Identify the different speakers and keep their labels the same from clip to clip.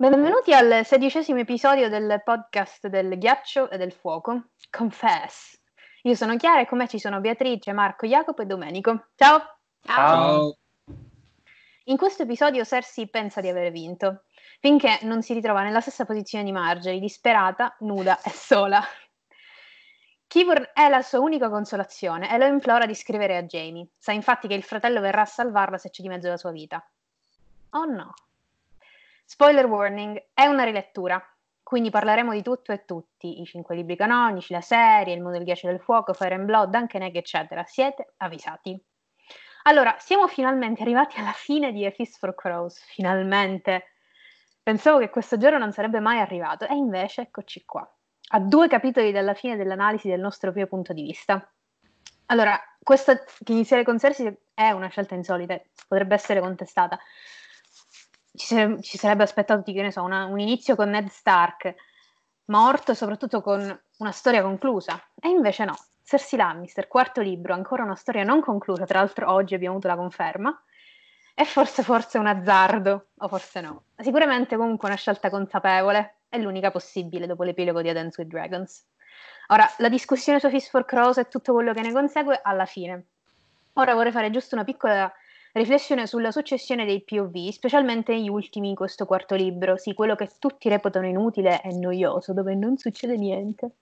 Speaker 1: Benvenuti al sedicesimo episodio del podcast del ghiaccio e del fuoco, Confess. Io sono Chiara e con me ci sono Beatrice, Marco, Jacopo e Domenico. Ciao!
Speaker 2: Ciao!
Speaker 1: In questo episodio Cersei pensa di aver vinto, finché non si ritrova nella stessa posizione di Marjorie, disperata, nuda e sola. Kivor è la sua unica consolazione e lo implora di scrivere a Jamie. Sa infatti che il fratello verrà a salvarla se c'è di mezzo la sua vita. Oh no! Spoiler warning, è una rilettura, quindi parleremo di tutto e tutti, i cinque libri canonici, la serie, il mondo del ghiaccio del fuoco, Fire and Blood, anche Neg, eccetera. Siete avvisati. Allora, siamo finalmente arrivati alla fine di A Feast for Crows, finalmente. Pensavo che questo giorno non sarebbe mai arrivato e invece eccoci qua, a due capitoli dalla fine dell'analisi del nostro primo punto di vista. Allora, questa iniziare con Cersei è una scelta insolita, potrebbe essere contestata, ci, sare- ci sarebbe aspettato, che ne so, una, un inizio con Ned Stark morto, soprattutto con una storia conclusa. E invece no. Cersei Lannister, quarto libro, ancora una storia non conclusa, tra l'altro oggi abbiamo avuto la conferma, e forse forse un azzardo, o forse no. Sicuramente comunque una scelta consapevole, è l'unica possibile dopo l'epilogo di A Dance with Dragons. Ora, la discussione su Fist for Crows e tutto quello che ne consegue alla fine. Ora vorrei fare giusto una piccola riflessione sulla successione dei POV, specialmente negli ultimi in questo quarto libro, sì, quello che tutti reputano inutile e noioso, dove non succede niente.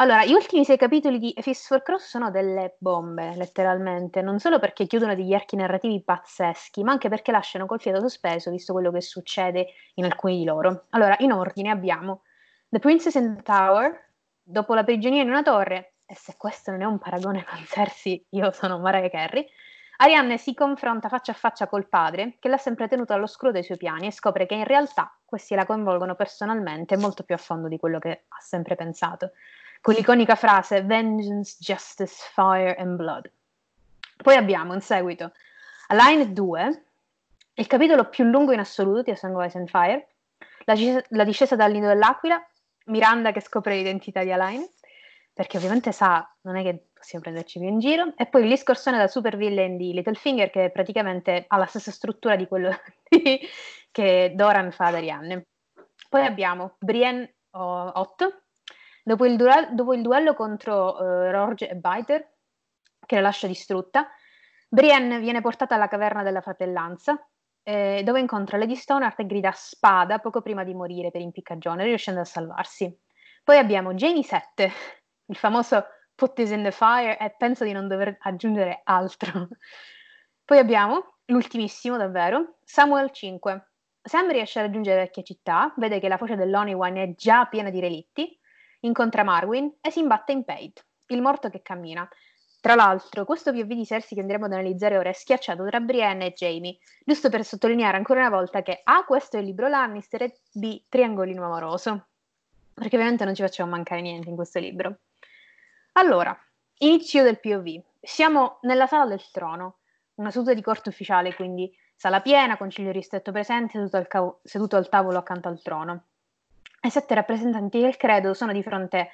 Speaker 1: Allora, gli ultimi sei capitoli di A Fist for Cross sono delle bombe, letteralmente, non solo perché chiudono degli archi narrativi pazzeschi, ma anche perché lasciano col fiato sospeso, visto quello che succede in alcuni di loro. Allora, in ordine abbiamo The Princess in the Tower, dopo la prigionia in una torre, e se questo non è un paragone con Cersei, io sono Mariah Carey, Arianne si confronta faccia a faccia col padre, che l'ha sempre tenuto all'oscuro dei suoi piani, e scopre che in realtà questi la coinvolgono personalmente molto più a fondo di quello che ha sempre pensato, con l'iconica frase Vengeance, Justice, Fire and Blood. Poi abbiamo in seguito Line 2, il capitolo più lungo in assoluto di A Song and Fire, la, la discesa dal nido dell'aquila, Miranda che scopre l'identità di Alain, perché ovviamente sa, non è che possiamo prenderci più in giro, e poi il discorsone da super villain di Littlefinger che praticamente ha la stessa struttura di quello che Doran fa ad Arianne. Poi abbiamo Brienne 8, dopo il, duel- dopo il duello contro uh, Rorge e Biter, che la lascia distrutta, Brienne viene portata alla caverna della fratellanza, eh, dove incontra Lady Stoneheart e grida spada poco prima di morire per impiccagione, riuscendo a salvarsi. Poi abbiamo Jamie 7, il famoso put this in the fire e penso di non dover aggiungere altro. Poi abbiamo l'ultimissimo davvero, Samuel 5. Sam riesce a raggiungere vecchia città, vede che la foce dell'Oniwan è già piena di relitti, incontra Marwin e si imbatte in Pate, il morto che cammina. Tra l'altro, questo POV di Cersei che andremo ad analizzare ora è schiacciato tra Brienne e Jamie, giusto per sottolineare ancora una volta che A, questo è il libro Lannister e B, triangolino amoroso. Perché ovviamente non ci facciamo mancare niente in questo libro. Allora, inizio del POV. Siamo nella sala del trono, una seduta di corte ufficiale, quindi sala piena, concilio ristretto presente, seduto al, cavo- seduto al tavolo accanto al trono. I sette rappresentanti del credo sono di fronte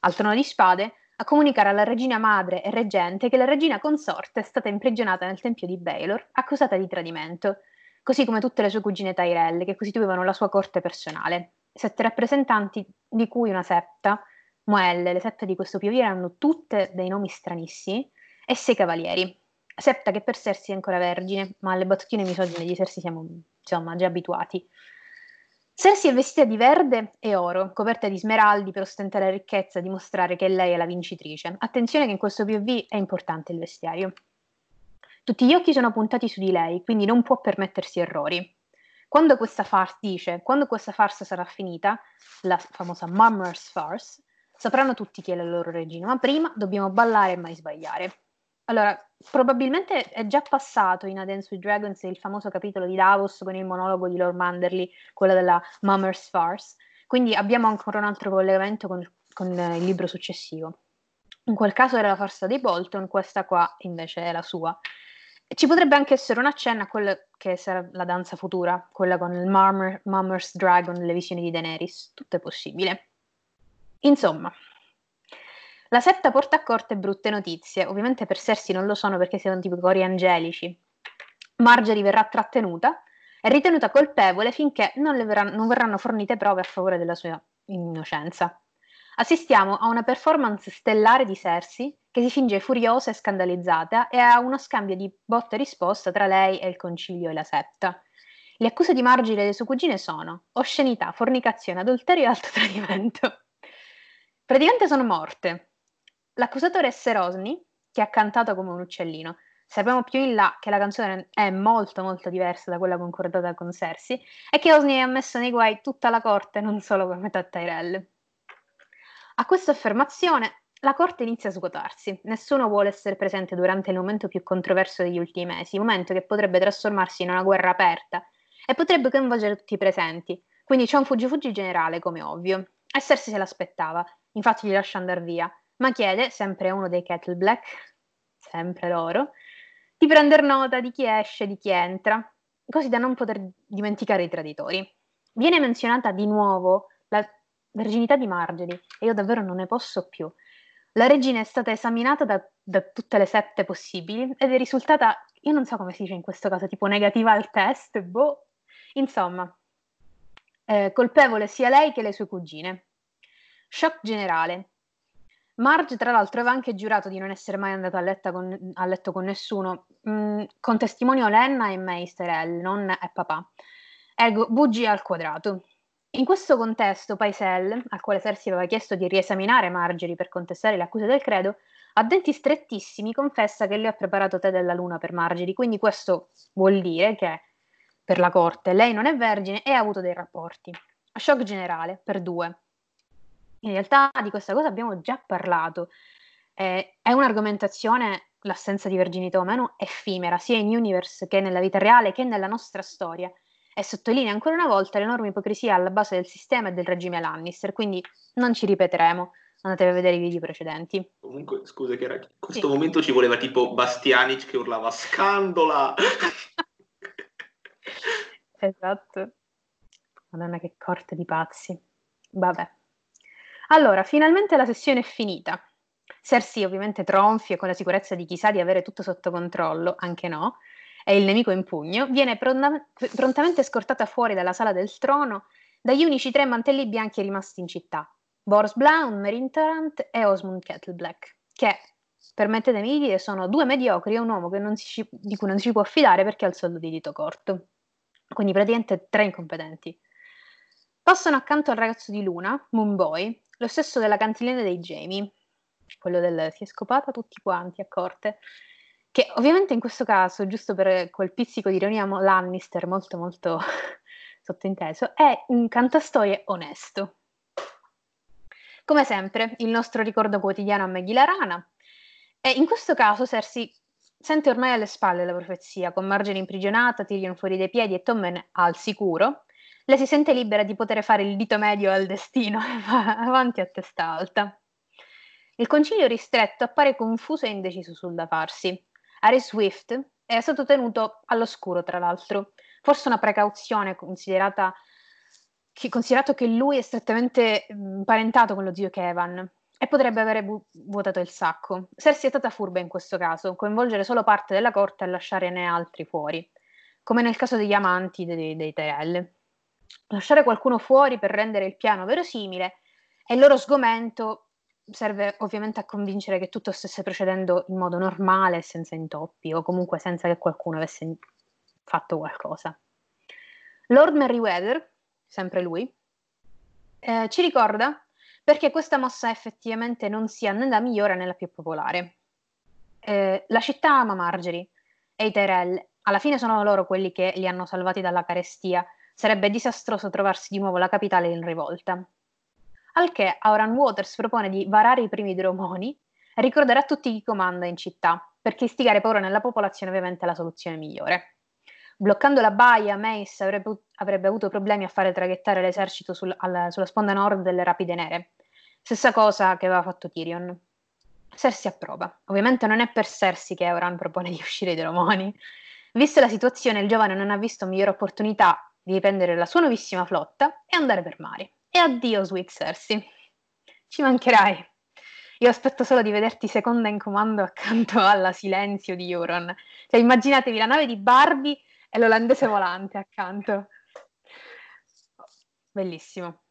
Speaker 1: al trono di spade a comunicare alla regina madre e reggente che la regina consorte è stata imprigionata nel tempio di Baelor, accusata di tradimento, così come tutte le sue cugine Tyrell, che costituivano la sua corte personale. Sette rappresentanti, di cui una setta, Moelle, le sette di questo POV hanno tutte dei nomi stranissimi, e sei cavalieri. Septa che per Cersei è ancora vergine, ma alle battutine misogine di Cersei siamo insomma già abituati. Cersei è vestita di verde e oro, coperta di smeraldi per ostentare la ricchezza e dimostrare che lei è la vincitrice. Attenzione che in questo POV è importante il vestiario. Tutti gli occhi sono puntati su di lei, quindi non può permettersi errori. Quando questa farsa dice, quando questa farsa sarà finita, la famosa Mummer's Farce, sapranno tutti chi è la loro regina, ma prima dobbiamo ballare e mai sbagliare. Allora, probabilmente è già passato in A Dance with Dragons il famoso capitolo di Davos con il monologo di Lord Manderly, quello della Mummer's Farce, quindi abbiamo ancora un altro collegamento con, con il libro successivo. In quel caso era la farsa dei Bolton, questa qua invece è la sua. Ci potrebbe anche essere un accenno a quella che sarà la danza futura, quella con il Mummer, Mummer's Dragon, le visioni di Daenerys, tutto è possibile. Insomma, la setta porta a corte brutte notizie, ovviamente per Cersei non lo sono perché siano tipo cori angelici. Marjorie verrà trattenuta, È ritenuta colpevole finché non, verranno, non verranno fornite prove a favore della sua innocenza. Assistiamo a una performance stellare di Cersei che si finge furiosa e scandalizzata e a uno scambio di botta e risposta tra lei e il concilio e la setta. Le accuse di Margine delle sue cugine sono oscenità, fornicazione, adulterio e alto tradimento. Praticamente sono morte. L'accusatore è Serosni, che ha cantato come un uccellino. Sappiamo più in là che la canzone è molto molto diversa da quella concordata con Cersei e che Osni ha messo nei guai tutta la corte, non solo come Tyrell. A questa affermazione la corte inizia a svuotarsi. Nessuno vuole essere presente durante il momento più controverso degli ultimi mesi, momento che potrebbe trasformarsi in una guerra aperta e potrebbe coinvolgere tutti i presenti. Quindi c'è un fuggi-fuggi generale, come ovvio. E Cersei se l'aspettava, infatti gli lascia andare via, ma chiede, sempre a uno dei Kettle Black, sempre loro, di prendere nota di chi esce e di chi entra, così da non poter dimenticare i traditori. Viene menzionata di nuovo la verginità di Margery e io davvero non ne posso più. La regina è stata esaminata da, da, tutte le sette possibili ed è risultata, io non so come si dice in questo caso, tipo negativa al test, boh. Insomma, eh, colpevole sia lei che le sue cugine. Shock generale. Marge, tra l'altro, aveva anche giurato di non essere mai andata a, con, a letto con nessuno, mh, mm, con testimonio Lenna e Meister L, nonna e papà. Ergo, bugia al quadrato. In questo contesto, Paisel, al quale Cersei aveva chiesto di riesaminare Margery per contestare le accuse del credo, a denti strettissimi confessa che le ha preparato tè della luna per Margery, quindi questo vuol dire che per la corte lei non è vergine e ha avuto dei rapporti. Shock generale, per due. In realtà di questa cosa abbiamo già parlato. Eh, è un'argomentazione, l'assenza di verginità o meno, effimera, sia in universe che nella vita reale che nella nostra storia e sottolinea ancora una volta l'enorme ipocrisia alla base del sistema e del regime Lannister, quindi non ci ripeteremo, andatevi a vedere i video precedenti.
Speaker 2: Comunque, scusa, che era, in questo sì. momento ci voleva tipo Bastianic che urlava scandola!
Speaker 1: esatto. Madonna che corte di pazzi. Vabbè. Allora, finalmente la sessione è finita. Cersei ovviamente tronfia con la sicurezza di chi sa di avere tutto sotto controllo, anche no, e il nemico in pugno, viene pronta- prontamente scortata fuori dalla sala del trono dagli unici tre mantelli bianchi rimasti in città, Boris Blount, Merin Tarrant e Osmond Kettleblack, che, permettetemi di dire, sono due mediocri e un uomo si, di cui non si può affidare perché ha il soldo di dito corto. Quindi praticamente tre incompetenti. Passano accanto al ragazzo di Luna, Moonboy, lo stesso della cantilena dei Jamie, quello del si è scopata tutti quanti a corte, che ovviamente in questo caso, giusto per quel pizzico di ironia Lannister molto molto sottointeso, è un cantastorie onesto. Come sempre, il nostro ricordo quotidiano a Maggie la rana. E in questo caso Cersei sente ormai alle spalle la profezia, con Margine imprigionata, Tyrion fuori dai piedi e Tommen al sicuro. Lei si sente libera di poter fare il dito medio al destino e va avanti a testa alta. Il concilio ristretto appare confuso e indeciso sul da farsi. Harry Swift è stato tenuto all'oscuro, tra l'altro, forse una precauzione considerata che, considerato che lui è strettamente imparentato con lo zio Kevin e potrebbe avere bu- vuotato il sacco. Cersei è stata furba in questo caso, coinvolgere solo parte della corte e lasciarne altri fuori, come nel caso degli amanti dei, dei Tyrell. Lasciare qualcuno fuori per rendere il piano verosimile e il loro sgomento serve ovviamente a convincere che tutto stesse procedendo in modo normale, senza intoppi o comunque senza che qualcuno avesse fatto qualcosa. Lord Merriweather, sempre lui, eh, ci ricorda perché questa mossa effettivamente non sia né la migliore né la più popolare. Eh, la città ama Margery e i Tyrell, alla fine sono loro quelli che li hanno salvati dalla carestia. Sarebbe disastroso trovarsi di nuovo la capitale in rivolta. Al che Auran Waters propone di varare i primi dromoni e ricordare a tutti chi comanda in città, perché istigare paura nella popolazione ovviamente è la soluzione migliore. Bloccando la baia, Mace avrebbe, avrebbe avuto problemi a fare traghettare l'esercito sul, alla, sulla sponda nord delle Rapide Nere. Stessa cosa che aveva fatto Tyrion. Cersei approva. Ovviamente non è per Cersei che Euron propone di uscire dai Dromoni. Vista la situazione, il giovane non ha visto migliore opportunità di riprendere la sua nuovissima flotta e andare per mare. E addio, Sweet Cersei. Ci mancherai. Io aspetto solo di vederti seconda in comando accanto alla Silenzio di Euron. Cioè, immaginatevi la nave di Barbie e l'olandese volante accanto. Bellissimo.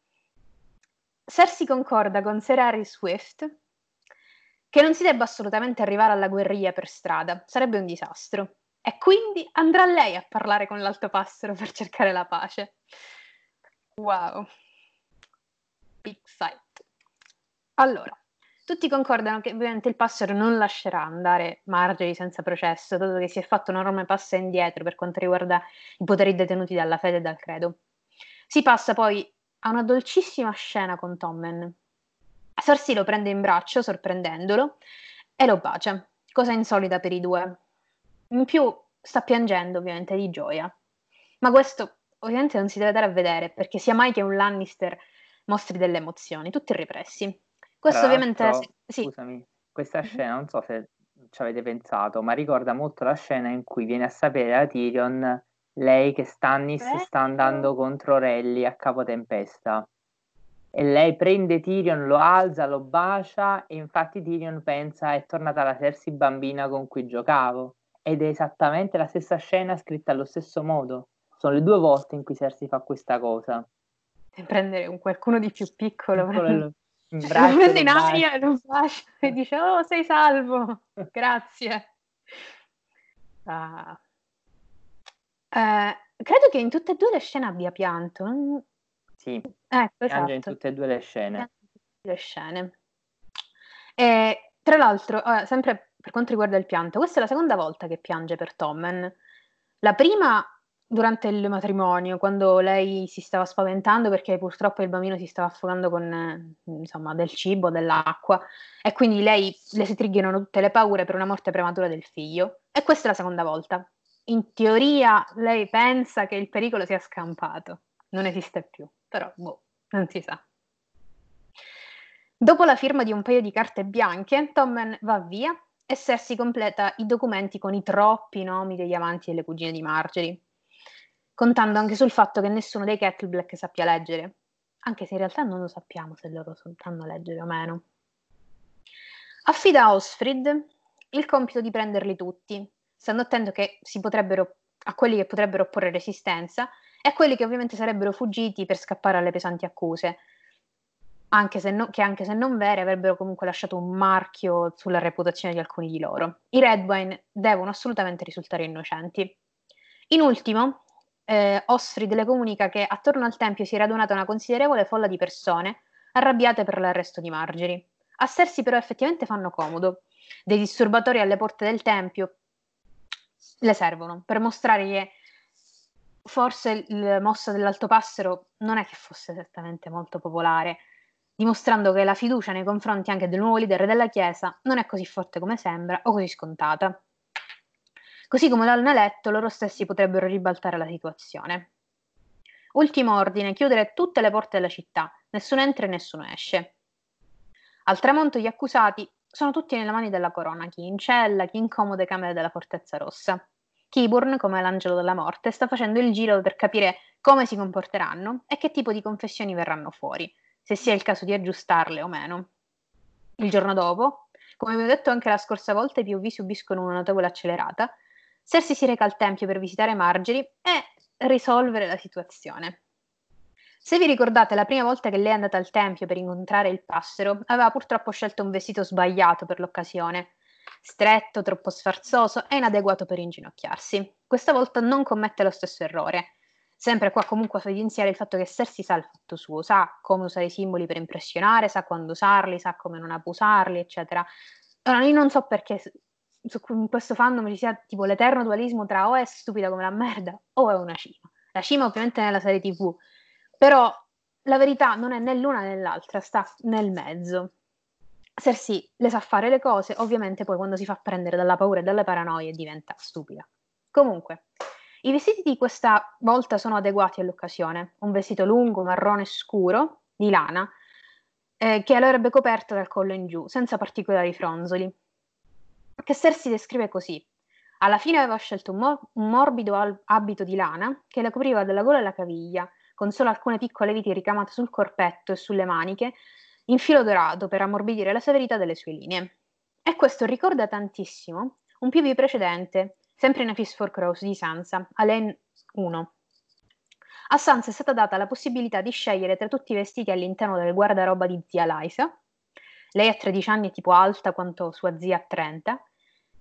Speaker 1: Cersei concorda con Sir Harry Swift che non si debba assolutamente arrivare alla guerriglia per strada, sarebbe un disastro. E quindi andrà lei a parlare con l'altopassero per cercare la pace. Wow. Big fight. Allora, tutti concordano che ovviamente il passero non lascerà andare Marjorie senza processo, dato che si è fatto un enorme passo indietro per quanto riguarda i poteri detenuti dalla fede e dal credo. Si passa poi a una dolcissima scena con Tommen. Cersei lo prende in braccio, sorprendendolo, e lo bacia, cosa insolita per i due. In più sta piangendo ovviamente di gioia. Ma questo ovviamente non si deve dare a vedere, perché sia mai che un Lannister mostri delle emozioni, tutti repressi. Questo ovviamente...
Speaker 3: Sì. Scusami, questa scena non so se ci avete pensato, ma ricorda molto la scena in cui viene a sapere da Tyrion lei che Stannis eh? sta andando contro Relly a capo tempesta. E lei prende Tyrion, lo alza, lo bacia e infatti Tyrion pensa è tornata la Cersei bambina con cui giocavo. Ed è esattamente la stessa scena scritta allo stesso modo. Sono le due volte in cui Cersei fa questa cosa.
Speaker 1: Prendere un qualcuno di più piccolo. piccolo in lo prende in aria e lo bacia e dice oh sei salvo, grazie. Ah. Eh, credo che in tutte e due le scene abbia pianto.
Speaker 3: Sì, ecco, esatto. in tutte e due le scene.
Speaker 1: Le scene. E, tra l'altro, eh, sempre per quanto riguarda il pianto, questa è la seconda volta che piange per Tommen. La prima durante il matrimonio, quando lei si stava spaventando perché purtroppo il bambino si stava affogando con eh, insomma, del cibo, dell'acqua e quindi lei le si triggerano tutte le paure per una morte prematura del figlio. E questa è la seconda volta. In teoria lei pensa che il pericolo sia scampato, non esiste più, però boh, non si sa. Dopo la firma di un paio di carte bianche, Tommen va via e Cersei completa i documenti con i troppi nomi degli amanti delle cugine di Marjorie contando anche sul fatto che nessuno dei Kettle Black sappia leggere, anche se in realtà non lo sappiamo se loro sanno leggere o meno. Affida a Osfrid il compito di prenderli tutti, stando attento a quelli che potrebbero opporre resistenza e a quelli che ovviamente sarebbero fuggiti per scappare alle pesanti accuse, anche no, che anche se non vere avrebbero comunque lasciato un marchio sulla reputazione di alcuni di loro. I Redwine devono assolutamente risultare innocenti. In ultimo, eh, Osfrid le comunica che attorno al tempio si è radunata una considerevole folla di persone arrabbiate per l'arresto di Margery. A Cersei però effettivamente fanno comodo. Dei disturbatori alle porte del tempio le servono per mostrare che forse il mosso dell'altopassero non è che fosse esattamente molto popolare, dimostrando che la fiducia nei confronti anche del nuovo leader della Chiesa non è così forte come sembra o così scontata. Così come lo hanno eletto, loro stessi potrebbero ribaltare la situazione. Ultimo ordine, chiudere tutte le porte della città, nessuno entra e nessuno esce. Al tramonto gli accusati sono tutti nelle mani della corona, chi in cella, chi in comode camere della Fortezza Rossa. Kiburn, come l'angelo della morte, sta facendo il giro per capire come si comporteranno e che tipo di confessioni verranno fuori, se sia il caso di aggiustarle o meno. Il giorno dopo, come vi ho detto anche la scorsa volta, i POV subiscono una notevole accelerata Cersei si reca al tempio per visitare Marjorie e risolvere la situazione. Se vi ricordate, la prima volta che lei è andata al tempio per incontrare il passero, aveva purtroppo scelto un vestito sbagliato per l'occasione, stretto, troppo sfarzoso e inadeguato per inginocchiarsi. Questa volta non commette lo stesso errore. Sempre qua comunque a evidenziare il fatto che Cersei sa il fatto suo, sa come usare i simboli per impressionare, sa quando usarli, sa come non abusarli, eccetera. Ora, io non so perché su in questo fandom ci sia tipo l'eterno dualismo tra o è stupida come la merda o è una cima. La cima ovviamente è nella serie tv, però la verità non è né l'una né l'altra, sta nel mezzo. Cersei le sa fare le cose, ovviamente poi quando si fa prendere dalla paura e dalle paranoie diventa stupida. Comunque, i vestiti di questa volta sono adeguati all'occasione. Un vestito lungo, marrone scuro, di lana, eh, che l'avrebbe coperto dal collo in giù, senza particolari fronzoli che Cersei descrive così. Alla fine aveva scelto un, mor- un morbido al- abito di lana che la copriva dalla gola alla caviglia, con solo alcune piccole viti ricamate sul corpetto e sulle maniche, in filo dorato per ammorbidire la severità delle sue linee. E questo ricorda tantissimo un PV precedente, sempre in A Fist for Crows di Sansa, Alen 1. A Sansa è stata data la possibilità di scegliere tra tutti i vestiti all'interno del guardaroba di zia Lysa. Lei ha 13 anni, tipo alta quanto sua zia ha 30,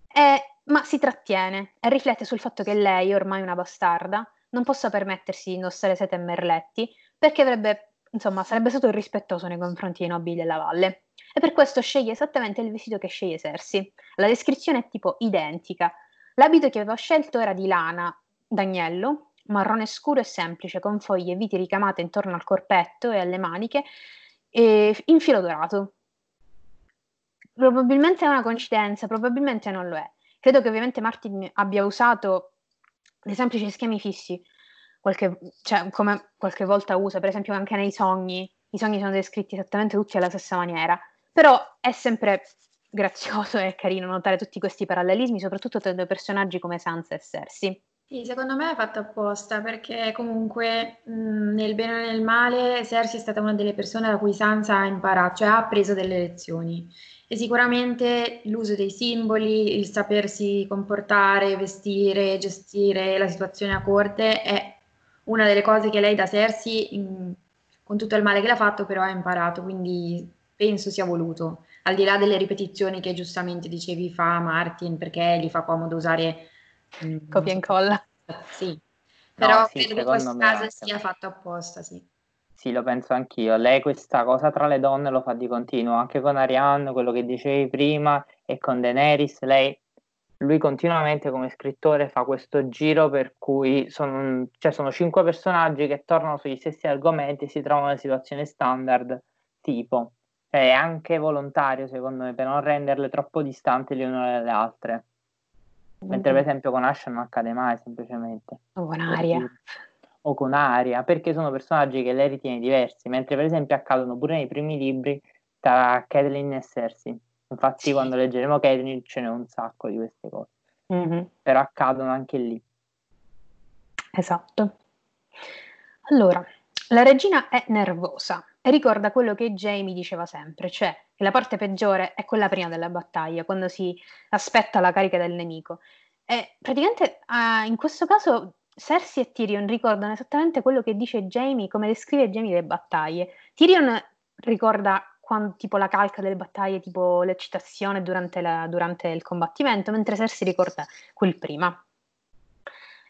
Speaker 1: e, ma si trattiene e riflette sul fatto che lei, ormai una bastarda, non possa permettersi di indossare sete e merletti perché avrebbe, insomma, sarebbe stato irrispettoso nei confronti dei nobili della valle. E per questo sceglie esattamente il vestito che sceglie Cersei. La descrizione è tipo identica. L'abito che aveva scelto era di lana d'agnello, marrone scuro e semplice, con foglie viti ricamate intorno al corpetto e alle maniche, e in filo dorato. Probabilmente è una coincidenza, probabilmente non lo è. Credo che ovviamente Martin abbia usato dei semplici schemi fissi, qualche, cioè, come qualche volta usa, per esempio anche nei sogni, i sogni sono descritti esattamente tutti alla stessa maniera, però è sempre grazioso e carino notare tutti questi parallelismi, soprattutto tra due personaggi come Sansa e Cersei.
Speaker 4: Sì, secondo me è fatto apposta perché comunque mh, nel bene e nel male Cersei è stata una delle persone da cui Sansa ha imparato, cioè ha preso delle lezioni e sicuramente l'uso dei simboli, il sapersi comportare, vestire, gestire la situazione a corte è una delle cose che lei da Cersei, in, con tutto il male che l'ha fatto, però ha imparato, quindi penso sia voluto, al di là delle ripetizioni che giustamente dicevi fa Martin, perché gli fa comodo usare...
Speaker 1: Mm, Copia e incolla.
Speaker 4: Sì, però no, sì, credo che questo caso sia fatto apposta, sì.
Speaker 3: Sì, lo penso anch'io. Lei questa cosa tra le donne lo fa di continuo, anche con Arianne, quello che dicevi prima, e con Daenerys. Lei, lui continuamente come scrittore fa questo giro per cui sono, cioè sono cinque personaggi che tornano sugli stessi argomenti e si trovano in situazioni standard, tipo. Cioè, è anche volontario, secondo me, per non renderle troppo distanti le une dalle altre. Mentre, per esempio, con Asha non accade mai, semplicemente.
Speaker 1: O con Aria
Speaker 3: o con Aria, perché sono personaggi che lei ritiene diversi, mentre per esempio accadono pure nei primi libri tra Catelyn e Cersei. Infatti sì. quando leggeremo Catelyn ce n'è un sacco di queste cose, mm-hmm. però accadono anche lì.
Speaker 1: Esatto. Allora, la regina è nervosa ricorda quello che Jamie diceva sempre, cioè che la parte peggiore è quella prima della battaglia, quando si aspetta la carica del nemico. E praticamente uh, in questo caso Cersei e Tyrion ricordano esattamente quello che dice Jamie, come descrive Jamie le battaglie. Tyrion ricorda quando, tipo la calca delle battaglie, tipo l'eccitazione durante, la, durante il combattimento, mentre Cersei ricorda quel prima.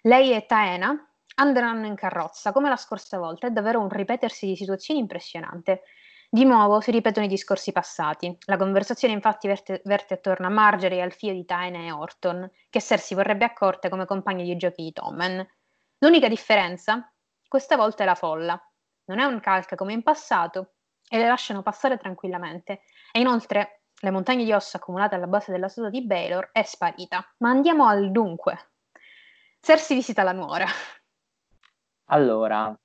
Speaker 1: Lei e Taena andranno in carrozza, come la scorsa volta, è davvero un ripetersi di situazioni impressionante. Di nuovo si ripetono i discorsi passati. La conversazione infatti verte, verte attorno a Marjorie e al figlio di Taena e Orton, che Cersei vorrebbe accorte come compagni di giochi di Tommen. L'unica differenza? Questa volta è la folla. Non è un calca come in passato e le lasciano passare tranquillamente. E inoltre le montagne di ossa accumulate alla base della statua di Baylor è sparita. Ma andiamo al dunque. Cersei visita la nuora.
Speaker 3: Allora,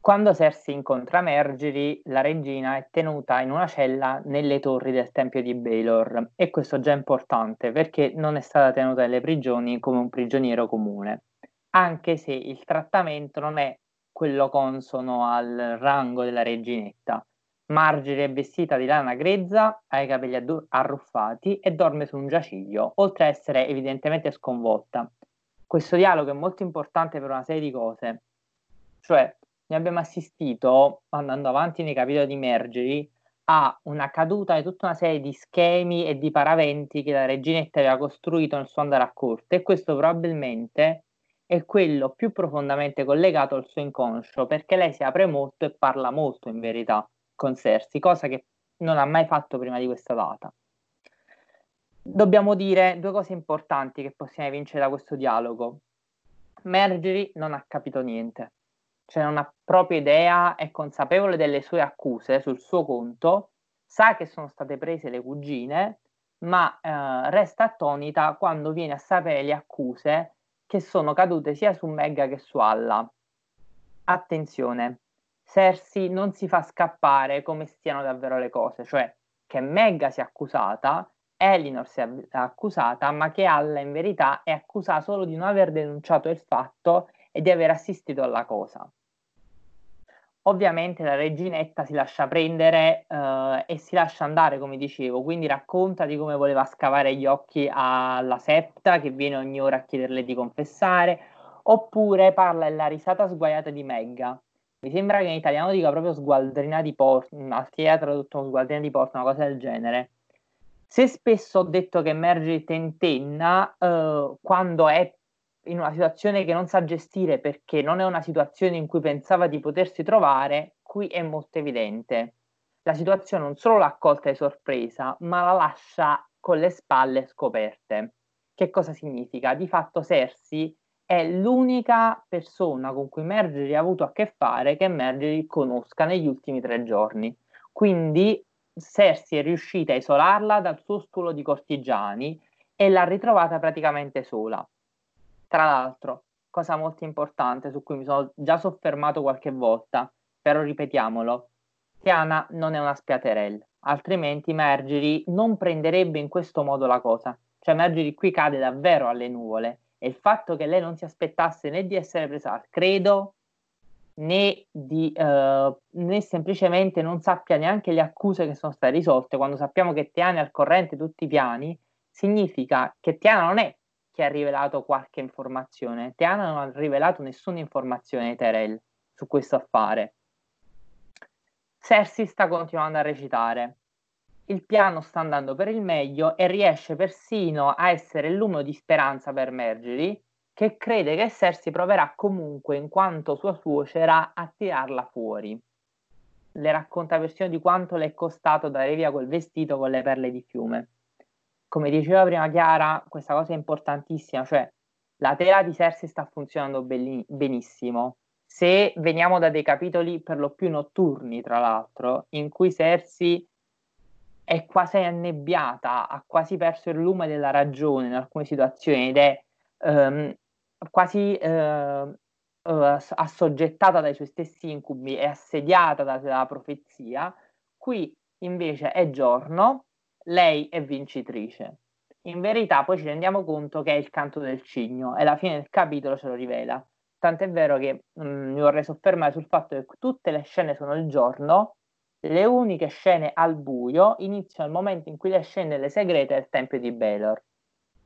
Speaker 3: quando Cersei incontra Marjorie, la regina è tenuta in una cella nelle torri del tempio di Baylor e questo è già importante perché non è stata tenuta nelle prigioni come un prigioniero comune anche se il trattamento non è quello consono al rango della reginetta. Marjorie è vestita di lana grezza, ha i capelli addu- arruffati e dorme su un giaciglio, oltre a essere evidentemente sconvolta. Questo dialogo è molto importante per una serie di cose, cioè ne abbiamo assistito, andando avanti nei capitoli di Marjorie, a una caduta di tutta una serie di schemi e di paraventi che la reginetta aveva costruito nel suo andare a corte e questo probabilmente è quello più profondamente collegato al suo inconscio, perché lei si apre molto e parla molto in verità con Cersei, cosa che non ha mai fatto prima di questa data. Dobbiamo dire due cose importanti che possiamo vincere da questo dialogo. Marjorie non ha capito niente, cioè non ha proprio idea, è consapevole delle sue accuse sul suo conto, sa che sono state prese le cugine, ma eh, resta attonita quando viene a sapere le accuse che sono cadute sia su Megga che su Alla. Attenzione, Cersei non si fa scappare come stiano davvero le cose, cioè che Megga sia accusata, Elinor sia accusata, ma che Alla in verità è accusata solo di non aver denunciato il fatto e di aver assistito alla cosa. Ovviamente la reginetta si lascia prendere eh, e si lascia andare, come dicevo, quindi racconta di come voleva scavare gli occhi alla septa che viene ogni ora a chiederle di confessare, oppure parla della risata sguaiata di Megga. Mi sembra che in italiano dica proprio sgualdrina di porto, al ha tradotto sgualdrina di porto, una cosa del genere. Se spesso ho detto che Margie tentenna eh, quando è in una situazione che non sa gestire perché non è una situazione in cui pensava di potersi trovare, qui è molto evidente. La situazione non solo l'ha accolta di sorpresa, ma la lascia con le spalle scoperte. Che cosa significa? Di fatto Cersei è l'unica persona con cui Marjorie ha avuto a che fare che Marjorie conosca negli ultimi tre giorni. Quindi Cersei è riuscita a isolarla dal suo stuolo di cortigiani e l'ha ritrovata praticamente sola. Tra l'altro, cosa molto importante su cui mi sono già soffermato qualche volta, però ripetiamolo, Tiana non è una spiaterella, altrimenti Margery non prenderebbe in questo modo la cosa. Cioè Margery qui cade davvero alle nuvole e il fatto che lei non si aspettasse né di essere presa al credo né, di, uh, né semplicemente non sappia neanche le accuse che sono state risolte quando sappiamo che Tiana è al corrente tutti i piani significa che Tiana non è che ha rivelato qualche informazione. Tiana non ha rivelato nessuna informazione ai Terel su questo affare. Cersei sta continuando a recitare. Il piano sta andando per il meglio e riesce persino a essere il lume di speranza per Marjorie, che crede che Cersei proverà comunque, in quanto sua suocera, a tirarla fuori. Le racconta versione di quanto le è costato dare via quel vestito con le perle di fiume come diceva prima Chiara, questa cosa è importantissima, cioè la tela di Cersei sta funzionando belli- benissimo. Se veniamo da dei capitoli per lo più notturni, tra l'altro, in cui Cersei è quasi annebbiata, ha quasi perso il lume della ragione in alcune situazioni ed è um, quasi uh, uh, assoggettata dai suoi stessi incubi, è assediata dalla profezia, qui invece è giorno, lei è vincitrice. In verità poi ci rendiamo conto che è il canto del cigno e alla fine del capitolo ce lo rivela. Tant'è vero che mh, mm, mi vorrei soffermare sul fatto che tutte le scene sono il giorno, le uniche scene al buio iniziano al momento in cui le scene le segrete del Tempio di Baelor.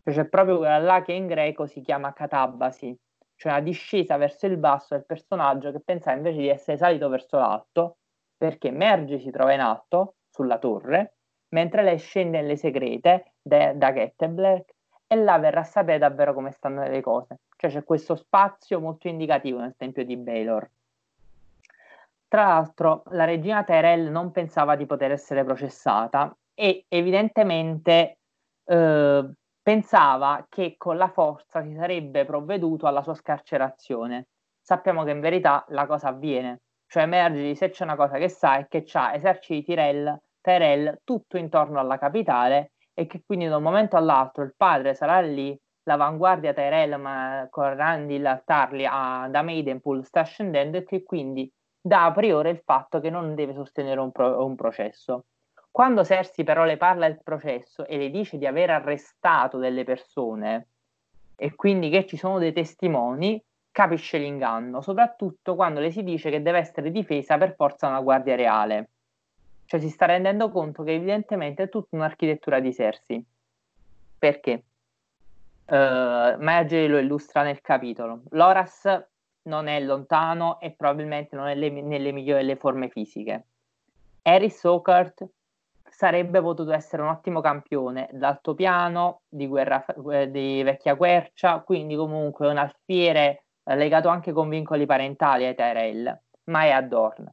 Speaker 3: Cioè c'è proprio quella là che in greco si chiama catabasi, cioè una discesa verso il basso del personaggio che pensava invece di essere salito verso l'alto, perché Merge si trova in alto, sulla torre, mentre lei scende nelle segrete de, da Gettenblack e là verrà a sapere davvero come stanno le cose. Cioè c'è questo spazio molto indicativo nel tempio di Baylor. Tra l'altro, la regina Tyrell non pensava di poter essere processata e evidentemente eh, pensava che con la forza si sarebbe provveduto alla sua scarcerazione. Sappiamo che in verità la cosa avviene, cioè emerge se c'è una cosa che sa è che c'ha eserciti di Tyrell Tyrell tutto intorno alla capitale e che quindi da un momento all'altro il padre sarà lì, l'avanguardia Tyrell ma con Randall Tarly da Maidenpool sta scendendo e che quindi dà a priori il fatto che non deve sostenere un, pro, un processo. Quando Cersei però le parla del processo e le dice di aver arrestato delle persone e quindi che ci sono dei testimoni, capisce l'inganno, soprattutto quando le si dice che deve essere difesa per forza una guardia reale. Cioè si sta rendendo conto che evidentemente è tutta un'architettura di Cersei. Perché? Uh, Marjorie lo illustra nel capitolo. Loras non è lontano e probabilmente non è le, nelle migliori delle forme fisiche. Harris Oakert sarebbe potuto essere un ottimo campione d'altopiano, di, guerra, eh, di vecchia quercia, quindi comunque un alfiere eh, legato anche con vincoli parentali ai Tyrell, ma è Adorn.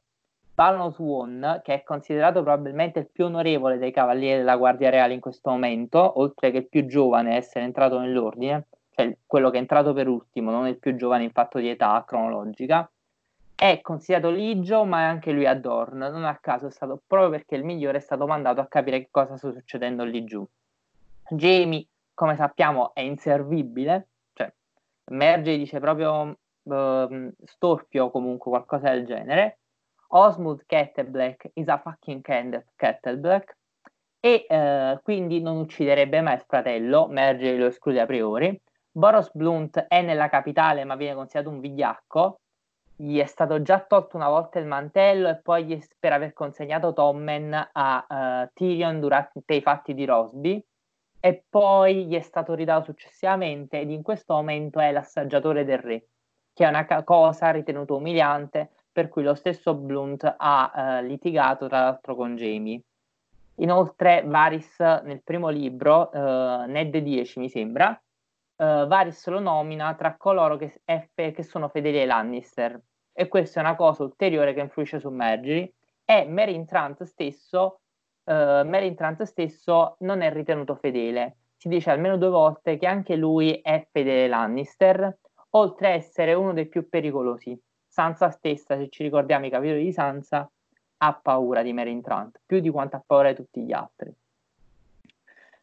Speaker 3: Balon Swan, che è considerato probabilmente il più onorevole dei cavalieri della Guardia Reale in questo momento, oltre che il più giovane a essere entrato nell'ordine, cioè quello che è entrato per ultimo, non il più giovane in fatto di età cronologica, è considerato ligio, ma è anche lui Adorn. Non a caso è stato proprio perché il migliore è stato mandato a capire che cosa sta succedendo lì giù. Jamie, come sappiamo, è inservibile, cioè Merge dice proprio uh, storpio comunque qualcosa del genere Osmond Kettleblack is a fucking Kettleblack e eh, quindi non ucciderebbe mai il fratello, Merge lo esclude a priori. Boros Blunt è nella capitale ma viene considerato un vigliacco. Gli è stato già tolto una volta il mantello e poi per aver consegnato Tommen a uh, Tyrion durante i fatti di Rosby. E poi gli è stato ridato successivamente ed in questo momento è l'assaggiatore del re, che è una cosa ritenuta umiliante per cui lo stesso Blunt ha uh, litigato tra l'altro con Jamie. Inoltre Varys nel primo libro, uh, Ned 10 mi sembra, uh, Varys lo nomina tra coloro che, fe- che, sono fedeli ai Lannister e questa è una cosa ulteriore che influisce su Marjorie e Meryn Trant stesso, Meryn Trant stesso non è ritenuto fedele. Si dice almeno due volte che anche lui è fedele ai Lannister, oltre a essere uno dei più pericolosi. Sansa stessa, se ci ricordiamo i capitoli di Sansa, ha paura di Meryn Trant, più di quanto ha paura di tutti gli altri.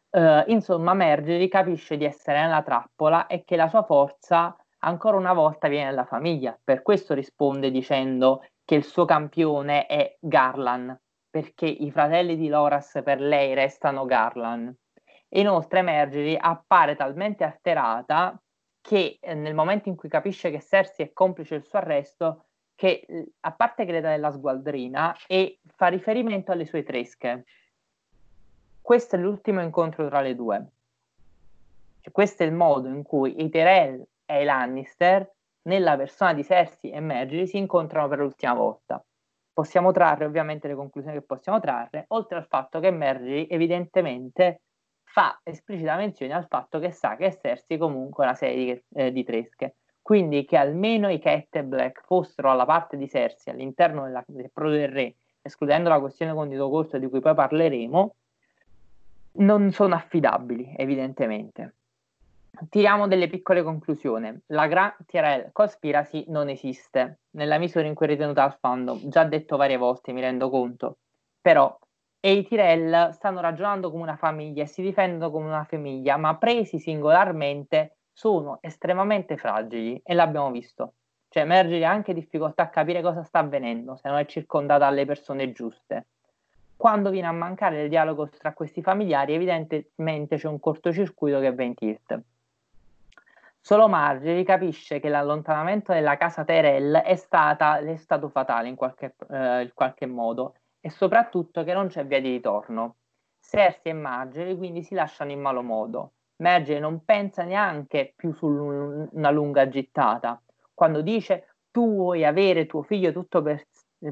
Speaker 3: Uh, insomma, Marjorie capisce di essere nella trappola e che la sua forza ancora una volta viene dalla famiglia. Per questo risponde dicendo che il suo campione è Garland, perché i fratelli di Loras per lei restano Garland. Inoltre Marjorie appare talmente alterata che eh, nel momento in cui capisce che Cersei è complice del suo arresto, che a parte che le dà della sgualdrina e fa riferimento alle sue tresche questo è l'ultimo incontro tra le due. Cioè, questo è il modo in cui i Tyrell e i Lannister, nella persona di Cersei e Marjorie, si incontrano per l'ultima volta. Possiamo trarre ovviamente le conclusioni che possiamo trarre, oltre al fatto che Marjorie evidentemente fa esplicita menzione al fatto che sa che Cersei comunque è una serie di, eh, di tresche. Quindi che almeno i Cat e Black fossero alla parte di Cersei all'interno della, del Pro del Re, escludendo la questione con Dito Corso di cui poi parleremo, non sono affidabili, evidentemente. Tiriamo delle piccole conclusioni. La Grand Tyrell Conspiracy non esiste, nella misura in cui è ritenuta al fandom. Già detto varie volte, mi rendo conto. Però e i Tyrell stanno ragionando come una famiglia e si difendono come una famiglia, ma presi singolarmente sono estremamente fragili e l'abbiamo visto. Cioè, emerge anche difficoltà a capire cosa sta avvenendo se non è circondata dalle persone giuste quando viene a mancare il dialogo tra questi familiari, evidentemente c'è un cortocircuito che va in tilt. Solo Marjorie capisce che l'allontanamento della casa Tyrell è, stata, è stato fatale in qualche, eh, in qualche modo e soprattutto che non c'è via di ritorno. Cersei e Marjorie quindi si lasciano in malo modo. Marjorie non pensa neanche più su una lunga gittata. Quando dice tu vuoi avere tuo figlio tutto per,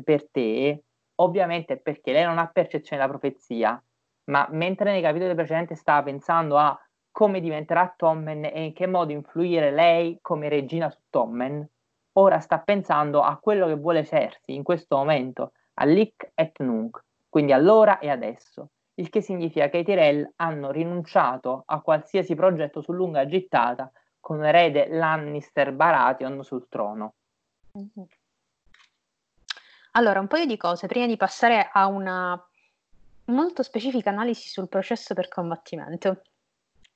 Speaker 3: per te, ovviamente perché lei non ha percezione della profezia, ma mentre nei capitoli precedenti stava pensando a come diventerà Tommen e in che modo influire lei come regina su Tommen, ora sta pensando a quello che vuole Cersei in questo momento, all'Ic et Nunc, quindi all'ora e adesso, il che significa che i Tyrell hanno rinunciato a qualsiasi progetto su lunga gittata con erede Lannister Baratheon sul trono. Mm-hmm.
Speaker 1: Allora, un paio di cose prima di passare a una molto specifica analisi sul processo per combattimento.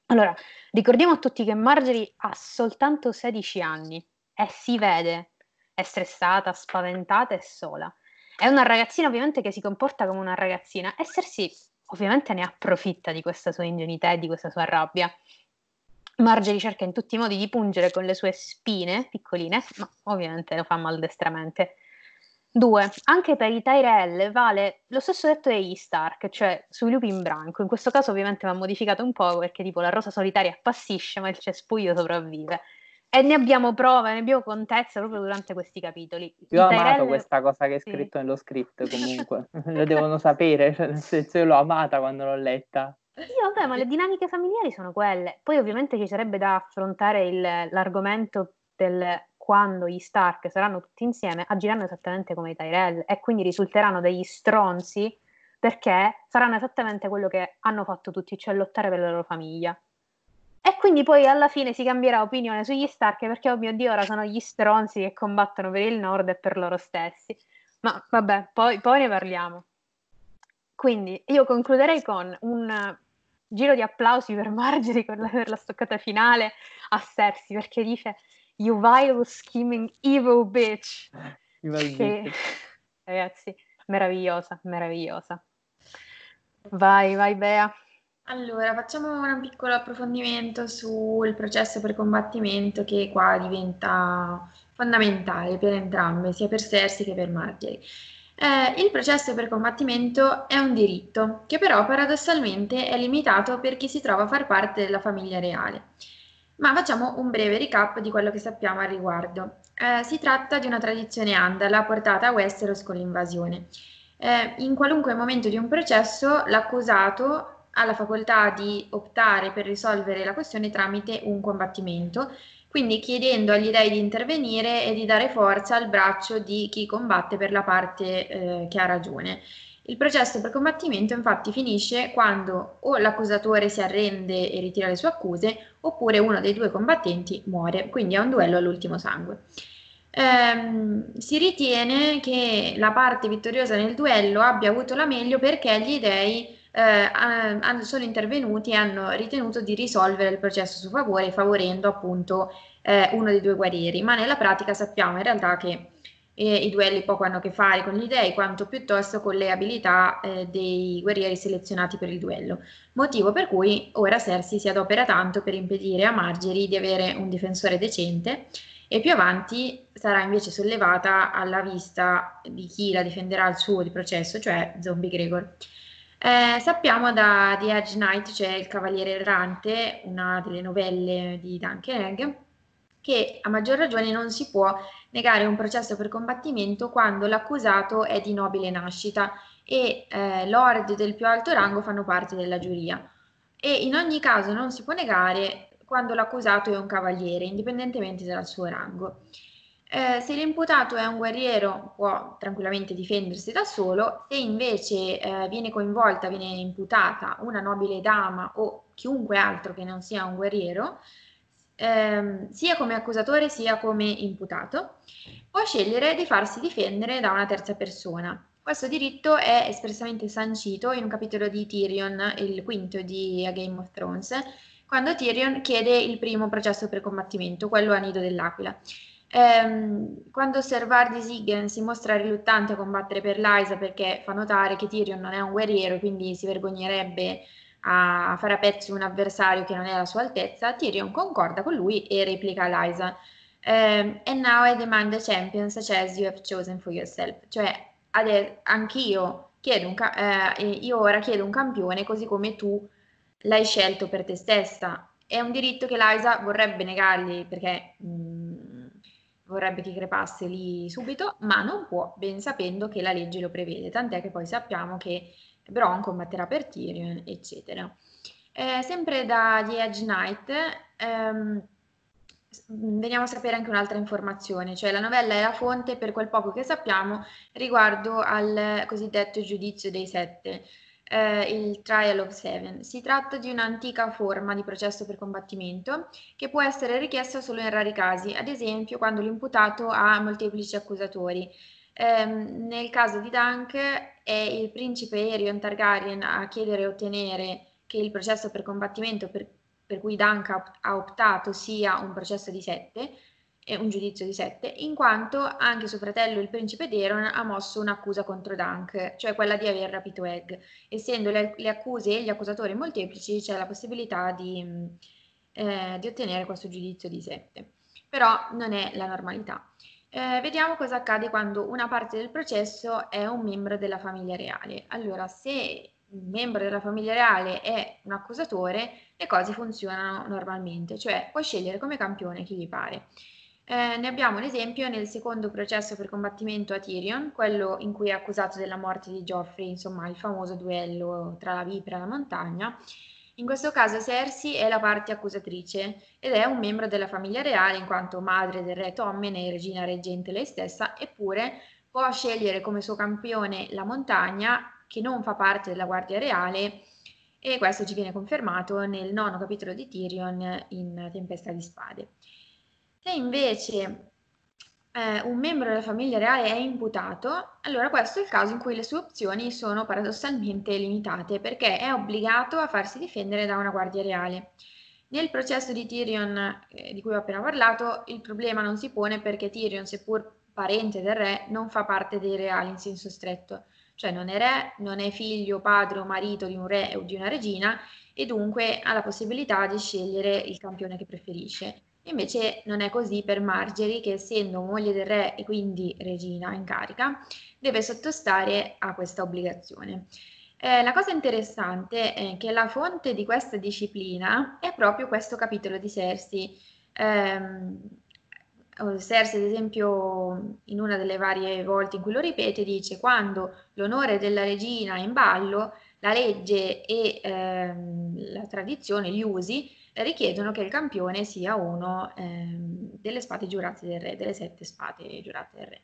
Speaker 1: Allora, ricordiamo a tutti che Marjorie ha soltanto 16 anni e si vede, è stressata, spaventata e sola. È una ragazzina ovviamente che si comporta come una ragazzina e Cersei ovviamente ne approfitta di questa sua ingenuità e di questa sua rabbia. Marjorie cerca in tutti i modi di pungere con le sue spine piccoline, ma ovviamente lo fa maldestramente. Due, anche per i Tyrell vale lo stesso detto degli Stark, cioè sui lupi in branco. In questo caso ovviamente va modificato un po' perché tipo la rosa solitaria appassisce ma il cespuglio sopravvive. E ne abbiamo prove, ne abbiamo contezza proprio durante questi capitoli.
Speaker 3: Io ho Tyrell... amato questa cosa che è scritto sì. nello script comunque, lo devono sapere, cioè, nel senso io l'ho amata quando l'ho letta.
Speaker 1: Sì, vabbè, ma le dinamiche familiari sono quelle. Poi ovviamente ci sarebbe da affrontare il, l'argomento del quando gli Stark saranno tutti insieme, agiranno esattamente come i Tyrell e quindi risulteranno degli stronzi perché saranno esattamente quello che hanno fatto tutti, cioè lottare per la loro famiglia. E quindi poi alla fine si cambierà opinione sugli Stark perché, oh mio Dio, ora sono gli stronzi che combattono per il nord e per loro stessi. Ma vabbè, poi, poi ne parliamo. Quindi io concluderei con un giro di applausi per Marjorie per la, per la stoccata finale a Cersei perché dice You vile scheming evil bitch. Che, bitch. Ragazzi, meravigliosa, meravigliosa. Vai, vai Bea.
Speaker 4: Allora, facciamo un piccolo approfondimento sul processo per combattimento che qua diventa fondamentale per entrambe, sia per Cersei che per Marjorie. Eh, il processo per combattimento è un diritto, che però paradossalmente è limitato per chi si trova a far parte della famiglia reale. Ma facciamo un breve recap di quello che sappiamo al riguardo. Eh, si tratta di una tradizione andala portata a Westeros con l'invasione. Eh, in qualunque momento di un processo l'accusato ha la facoltà di optare per risolvere la questione tramite un combattimento quindi chiedendo agli dei di intervenire e di dare forza al braccio di chi combatte per la parte eh, che ha ragione. Il processo per combattimento infatti finisce quando o l'accusatore si arrende e ritira le sue accuse oppure uno dei due combattenti muore, quindi è un duello all'ultimo sangue. Ehm, si ritiene che la parte vittoriosa nel duello abbia avuto la meglio perché gli dei eh, sono intervenuti e hanno ritenuto di risolvere il processo su favore favorendo appunto eh, uno dei due guerrieri, ma nella pratica sappiamo in realtà che eh, i duelli poco hanno a che fare con gli dei quanto piuttosto con le abilità eh, dei guerrieri selezionati per il duello, motivo per cui ora Cersei si adopera tanto per impedire a Margery di avere un difensore decente e più avanti sarà invece sollevata alla vista di chi la difenderà al suo di processo, cioè Zombie Gregor. Eh, sappiamo da The Edge Knight, cioè Il Cavaliere Errante, una delle novelle di Duncan Egg, che a maggior ragione non si può negare un processo per combattimento quando l'accusato è di nobile nascita e eh, lord del più alto rango fanno parte della giuria. E in ogni caso non si può negare quando l'accusato è un cavaliere, indipendentemente dal suo rango. Eh, se l'imputato è un guerriero può tranquillamente difendersi da solo, se invece eh, viene coinvolta, viene imputata una nobile dama o chiunque altro che non sia un guerriero, ehm, sia come accusatore sia come imputato, può scegliere di farsi difendere da una terza persona. Questo diritto è espressamente sancito in un capitolo di Tyrion, il quinto di A Game of Thrones, quando Tyrion chiede il primo processo per combattimento, quello a Nido dell'Aquila. Ehm, quando Servar Siggen si mostra riluttante a combattere per Lysa perché fa notare che Tyrion non è un guerriero, quindi si vergognerebbe a fare a pezzi un avversario che non è alla sua altezza, Tyrion concorda con lui e replica Lysa. Um, and now I demand the champion such as you have chosen for yourself. Cioè, ade- anch'io chiedo un ca- eh, io ora chiedo un campione così come tu l'hai scelto per te stessa. È un diritto che Lysa vorrebbe negargli perché mh, mm, vorrebbe che crepasse lì subito, ma non può, ben sapendo che la legge lo prevede, tant'è che poi sappiamo che Bron combatterà per Tyrion, eccetera. Eh, sempre da The Edge Knight, ehm, veniamo a sapere anche un'altra informazione, cioè la novella è la fonte per quel poco che sappiamo riguardo al cosiddetto giudizio dei sette eh, il Trial of Seven. Si tratta di un'antica forma di processo per combattimento che può essere richiesta solo in rari casi, ad esempio quando l'imputato ha molteplici accusatori. Eh, nel caso di Dunk è il principe Aerion Targaryen a chiedere e ottenere che il processo per combattimento per, per cui Dunk ha optato sia un processo di sette, un giudizio di sette, in quanto anche suo fratello il principe Deron ha mosso un'accusa contro Dunk, cioè quella di aver rapito Egg. Essendo le, le accuse e gli accusatori molteplici, c'è la possibilità di, eh, di ottenere questo giudizio di sette. Però non è la normalità. Eh, vediamo cosa accade quando una parte del processo è un membro della famiglia reale. Allora, se un membro della famiglia reale è un accusatore, le cose funzionano normalmente, cioè puoi scegliere come campione chi gli pare. Eh, ne abbiamo un esempio nel secondo processo per combattimento a Tyrion, quello in cui è accusato della morte di Geoffrey, insomma il famoso duello tra la vipera e la montagna. In questo caso Cersei è la parte accusatrice ed è un membro della famiglia reale in quanto madre del re Tommen e regina reggente lei stessa, eppure può scegliere come suo campione la montagna che non fa parte della guardia reale e questo ci viene confermato nel nono capitolo di Tyrion in Tempesta di Spade. Se invece eh, un membro della famiglia reale è imputato, allora questo è il caso in cui le sue opzioni sono paradossalmente limitate perché è obbligato a farsi difendere da una guardia reale. Nel processo di Tyrion, eh, di cui ho appena parlato, il problema non si pone perché Tyrion, seppur parente del re, non fa parte dei reali in senso stretto, cioè non è re, non è figlio, padre o marito di un re o di una regina e dunque ha la possibilità di scegliere il campione che preferisce Invece non è così per Margery che essendo moglie del re e quindi regina in carica, deve sottostare a questa obbligazione. Eh, la cosa interessante è che la fonte di questa disciplina è proprio questo capitolo di Cersei. Eh, Cersei, ad esempio, in una delle varie volte in cui lo ripete, dice quando l'onore della regina è in ballo, la legge e ehm, la tradizione, gli usi, richiedono che il campione sia uno ehm, delle spade giurate del re, delle sette spade giurate del re.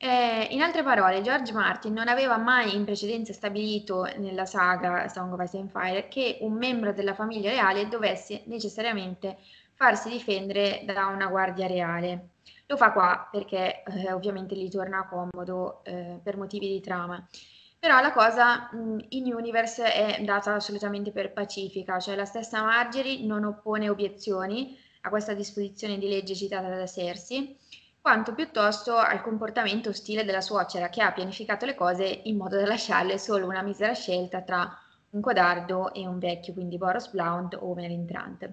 Speaker 4: Eh, in altre parole, George Martin non aveva mai in precedenza stabilito nella saga Song of Ice and Fire che un membro della famiglia reale dovesse necessariamente farsi difendere da una guardia reale. Lo fa qua perché eh, ovviamente gli torna comodo eh, per motivi di trama. Però la cosa in Universe è data assolutamente per pacifica, cioè la stessa Marjorie non oppone obiezioni a questa disposizione di legge citata da Cersei, quanto piuttosto al comportamento ostile della suocera che ha pianificato le cose in modo da lasciarle solo una misera scelta tra un codardo e un vecchio, quindi Boros Blount o Meryn Trant.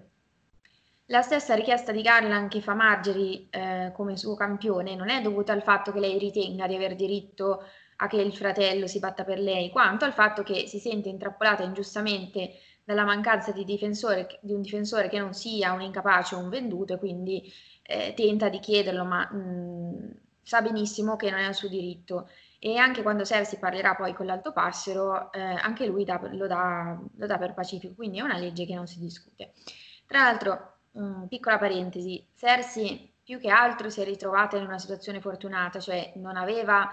Speaker 4: La stessa richiesta di Garland che fa Marjorie eh, come suo campione non è dovuta al fatto che lei ritenga di aver diritto a che il fratello si batta per lei, quanto al fatto che si sente intrappolata ingiustamente dalla mancanza di, di un difensore che non sia un incapace o un venduto e quindi eh, tenta di chiederlo, ma mh, mm, sa benissimo che non è un suo diritto. E anche quando Cersei parlerà poi con l'Alto Passero, eh, anche lui da, lo, dà, lo, dà, per pacifico, quindi è una legge che non si discute. Tra l'altro, mh, piccola parentesi, Cersei più che altro si è ritrovata in una situazione fortunata, cioè non aveva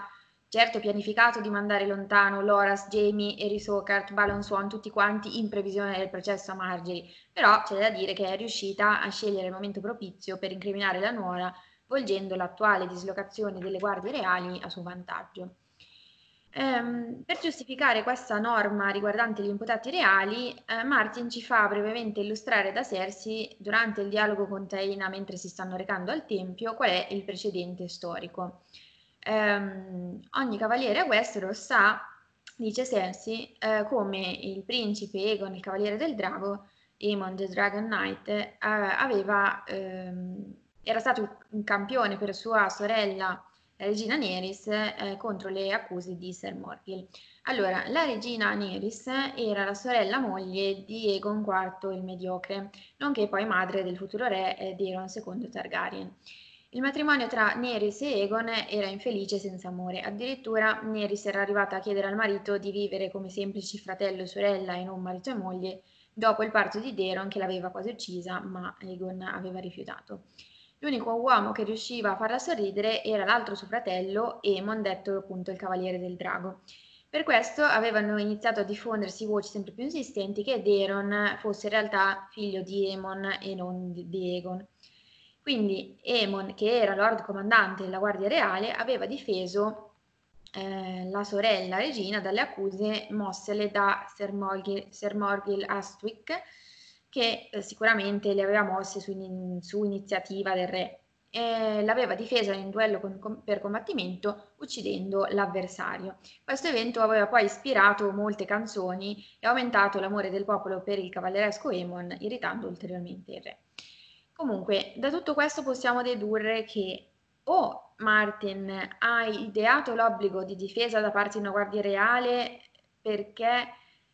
Speaker 4: Certo pianificato di mandare lontano Loras, Jamie, Eris Oakart, Balon Swan, tutti quanti in previsione del processo a Margery, però c'è da dire che è riuscita a scegliere il momento propizio per incriminare la nuora, volgendo l'attuale dislocazione delle guardie reali a suo vantaggio. Um, per giustificare questa norma riguardante gli imputati reali, eh, Martin ci fa brevemente illustrare da Cersei, durante il dialogo con Taina mentre si stanno recando al Tempio, qual è il precedente storico ehm, ogni cavaliere a Westeros sa, dice Cersei, eh, come il principe Egon, il cavaliere del drago, Aemon the Dragon Knight, eh, aveva, ehm, era stato un campione per sua sorella, la regina Neris, eh, contro le accuse di Ser Morgil. Allora, la regina Neris era la sorella moglie di Egon IV il Mediocre, nonché poi madre del futuro re eh, di Eron II Targaryen. Il matrimonio tra Neris e Egon era infelice senza amore. Addirittura Neris era arrivata a chiedere al marito di vivere come semplici fratello e sorella e non marito e moglie dopo il parto di Deron che l'aveva quasi uccisa, ma Egon aveva rifiutato. L'unico uomo che riusciva a farla sorridere era l'altro suo fratello, Emon, detto appunto il Cavaliere del Drago. Per questo avevano iniziato a diffondersi voci sempre più insistenti che Deron fosse in realtà figlio di Emon e non di Egon. Quindi Emon, che era Lord Comandante della Guardia Reale, aveva difeso eh, la sorella regina dalle accuse mossele da Sir Morgil, Sir Morgil Astwick, che eh, sicuramente le aveva mosse su, in, su iniziativa del re. E l'aveva difesa in duello con, con, per combattimento uccidendo l'avversario. Questo evento aveva poi ispirato molte canzoni e aumentato l'amore del popolo per il cavalleresco Emon, irritando ulteriormente il re. Comunque, da tutto questo possiamo dedurre che o Martin ha ideato l'obbligo di difesa da parte di una guardia reale perché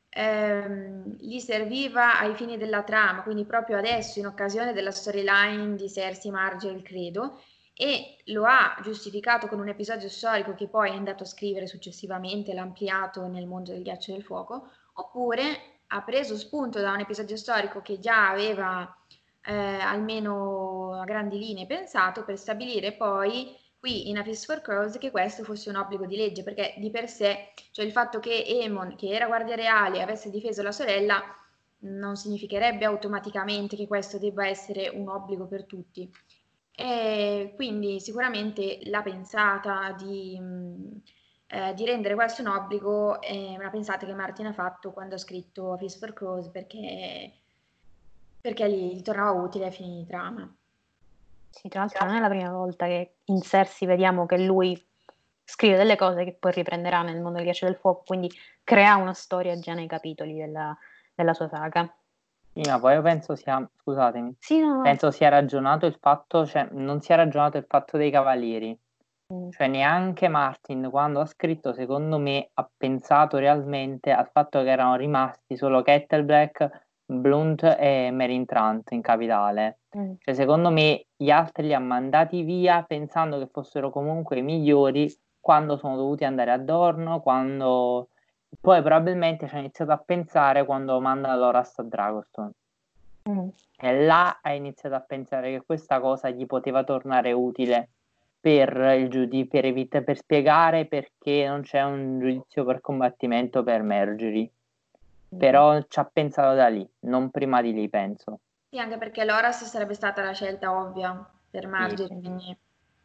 Speaker 4: ehm, gli serviva ai fini della trama, quindi proprio adesso in occasione della storyline di Cersei Marge il credo, e lo ha giustificato con un episodio storico che poi è andato a scrivere successivamente, l'ha ampliato nel mondo del ghiaccio e del fuoco, oppure ha preso spunto da un episodio storico che già aveva eh, almeno a grandi linee pensato per stabilire poi qui in A Feast for Crows che questo fosse un obbligo di legge, perché di per sé, cioè il fatto che Emon, che era guardia reale, avesse difeso la sorella, non significherebbe automaticamente che questo debba essere un obbligo per tutti. E quindi sicuramente la pensata di, eh, di rendere questo un obbligo è una pensata che Martin ha fatto quando ha scritto A Feast for Crows, perché perché gli, gli tornava utile ai fini di trama.
Speaker 1: Sì, tra l'altro non è la prima volta che in Cersei vediamo che lui scrive delle cose che poi riprenderà nel mondo del ghiaccio del fuoco, quindi crea una storia già nei capitoli della, della sua saga.
Speaker 3: Sì, ma poi io penso sia, scusatemi,
Speaker 1: Sì, no, no.
Speaker 3: penso sia ragionato il fatto, cioè non sia ragionato il fatto dei cavalieri,
Speaker 1: Mm.
Speaker 3: cioè neanche Martin quando ha scritto, secondo me, ha pensato realmente al fatto che erano rimasti solo Kettleblack, Blunt e Merin Trant in capitale.
Speaker 1: Mm.
Speaker 3: Cioè, secondo me gli altri li ha mandati via pensando che fossero comunque i migliori quando sono dovuti andare a Dorno, quando poi probabilmente ci ha iniziato a pensare quando manda Loras a Dragoston.
Speaker 1: Mm.
Speaker 3: E là ha iniziato a pensare che questa cosa gli poteva tornare utile per il giudi- per, evit- per spiegare perché non c'è un giudizio per combattimento per Marjorie. Però ci ha pensato da lì, non prima di lì, penso.
Speaker 4: Sì, anche perché Loras sarebbe stata la scelta ovvia per Marjorie, quindi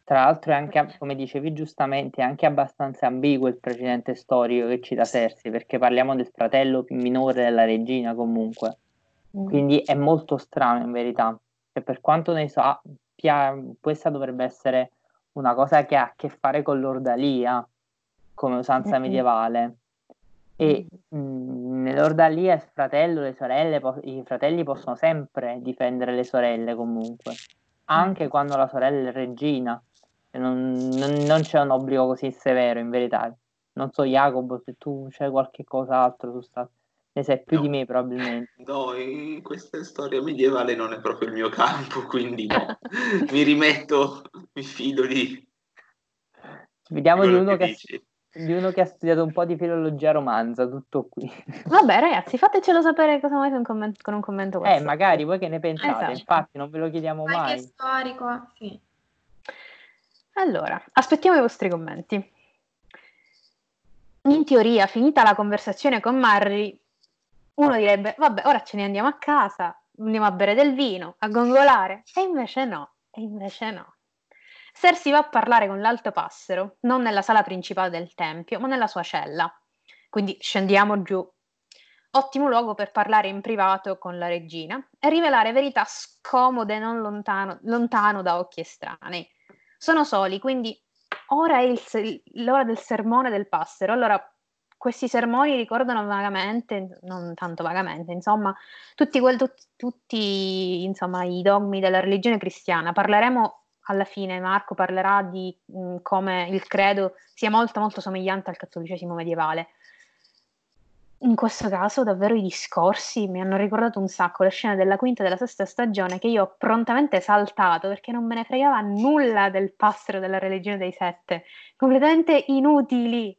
Speaker 3: Tra l'altro è anche, come dicevi giustamente, è anche abbastanza ambiguo il precedente storico che cita Cersei, perché parliamo del fratello minore della regina comunque.
Speaker 1: Mm.
Speaker 3: Quindi è molto strano in verità. E per quanto ne so, pia- questa dovrebbe essere una cosa che ha a che fare con l'ordalia, come usanza
Speaker 1: Mm-mm.
Speaker 3: medievale. E mh, nell'ordalia il fratello, le sorelle, po- i fratelli possono sempre difendere le sorelle comunque, anche quando la sorella è regina. E Non, non- non c'è un obbligo così severo in verità. Non so, Jacopo, se tu c'è qualche cos'altro, tu sta- ne sai più
Speaker 2: No.
Speaker 3: di me probabilmente.
Speaker 2: No, in questa storia medievale non è proprio il mio campo, quindi no. mi rimetto, mi fido di
Speaker 3: Vediamo di uno
Speaker 2: che
Speaker 3: che. Di uno che ha studiato un po' di filologia romanza, tutto qui.
Speaker 1: Vabbè, ragazzi, fatecelo sapere cosa volete un comment- con un commento
Speaker 3: Eh,
Speaker 1: WhatsApp.
Speaker 3: magari voi che ne pensate?
Speaker 1: Esatto.
Speaker 3: Infatti, non ve lo chiediamo
Speaker 4: qualche
Speaker 3: mai.
Speaker 4: storico, sì.
Speaker 1: Allora, aspettiamo i vostri commenti. In teoria, finita la conversazione con Marry, uno direbbe, vabbè, ora ce ne andiamo a casa, andiamo a bere del vino, a gongolare. E invece no, e invece no. Cersei va a parlare con l'alto passero, non nella sala principale del tempio, ma nella sua cella. Quindi scendiamo giù. Ottimo luogo per parlare in privato con la regina e rivelare verità scomode non lontano, lontano da occhi estranei. Sono soli, quindi ora è il l'ora del sermone del passero. Allora, questi sermoni ricordano vagamente, non tanto vagamente, insomma, tutti, quel- tut- tutti, insomma, i dogmi della religione cristiana. Parleremo alla fine, Marco parlerà di mh, come il credo sia molto molto somigliante al cattolicesimo medievale. In questo caso, davvero i discorsi mi hanno ricordato un sacco le scene della quinta e della sesta stagione che io ho prontamente saltato perché non me ne fregava nulla del passero della religione dei sette, completamente inutili.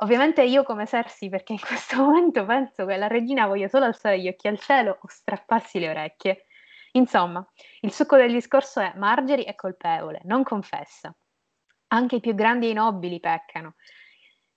Speaker 1: Ovviamente io come Cersei, perché in questo momento penso che la regina voglia solo alzare gli occhi al cielo o strapparsi le orecchie. Insomma, il succo del discorso è Margery è colpevole, non confessa. Anche i più grandi e i nobili peccano.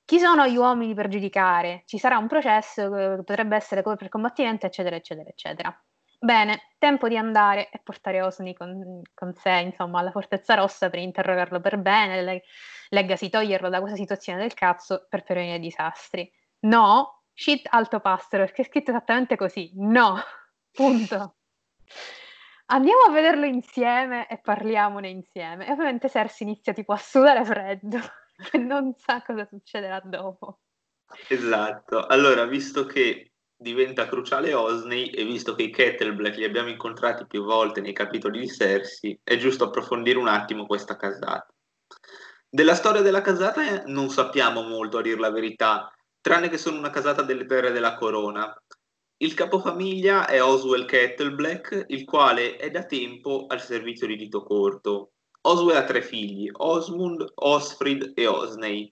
Speaker 1: Chi sono gli uomini per giudicare? Ci sarà un processo che potrebbe essere come per combattimento, eccetera, eccetera, eccetera. Bene, tempo di andare e portare Osni con, con sé, insomma, alla Fortezza Rossa per interrogarlo per bene, le- leggasi toglierlo da questa situazione del cazzo per prevenire disastri. No, shit alto pastro, perché è scritto esattamente così. No, punto. Andiamo a vederlo insieme e parliamone insieme. E ovviamente Cersei inizia tipo a sudare freddo, che non sa cosa succederà dopo.
Speaker 2: Esatto. Allora, visto che diventa cruciale Osney e visto che i Kettleblack li abbiamo incontrati più volte nei capitoli di Cersei, è giusto approfondire un attimo questa casata. Della storia della casata eh, non sappiamo molto, a dir la verità, tranne che sono una casata delle terre della corona. Il capofamiglia è Oswell Kettleblack, il quale è da tempo al servizio di Dito Corto. Oswell ha tre figli, Osmund, Osfrid e Osney.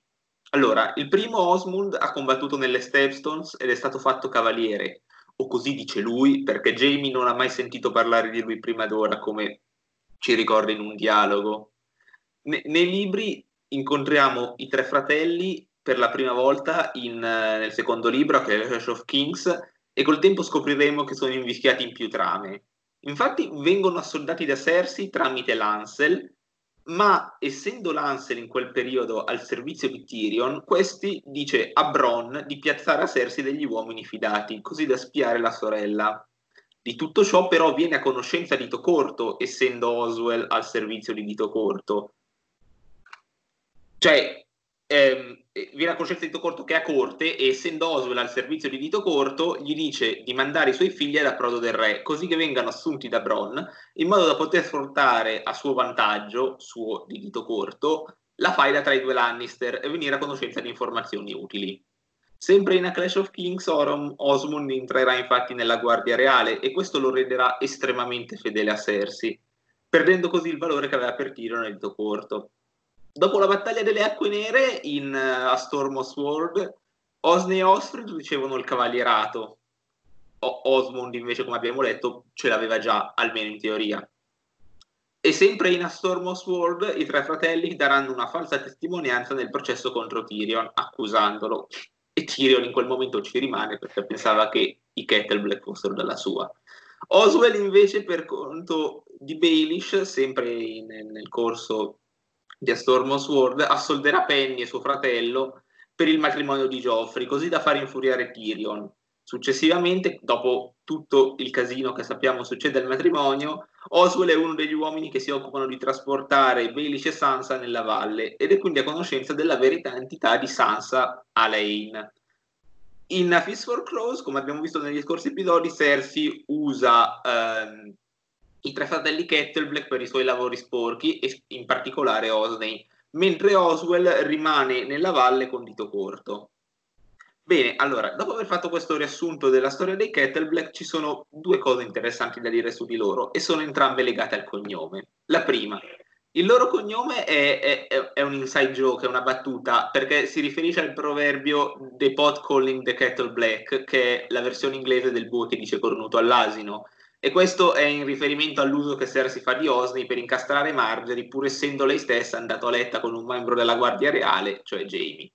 Speaker 2: Allora, il primo Osmund ha combattuto nelle Stepstones ed è stato fatto cavaliere, o così dice lui, perché Jamie non ha mai sentito parlare di lui prima d'ora, come ci ricorda in un dialogo. Ne- nei libri incontriamo i tre fratelli per la prima volta in, eh, nel secondo libro, che è Clash of Kings, e col tempo scopriremo che sono invischiati in più trame. Infatti vengono assoldati da Cersei tramite Lancel, ma essendo Lancel in quel periodo al servizio di Tyrion, questi dice a Bronn di piazzare a Cersei degli uomini fidati, così da spiare la sorella. Di tutto ciò però viene a conoscenza di Dito Corto, essendo Oswell al servizio di Dito Corto. Cioè, ehm, viene a conoscenza di Dito Corto che è a corte e essendo Oswell al servizio di Dito Corto gli dice di mandare i suoi figli all'approdo del re così che vengano assunti da Bron in modo da poter sfruttare a suo vantaggio, suo di Dito Corto, la faida tra i due Lannister e venire a conoscenza di informazioni utili. Sempre in A Clash of Kings, Orom, Osmond entrerà infatti nella Guardia Reale e questo lo renderà estremamente fedele a Cersei, perdendo così il valore che aveva per Tyrion nel dito corto. Dopo la battaglia delle Acque Nere in uh, A Storm of Sword, Osney e Osfrid ricevono il cavalierato. O- Osmond invece, come abbiamo letto, ce l'aveva già, almeno in teoria. E sempre in A Storm of Sword i tre fratelli daranno una falsa testimonianza nel processo contro Tyrion, accusandolo. E Tyrion in quel momento ci rimane perché pensava che i Kettleblack fossero dalla sua. Oswell invece per conto di Baelish, sempre in, nel corso di A Storm of Sword, assolderà Penny e suo fratello per il matrimonio di Geoffrey, così da far infuriare Tyrion. Successivamente, dopo tutto il casino che sappiamo succede al matrimonio, Oswell è uno degli uomini che si occupano di trasportare Baelish e Sansa nella valle ed è quindi a conoscenza della verità entità di Sansa a Lane. In A Fist for Crows, come abbiamo visto negli scorsi episodi, Cersei usa ehm, i tre fratelli Kettleblack per i suoi lavori sporchi e in particolare Osney, mentre Oswell rimane nella valle con dito corto. Bene, allora, dopo aver fatto questo riassunto della storia dei Kettleblack, ci sono due cose interessanti da dire su di loro e sono entrambe legate al cognome. La prima, il loro cognome è, è, è un inside joke, è una battuta, perché si riferisce al proverbio The pot calling the kettle black, che è la versione inglese del bue che dice cornuto all'asino. E questo è in riferimento all'uso che Cersei fa di Osney per incastrare Marjorie, pur essendo lei stessa andato a letta con un membro della Guardia Reale, cioè Jamie.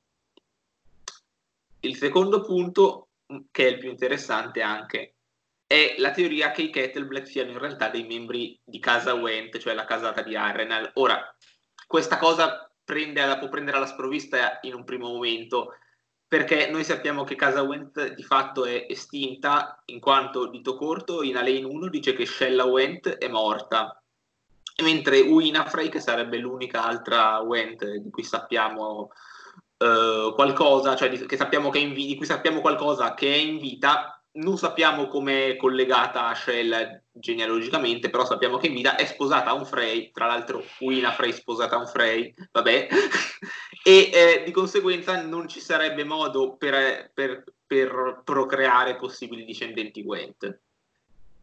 Speaker 2: Il secondo punto, che è il più interessante anche, è la teoria che i Kettleblack siano in realtà dei membri di casa Went, cioè la casata di Arrenal. Ora, questa cosa prende alla, può prendere alla sprovvista in un primo momento, perché noi sappiamo che Casa Went di fatto è estinta, in quanto Dito Corto in Alane 1 dice che Shella Went è morta, mentre Winafrey, che sarebbe l'unica altra Went di cui sappiamo Uh, qualcosa, cioè di, sappiamo che in, di cui sappiamo qualcosa che è in vita, non sappiamo come è collegata a Shell genealogicamente, però sappiamo che Mida è sposata a un Frey, tra l'altro Wina Frey sposata a un Frey, vabbè, e eh, di conseguenza non ci sarebbe modo per, per, per procreare possibili discendenti Gwent.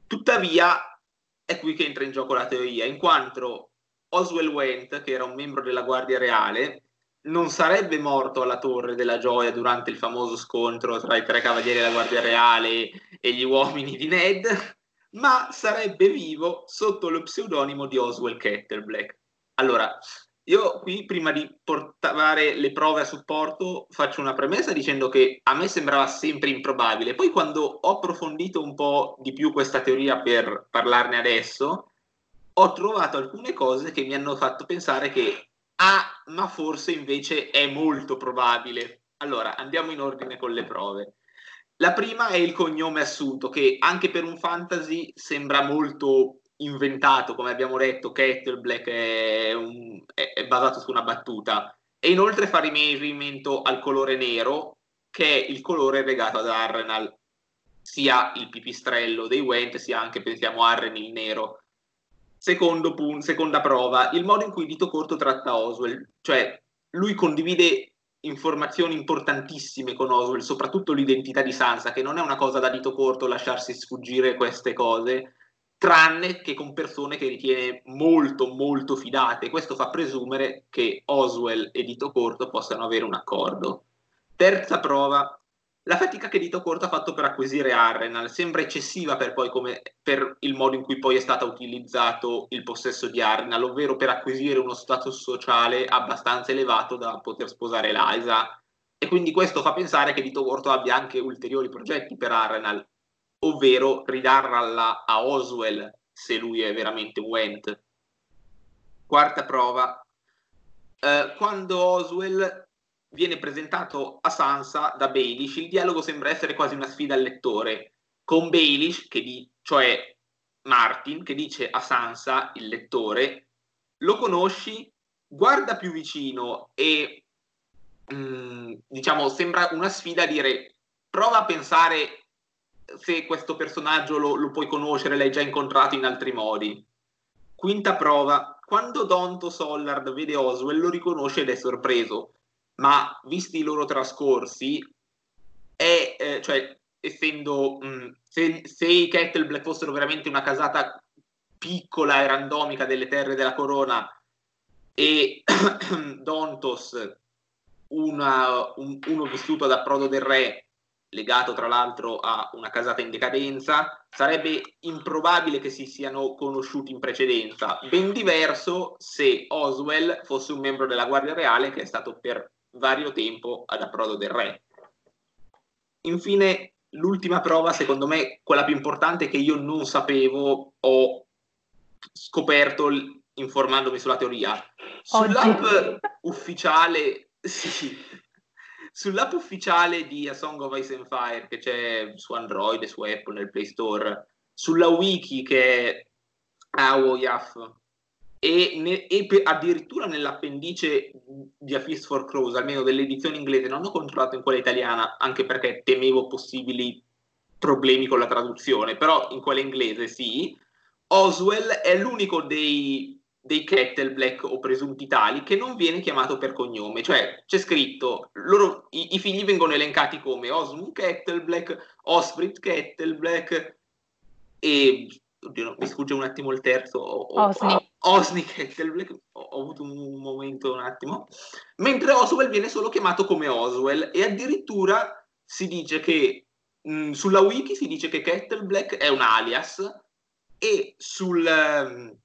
Speaker 2: Tuttavia, è qui che entra in gioco la teoria, in quanto Oswell Went, che era un membro della Guardia Reale, non sarebbe morto alla Torre della Gioia durante il famoso scontro tra i tre cavalieri della Guardia Reale e gli uomini di Ned, ma sarebbe vivo sotto lo pseudonimo di Oswell Kettleblack. Allora, io qui prima di portare le prove a supporto faccio una premessa dicendo che a me sembrava sempre improbabile, poi quando ho approfondito un po' di più questa teoria per parlarne adesso, ho trovato alcune cose che mi hanno fatto pensare che Ah, ma forse invece è molto probabile. Allora, andiamo in ordine con le prove. La prima è il cognome assunto, che anche per un fantasy sembra molto inventato, come abbiamo detto, Kettleblack è, un, è, è basato su una battuta. E inoltre fa riferimento al colore nero, che è il colore legato ad Arrenal, sia il pipistrello dei Went, sia anche, pensiamo, Arren il nero. Secondo punto, seconda prova, il modo in cui Dito Corto tratta Oswell, cioè lui condivide informazioni importantissime con Oswell, soprattutto l'identità di Sansa, che non è una cosa da dito corto lasciarsi sfuggire queste cose, tranne che con persone che ritiene molto molto fidate. Questo fa presumere che Oswell e Dito Corto possano avere un accordo. Terza prova, la fatica che Dito Corto ha fatto per acquisire Arrenal sembra eccessiva per, come, per, il modo in cui poi è stato utilizzato il possesso di Arrenal, ovvero per acquisire uno status sociale abbastanza elevato da poter sposare Liza. E quindi questo fa pensare che Dito Corto abbia anche ulteriori progetti per Arrenal, ovvero ridarla a Oswell se lui è veramente Went. Quarta prova. Eh, quando Oswell viene presentato a Sansa da Baelish, il dialogo sembra essere quasi una sfida al lettore, con Baelish, che di, cioè Martin, che dice a Sansa, il lettore, lo conosci, guarda più vicino e mh, mm, diciamo, sembra una sfida a dire prova a pensare se questo personaggio lo, lo puoi conoscere, l'hai già incontrato in altri modi. Quinta prova, quando Donto Sollard vede Oswell lo riconosce ed è sorpreso, ma visti i loro trascorsi, è, eh, cioè, essendo, mh, mm, se, se i Kettleblack fossero veramente una casata piccola e randomica delle terre della corona e Dontos una, un, uno vissuto da Prodo del Re legato tra l'altro a una casata in decadenza, sarebbe improbabile che si siano conosciuti in precedenza. Ben diverso se Oswell fosse un membro della Guardia Reale che è stato per vario tempo ad approdo del re. Infine, l'ultima prova, secondo me, quella più importante che io non sapevo, ho scoperto informandomi sulla teoria. Sull'app ufficiale, sì, Sull'app ufficiale di A Song of Ice and Fire, che c'è su Android su Apple nel Play Store, sulla wiki che è AOYAF, e, ne, e per, addirittura nell'appendice di A Fist for Crows, almeno dell'edizione inglese, non ho controllato in quella italiana, anche perché temevo possibili problemi con la traduzione, però in quella inglese sì. Oswell è l'unico dei dei Kettle Black o presunti tali che non viene chiamato per cognome, cioè c'è scritto, loro, i, i figli vengono elencati come Osmund Kettle Black, Osfrid Kettle Black e oddio, mi sfugge un attimo il terzo,
Speaker 1: Osni,
Speaker 2: Osni Kettle Black, ho, ho, avuto un momento un attimo, mentre Oswell viene solo chiamato come Oswell e addirittura si dice che mh, sulla wiki si dice che Kettle Black è un alias e sul... Um,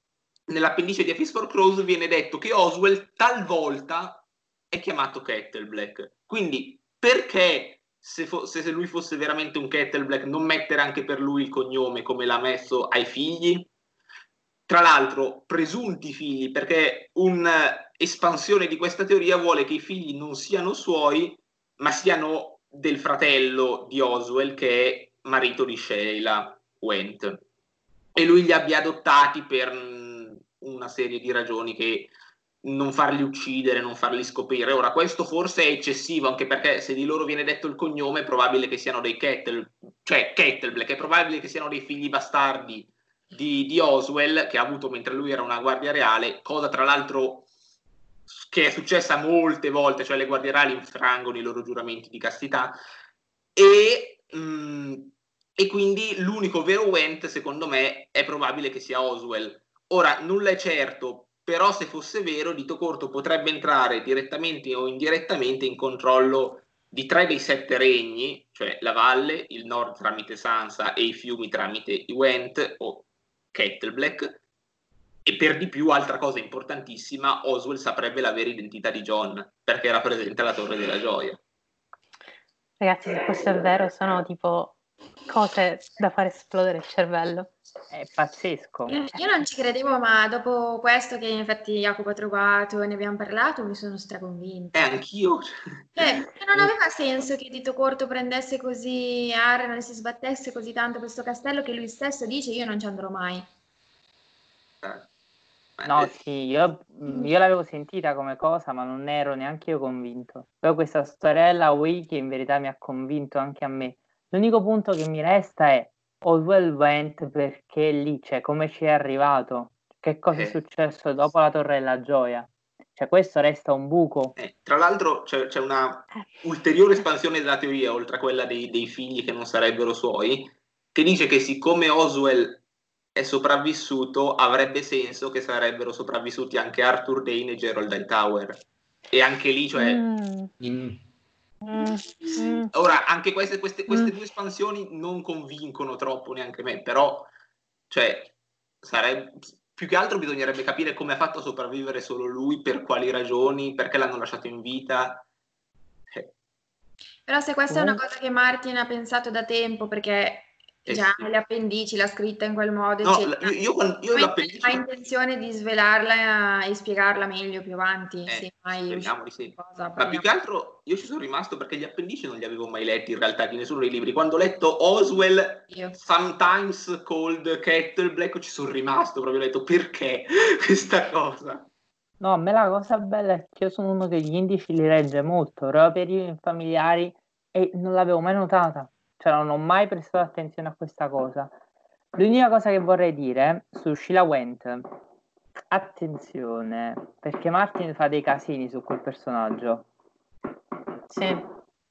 Speaker 2: nell'appendice di A Fist for Crows viene detto che Oswell talvolta è chiamato Kettleblack. Quindi perché se, fo- se, lui fosse veramente un Kettleblack non mettere anche per lui il cognome come l'ha messo ai figli? Tra l'altro, presunti figli, perché un'espansione di questa teoria vuole che i figli non siano suoi, ma siano del fratello di Oswell, che è marito di Sheila Went. E lui li abbia adottati per una serie di ragioni che non farli uccidere, non farli scoprire. Ora, questo forse è eccessivo, anche perché se di loro viene detto il cognome, è probabile che siano dei Kettle, cioè Kettleblack, è probabile che siano dei figli bastardi di, di, Oswell, che ha avuto mentre lui era una guardia reale, cosa tra l'altro che è successa molte volte, cioè le guardie reali infrangono i loro giuramenti di castità, e, mh, mm, e quindi l'unico vero Went, secondo me, è probabile che sia Oswell Ora, nulla è certo, però se fosse vero, Dito Corto potrebbe entrare direttamente o indirettamente in controllo di tre dei sette regni, cioè la valle, il nord tramite Sansa e i fiumi tramite i Went o Kettleblack. E per di più, altra cosa importantissima, Oswell saprebbe la vera identità di John, perché era presente alla Torre della Gioia.
Speaker 1: Ragazzi, se questo è vero, sono tipo cose da far esplodere il cervello.
Speaker 3: È pazzesco.
Speaker 4: Io, io non ci credevo, ma dopo questo che infatti Jacopo ha trovato e ne abbiamo parlato, mi sono straconvinta.
Speaker 2: Eh, anch'io.
Speaker 4: Cioè, non aveva senso che Dito Corto prendesse così Arren e si sbattesse così tanto questo castello che lui stesso dice io non ci andrò mai.
Speaker 3: Eh. No, sì, io, io, l'avevo sentita come cosa, ma non ero neanche io convinto. Poi questa storiella Wiki in verità mi ha convinto anche a me. L'unico punto che mi resta è Oswell Went perché lì, cioè come ci è arrivato, che cosa è eh. successo dopo la Torre della Gioia. Cioè questo resta un buco.
Speaker 2: Eh, tra l'altro c'è, c'è, una ulteriore espansione della teoria, oltre a quella dei, dei figli che non sarebbero suoi, che dice che siccome Oswell è sopravvissuto, avrebbe senso che sarebbero sopravvissuti anche Arthur Dane e Gerald Hightower. E anche lì, cioè... Mm. In Mm, mm. Ora, anche queste, queste, queste mm. due espansioni non convincono troppo neanche me, però, cioè, sarebbe, più che altro bisognerebbe capire come ha fatto a sopravvivere solo lui, per quali ragioni, perché l'hanno lasciato in vita.
Speaker 4: Eh. Però se questa è una cosa che Martin ha pensato da tempo, perché già sì. le appendici l'ha scritta in quel modo.
Speaker 2: No, io, io, io l'appendice...
Speaker 4: Ha intenzione di svelarla e spiegarla meglio più avanti. Eh, se mai
Speaker 2: di sì. Cosa, Ma più che altro io ci sono rimasto perché gli appendici non li avevo mai letti in realtà di nessuno dei libri. Quando ho letto Oswell, io. Sometimes Called Kettle Black, ci sono rimasto proprio, ho detto perché questa cosa?
Speaker 3: No, a me la cosa bella è che io sono uno che gli indici li regge molto, proprio per i familiari, e non l'avevo mai notata. Cioè, non ho mai prestato attenzione a questa cosa. L'unica cosa che vorrei dire su Sheila Went, attenzione, perché Martin fa dei casini su quel personaggio.
Speaker 1: Sì.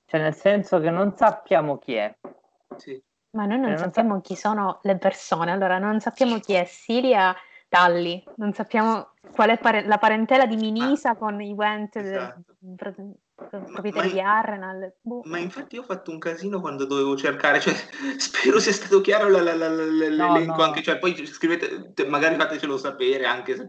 Speaker 3: Cioè, nel senso che non sappiamo chi è.
Speaker 2: Sì.
Speaker 1: Ma noi non
Speaker 3: Eh, non
Speaker 1: sappiamo chi sono le persone, allora non sappiamo chi è Silia Talli, non sappiamo qual è pare- la parentela di Minisa con i Went,
Speaker 2: esatto.
Speaker 1: del- pro-
Speaker 2: Ma-
Speaker 1: di Arrenal. Boh.
Speaker 2: Ma infatti io ho fatto un casino quando dovevo cercare, cioè spero sia stato chiaro la- la- la- l'elenco
Speaker 3: no.
Speaker 2: anche, cioè poi scrivete, te- magari fatecelo sapere anche se,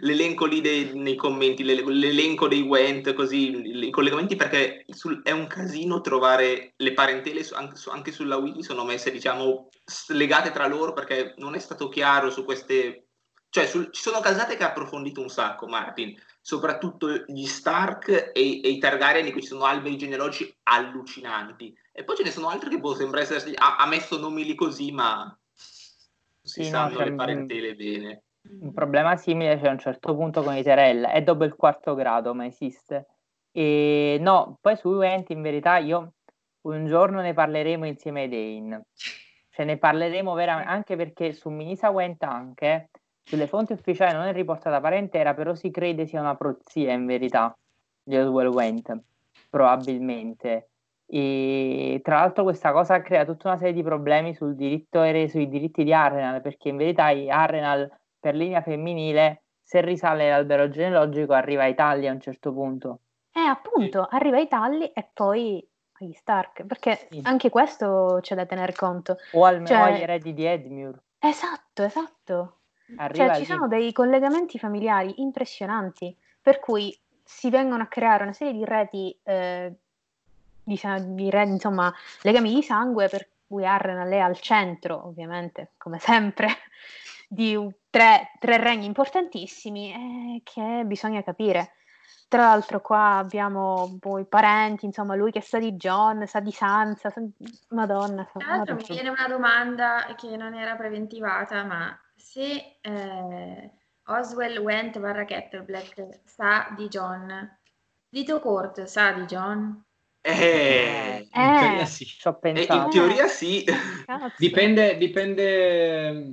Speaker 2: l'elenco lì dei- nei commenti, l'e- l'elenco dei Went, così, i collegamenti perché sul- è un casino trovare le parentele su- anche, su- anche sulla wiki sono messe diciamo legate tra loro perché non è stato chiaro su queste, cioè sul- ci sono casate che ha approfondito un sacco Martin, soprattutto gli Stark e, e i Targaryen cui ci sono alberi genealogici allucinanti. E poi ce ne sono altri che boh, sembra essersi, ha, ha messo nomi lì così, ma si
Speaker 3: Sì, no,
Speaker 2: sanno
Speaker 3: cioè,
Speaker 2: le parentele bene.
Speaker 3: Un problema simile c'è a un certo punto con i Terell, è dopo il quarto grado, ma esiste. E no, poi sui Went in verità io un giorno ne parleremo insieme ai Dane. Ce ne parleremo veramente, anche perché su Minisa Went anche, sulle fonti ufficiali non è riportata parentela, però si crede sia una prozia in verità di Oswell Went, probabilmente. E tra l'altro questa cosa crea tutta una serie di problemi sul diritto ere- sui diritti di Arrenal, perché in verità i Arrenal per linea femminile, se risale l'albero genealogico, arriva a Italia a un certo punto.
Speaker 1: Eh, appunto, arriva ai Talli e poi agli Stark, perché
Speaker 3: Sì.
Speaker 1: anche questo c'è da tener conto.
Speaker 3: O almeno
Speaker 1: Cioè-
Speaker 3: agli eredi di Edmure.
Speaker 1: Esatto, esatto.
Speaker 3: Arriva
Speaker 1: Cioè, ci
Speaker 3: lì.
Speaker 1: sono dei collegamenti familiari impressionanti, per cui si vengono a creare una serie di reti, eh, di, sa- di re- insomma, legami di sangue, per cui Arrenal è al centro, ovviamente, come sempre, di tre, tre regni importantissimi eh, che bisogna capire. Tra l'altro qua abbiamo boh, i parenti, insomma, lui che sa di John, sa di Sansa, sa- Madonna.
Speaker 4: Tra l'altro mi viene una domanda che non era preventivata, ma se eh, Oswell Went barra Kettleblack sa di John, Vito Court sa di John?
Speaker 2: Eh,
Speaker 5: In teoria
Speaker 1: Eh.
Speaker 5: sì.
Speaker 3: Ci ho
Speaker 2: e in teoria sì.
Speaker 5: Dipende, dipende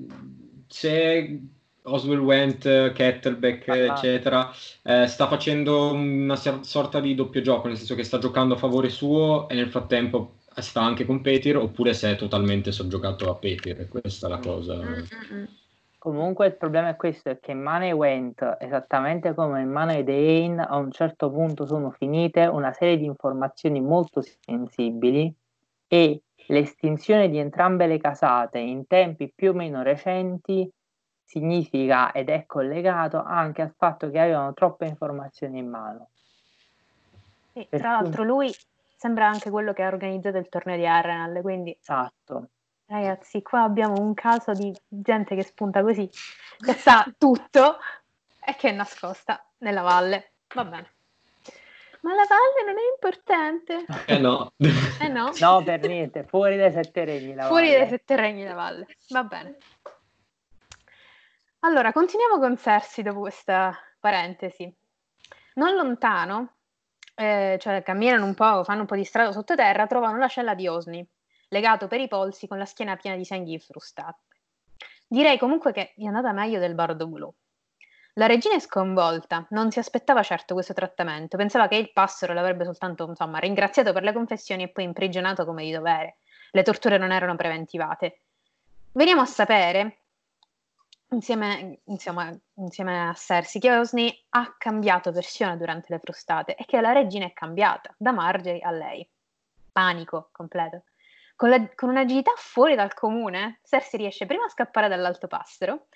Speaker 5: se Oswell Went, Kettleback,
Speaker 3: Ah,
Speaker 5: eccetera, eh, sta facendo una ser- sorta di doppio gioco, nel senso che sta giocando a favore suo e nel frattempo sta anche con Petir, oppure se è totalmente soggiogato a Petir. Questa è la cosa.
Speaker 4: Mm, mm, mm.
Speaker 3: Comunque il problema è questo, è che mano ai Went, esattamente come in mano ai Dane, a un certo punto sono finite una serie di informazioni molto sensibili e l'estinzione di entrambe le casate in tempi più o meno recenti significa ed è collegato anche al fatto che avevano troppe informazioni in mano. Per
Speaker 1: tra l'altro lui sembra anche quello che ha organizzato il torneo di Arrenal, quindi
Speaker 3: Esatto.
Speaker 1: Ragazzi, qua abbiamo un caso di gente che spunta così, che sa tutto e che è nascosta nella valle. Va bene. Ma la valle non è importante.
Speaker 5: Eh no.
Speaker 1: Eh no?
Speaker 3: No, per niente, fuori dai sette regni. la
Speaker 1: Fuori
Speaker 3: valle.
Speaker 1: dai sette regni della valle. Va bene. Allora, continuiamo con Cersei dopo questa parentesi. Non lontano, eh, cioè camminano un po', fanno un po' di strada sottoterra, trovano la cella di Osni, legato per i polsi con la schiena piena di senghi frustati. Direi comunque che è andata meglio del bardo blu. La regina è sconvolta, non si aspettava certo questo trattamento, pensava che il passero l'avrebbe soltanto, insomma, ringraziato per le confessioni e poi imprigionato come di dovere. Le torture non erano preventivate. Veniamo a sapere, insieme, insomma, insieme a Cersei, che Osni ha cambiato versione durante le frustate e che la regina è cambiata da Marjorie a lei. Panico completo. Con, la- con un'agilità fuori dal comune, Cersei riesce prima a scappare dall'alto passero,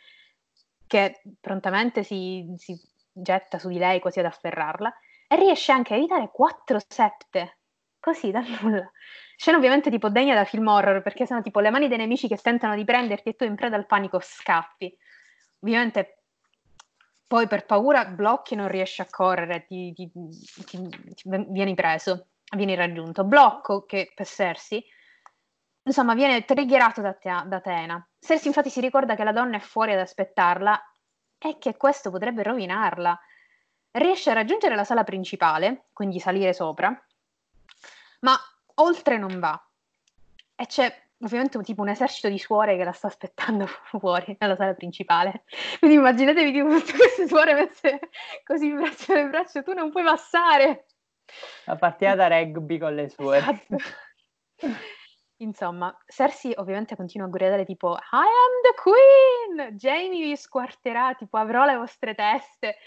Speaker 1: che prontamente si, si getta su di lei quasi ad afferrarla, e riesce anche a evitare quattro septe, così dal nulla. Scena ovviamente tipo degna da film horror, perché sono tipo le mani dei nemici che tentano di prenderti e tu in preda al panico scappi. Ovviamente poi per paura blocchi non riesci a correre, ti, ti- ti- vieni preso, vieni raggiunto. Blocco che per Cersei, insomma, viene triggerato da, Te- da Atena. Cersei infatti si ricorda che la donna è fuori ad aspettarla e che questo potrebbe rovinarla. riesce a raggiungere la sala principale, quindi salire sopra, ma oltre non va. E c'è ovviamente tipo un esercito di suore che la sta aspettando fuori nella sala principale. Quindi immaginatevi tipo tutte queste suore messe così braccio nel braccio, tu non puoi passare.
Speaker 3: La partita da rugby con le suore.
Speaker 1: Esatto. Insomma, Cersei ovviamente continua a gridare tipo I am the queen! Jamie vi squarterà, tipo avrò le vostre teste.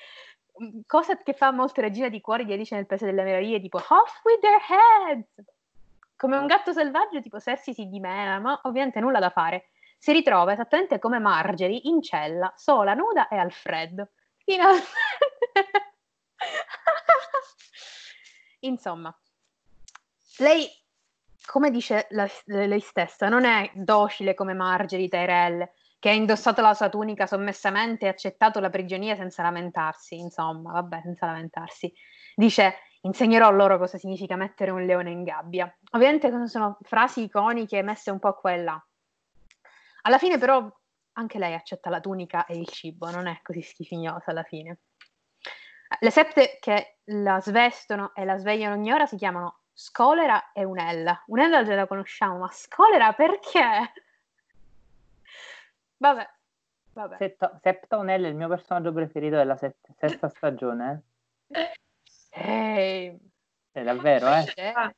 Speaker 1: Mm, cosa che fa molto Regina di Cuori di Alice nel Paese delle Meraviglie, tipo off with their heads! Come un gatto selvaggio, tipo Cersei si dimena, ma ovviamente nulla da fare. Si ritrova esattamente come Margery in cella, sola, nuda e al freddo. Finalmente! Insomma, lei come dice la, lei stessa, non è docile come Margery Tyrell, che ha indossato la sua tunica sommessamente e accettato la prigionia senza lamentarsi, insomma, vabbè, senza lamentarsi. Dice, insegnerò loro cosa significa mettere un leone in gabbia. Ovviamente sono frasi iconiche messe un po' qua e là. Alla fine però anche lei accetta la tunica e il cibo, non è così schifignosa alla fine. Le sette che la svestono e la svegliano ogni ora si chiamano Scolera e Unella. Unella già la conosciamo, ma Scolera perché? Vabbè, vabbè.
Speaker 3: Setto, Septonella è il mio personaggio preferito della set- sesta stagione.
Speaker 1: Ehi.
Speaker 3: È davvero, eh?
Speaker 4: Ah,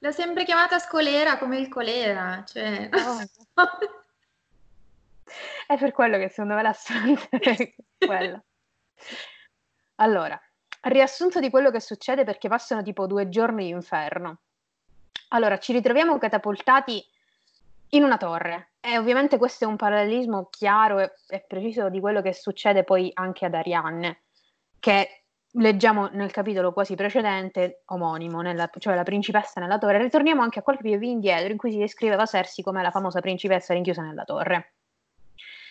Speaker 4: L'ho sempre chiamata scolera come il colera, cioè...
Speaker 1: Oh. È per quello che secondo me la storia è quella. Allora, riassunto di quello che succede perché passano tipo due giorni di inferno. Allora, ci ritroviamo catapultati in una torre e ovviamente questo è un parallelismo chiaro e, e preciso di quello che succede poi anche ad Arianne, che leggiamo nel capitolo quasi precedente, omonimo, nella, cioè la principessa nella torre. Ritorniamo anche a qualche più indietro in cui si descriveva Cersei come la famosa principessa rinchiusa nella torre.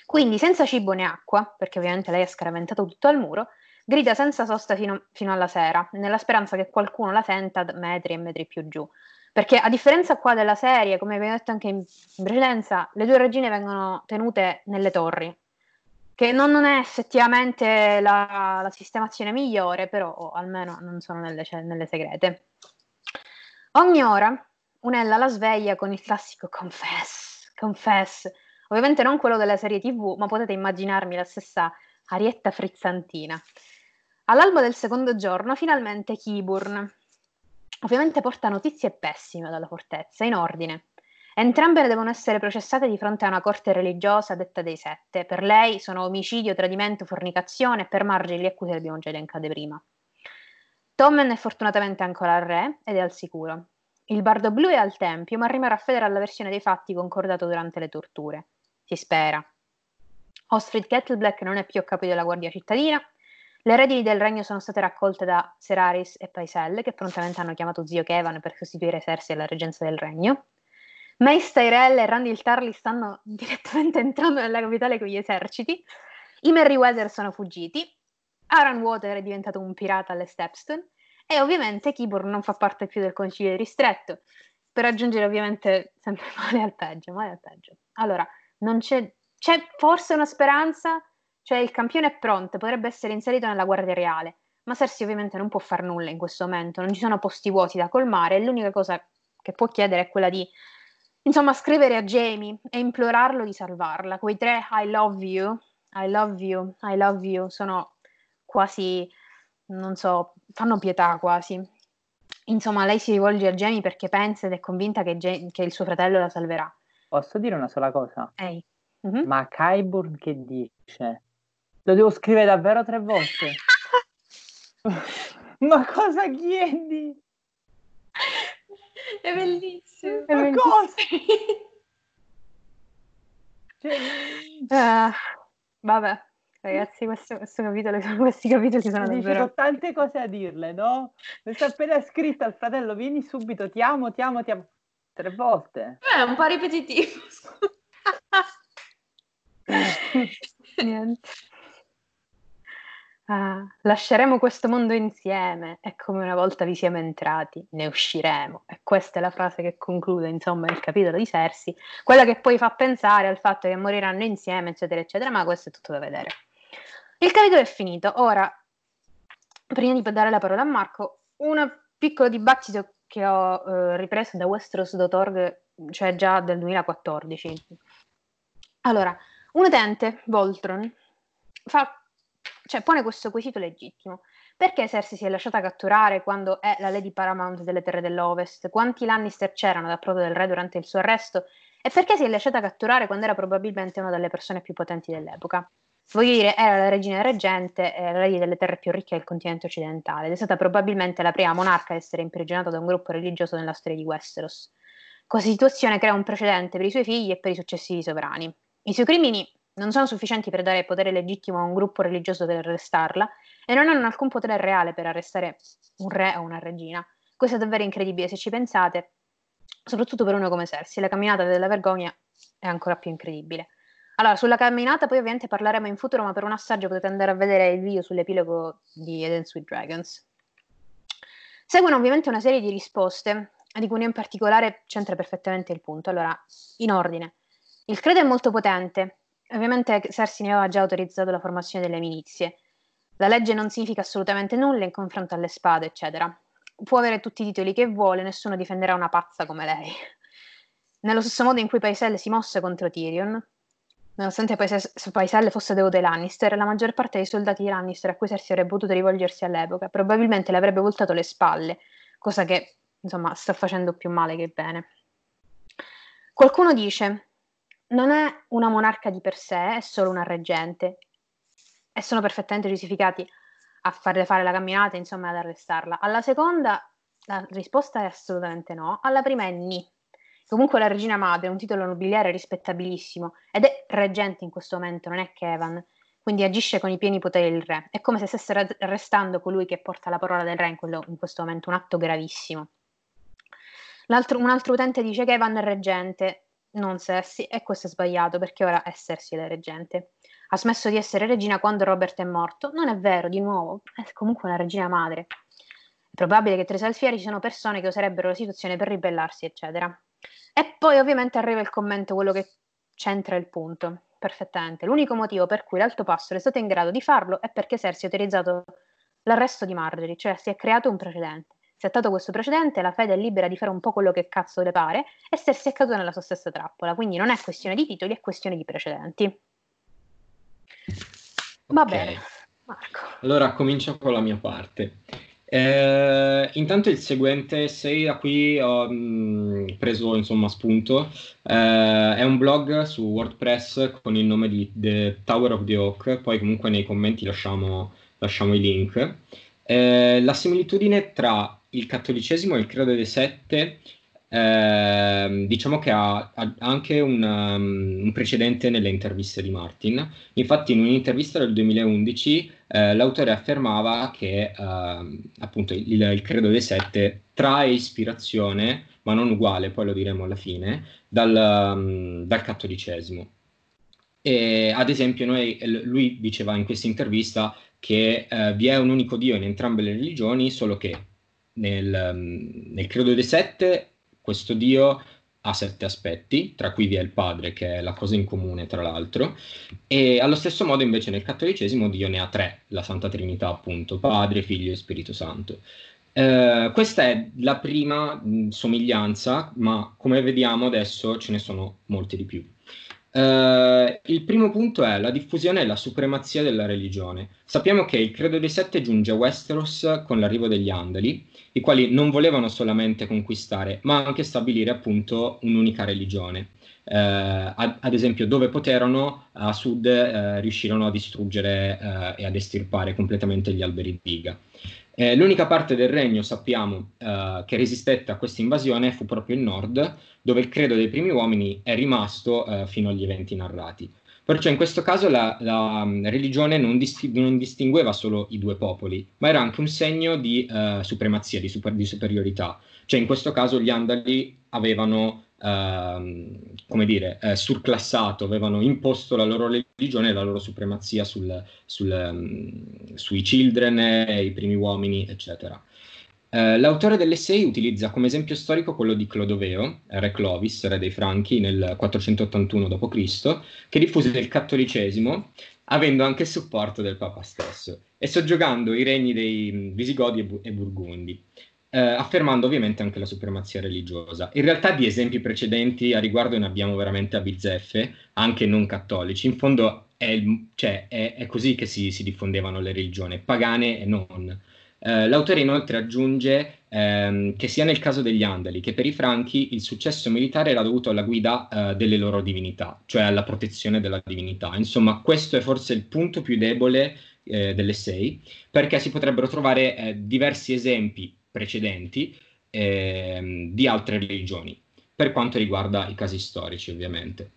Speaker 1: Quindi senza cibo né acqua, perché ovviamente lei ha scaraventato tutto al muro, grida senza sosta fino, fino, alla sera, nella speranza che qualcuno la senta metri e metri più giù. Perché a differenza qua della serie, come abbiamo detto anche in, precedenza, le due regine vengono tenute nelle torri, che non, non è effettivamente la, la, sistemazione migliore, però almeno non sono nelle, cioè, nelle segrete. Ogni ora Unella la sveglia con il classico confess, confess, ovviamente non quello della serie tv, ma potete immaginarmi la stessa arietta frizzantina. All'alba del secondo giorno, finalmente Kiburn. Ovviamente porta notizie pessime dalla fortezza, in ordine. Entrambe devono essere processate di fronte a una corte religiosa detta dei sette. Per lei sono omicidio, tradimento, fornicazione e per Margie le accuse le abbiamo già elencate prima. Tommen è fortunatamente ancora al re ed è al sicuro. Il bardo blu è al tempio, ma rimarrà fedele alla versione dei fatti concordato durante le torture. Si spera. Osfrid Kettleblack non è più a capo della guardia cittadina le redini del regno sono state raccolte da Seraris e Paiselle, che prontamente hanno chiamato zio Kevan per sostituire Cersei alla reggenza del regno. Mace Tyrell e Randall Tarly stanno direttamente entrando nella capitale con gli eserciti. I Merryweather sono fuggiti. Aaron Water è diventato un pirata alle Stepstone. E ovviamente Kibor non fa parte più del concilio ristretto. Per raggiungere ovviamente sempre male al peggio, male al peggio. Allora, non c'è, c'è forse una speranza cioè il campione è pronto, potrebbe essere inserito nella guardia reale, ma Cersei ovviamente non può fare nulla in questo momento, non ci sono posti vuoti da colmare e l'unica cosa che può chiedere è quella di, insomma, scrivere a Jamie e implorarlo di salvarla. Quei tre I love you, I love you, I love you sono quasi, non so, fanno pietà quasi. Insomma, lei si rivolge a Jamie perché pensa ed è convinta che, Jamie, che il suo fratello la salverà.
Speaker 3: Posso dire una sola cosa?
Speaker 1: Ehi.
Speaker 3: Mm-hmm. Ma Kyburn che dice? Lo devo scrivere davvero tre volte? Ma cosa chiedi?
Speaker 4: È bellissimo.
Speaker 3: È bellissimo. cosa?
Speaker 1: cioè... uh, vabbè, ragazzi, questo, questo capitolo, questi capitoli sono
Speaker 3: Dici,
Speaker 1: davvero...
Speaker 3: Ho tante cose a dirle, no? Mi sta appena scritto al fratello, vieni subito, ti amo, ti amo, ti amo. Tre volte.
Speaker 4: È un po' ripetitivo.
Speaker 1: Niente. Ah, lasceremo questo mondo insieme e come una volta vi siamo entrati, ne usciremo. E questa è la frase che conclude, insomma, il capitolo di Sersi, quella che poi fa pensare al fatto che moriranno insieme, eccetera, eccetera, ma questo è tutto da vedere. Il capitolo è finito. Ora, prima di dare la parola a Marco, un piccolo dibattito che ho eh, ripreso da Westeros.org, cioè già del 2014. Allora, un utente, Voltron, fa, cioè, pone questo quesito legittimo. Perché Cersei si è lasciata catturare quando è la Lady Paramount delle terre dell'Ovest? Quanti Lannister c'erano da prodo del re durante il suo arresto? E perché si è lasciata catturare quando era probabilmente una delle persone più potenti dell'epoca? Voglio dire, era la regina reggente, la lady delle terre più ricche del continente occidentale ed è stata probabilmente la prima monarca a essere imprigionata da un gruppo religioso nella storia di Westeros. Questa situazione crea un precedente per i suoi figli e per i successivi sovrani. I suoi crimini non sono sufficienti per dare potere legittimo a un gruppo religioso per arrestarla e non hanno alcun potere reale per arrestare un re o una regina. Questo è davvero incredibile se ci pensate, soprattutto per uno come Cersei. La camminata della vergogna è ancora più incredibile. Allora, sulla camminata poi ovviamente parleremo in futuro, ma per un assaggio potete andare a vedere il video sull'epilogo di Eden Sweet Dragons. Seguono ovviamente una serie di risposte, di cui in particolare c'entra perfettamente il punto. Allora, in ordine. Il credo è molto potente. Ovviamente Cersei ne aveva già autorizzato la formazione delle milizie. La legge non significa assolutamente nulla in confronto alle spade, eccetera. Può avere tutti i titoli che vuole, nessuno difenderà una pazza come lei. Nello stesso modo in cui Paiselle si mosse contro Tyrion, nonostante Paiselle fosse devoto Lannister, la maggior parte dei soldati di Lannister a cui Cersei avrebbe potuto rivolgersi all'epoca probabilmente le avrebbe voltato le spalle, cosa che insomma sta facendo più male che bene. Qualcuno dice: Non è una monarca di per sé, è solo una reggente e sono perfettamente giustificati a farle fare la camminata, insomma, ad arrestarla. Alla seconda la risposta è assolutamente no, alla prima è ni. Comunque la regina madre è un titolo nobiliare rispettabilissimo ed è reggente in questo momento, non è Kevan, quindi agisce con i pieni poteri del re. È come se stesse arrestando colui che porta la parola del re in, quello, in questo momento, un atto gravissimo. L'altro, un altro utente dice che Evan è reggente, non Cersei, e questo è sbagliato perché ora è Cersei la reggente ha smesso di essere regina quando Robert è morto. Non è vero, di nuovo, è comunque una regina madre. È probabile che tra i salfieri ci siano persone che userebbero la situazione per ribellarsi, eccetera. E poi ovviamente arriva il commento, quello che centra il punto, perfettamente. L'unico motivo per cui l'Alto Passo è stato in grado di farlo è perché Cersei ha utilizzato l'arresto di Marjorie, cioè si è creato un precedente. Settato questo precedente, la fede è libera di fare un po' quello che cazzo le pare e Cersei è caduta nella sua stessa trappola. Quindi non è questione di titoli, è questione di precedenti. Va
Speaker 5: Ok.
Speaker 1: bene, Marco.
Speaker 5: Allora comincio con la mia parte. Eh, intanto il seguente essay da cui ho mh, preso insomma spunto eh, è un blog su WordPress con il nome di The Tower of the Oak, poi comunque nei commenti lasciamo, lasciamo i link. Eh, la similitudine tra il cattolicesimo e il credo dei sette ehm, diciamo che ha, ha anche un, um, un precedente nelle interviste di Martin. Infatti, in un'intervista del 2011, eh, l'autore affermava che ehm, appunto il, il Credo dei Sette trae ispirazione, ma non uguale, poi lo diremo alla fine, dal, um, dal cattolicesimo. E, ad esempio, noi, lui diceva in questa intervista che eh, vi è un unico Dio in entrambe le religioni, solo che nel, um, nel Credo dei Sette questo Dio ha sette aspetti, tra cui vi è il Padre, che è la cosa in comune, tra l'altro, e allo stesso modo invece nel cattolicesimo Dio ne ha tre, la Santa Trinità appunto, Padre, Figlio e Spirito Santo. Eh, questa è la prima mh, somiglianza, ma come vediamo adesso ce ne sono molte di più. Uh, il primo punto è la diffusione e la supremazia della religione. Sappiamo che il Credo dei Sette giunge a Westeros con l'arrivo degli Andali, i quali non volevano solamente conquistare, ma anche stabilire appunto un'unica religione. Uh, ad, esempio, dove poterono a sud uh, riuscirono a distruggere e ad estirpare completamente gli alberi di Viga. Eh, l'unica parte del regno, sappiamo, eh, che resistette a questa invasione fu proprio il nord, dove il credo dei primi uomini è rimasto eh, fino agli eventi narrati. Perciò in questo caso la, la um, religione non, disti- non, distingueva solo i due popoli, ma era anche un segno di uh, supremazia, di, super- di, superiorità. Cioè in questo caso gli Andali avevano, uh, come dire, uh, surclassato, avevano imposto la loro religione e la loro supremazia sul, sul, um, sui children, eh, i primi uomini, eccetera. Uh, l'autore dell'essay utilizza come esempio storico quello di Clodoveo, re Clovis, re dei Franchi, nel 481 d.C., che diffuse il cattolicesimo, avendo anche il supporto del Papa stesso. e soggiogando i regni dei Visigodi e, Bu- e Burgundi. Eh, affermando ovviamente anche la supremazia religiosa. In realtà di esempi precedenti a riguardo ne abbiamo veramente a bizzeffe, anche non cattolici. In fondo è, il, cioè, è, è così che si, si, diffondevano le religioni, pagane e non. Eh, l'autore inoltre aggiunge ehm, che sia nel caso degli Andali che per i Franchi il successo militare era dovuto alla guida eh, delle loro divinità, cioè alla protezione della divinità. Insomma, questo è forse il punto più debole eh, dell'essay, perché si potrebbero trovare eh, diversi esempi precedenti eh, di altre religioni, per quanto riguarda i casi storici ovviamente.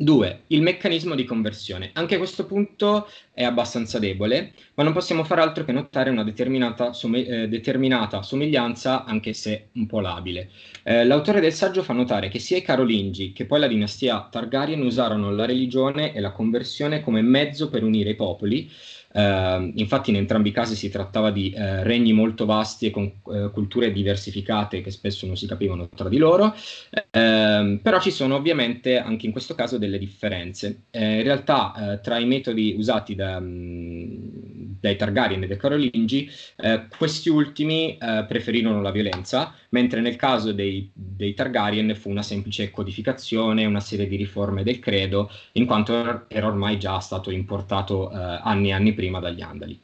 Speaker 5: 2. Il meccanismo di conversione. Anche questo punto è abbastanza debole, ma non possiamo fare altro che notare una determinata, som- eh, determinata somiglianza, anche se un po' labile. Eh, l'autore del saggio fa notare che sia i Carolingi che poi la dinastia Targaryen usarono la religione e la conversione come mezzo per unire i popoli, Uh, infatti in entrambi i casi si trattava di uh, regni molto vasti e con uh, culture diversificate che spesso non si capivano tra di loro, ehm, però ci sono ovviamente anche in questo caso delle differenze. Eh, in realtà tra i metodi usati da, um, dai Targaryen e dai Carolingi, questi ultimi preferirono la violenza, mentre nel caso dei, dei, Targaryen fu una semplice codificazione, una serie di riforme del credo, in quanto era ormai già stato importato anni e anni prima dagli Andali.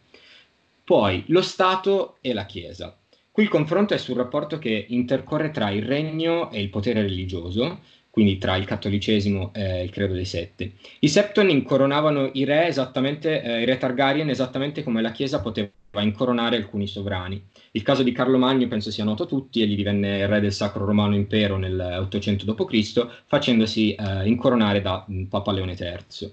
Speaker 5: Poi lo Stato e la Chiesa. Qui il confronto è sul rapporto che intercorre tra il regno e il potere religioso, quindi tra il cattolicesimo e il credo dei sette. I Septon incoronavano i re, esattamente, eh, i re Targaryen esattamente come la Chiesa poteva incoronare alcuni sovrani. Il caso di Carlo Magno penso sia noto a tutti, egli divenne re del Sacro Romano Impero nel 800 d.C., facendosi eh, incoronare da mm, Papa Leone III.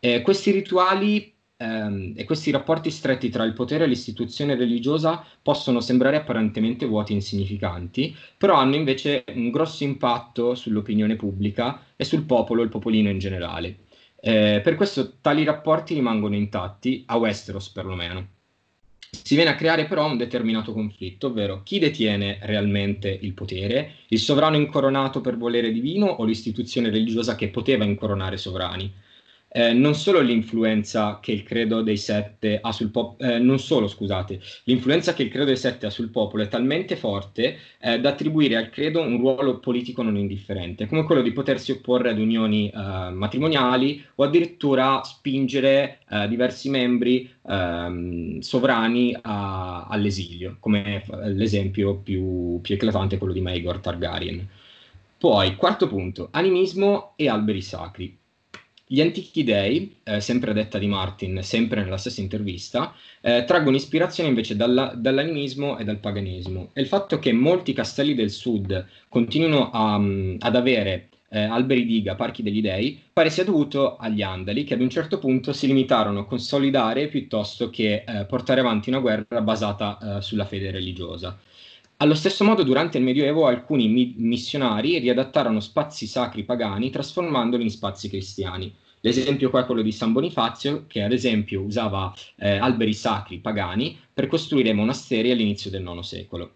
Speaker 5: Eh, questi rituali ehm, e questi rapporti stretti tra il potere e l'istituzione religiosa possono sembrare apparentemente vuoti e insignificanti, però hanno invece un grosso impatto sull'opinione pubblica e sul popolo, il popolino in generale. Eh, per questo tali rapporti rimangono intatti, a Westeros perlomeno. Si viene a creare però un determinato conflitto, ovvero chi detiene realmente il potere, il sovrano incoronato per volere divino o l'istituzione religiosa che poteva incoronare sovrani eh, non solo l'influenza che il credo dei sette ha sul popolo, eh, non solo scusate, l'influenza che il credo dei sette ha sul popolo è talmente forte eh, da attribuire al credo un ruolo politico non indifferente, come quello di potersi opporre ad unioni eh, matrimoniali o addirittura spingere eh, diversi membri ehm, sovrani a, all'esilio, come l'esempio più, più eclatante è quello di Maegor Targaryen. Poi, quarto punto, animismo e alberi sacri. Gli antichi dei, eh, sempre detta di Martin, sempre nella stessa intervista, eh, traggono ispirazione invece dalla, dall'animismo e dal paganismo. E il fatto che molti castelli del sud continuino a, um, ad avere eh, alberi diga, parchi degli dei, pare sia dovuto agli Andali che ad un certo punto si limitarono a consolidare piuttosto che eh, portare avanti una guerra basata eh, sulla fede religiosa. Allo stesso modo, durante il Medioevo, alcuni mi- missionari riadattarono spazi sacri pagani trasformandoli in spazi cristiani. L'esempio qua è quello di San Bonifazio, che ad esempio usava eh, alberi sacri pagani per costruire monasteri all'inizio del IX secolo.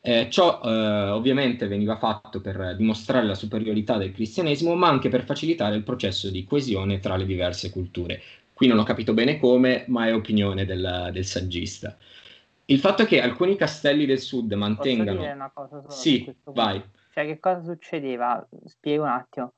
Speaker 5: Eh, ciò eh, ovviamente veniva fatto per dimostrare la superiorità del cristianesimo, ma anche per facilitare il processo di coesione tra le diverse culture. Qui non ho capito bene come, ma è opinione del, del saggista. Il fatto che alcuni castelli del sud mantengano...
Speaker 3: Posso dire una cosa solo
Speaker 5: Sì, vai.
Speaker 3: Cioè, che cosa succedeva? Spiego un attimo.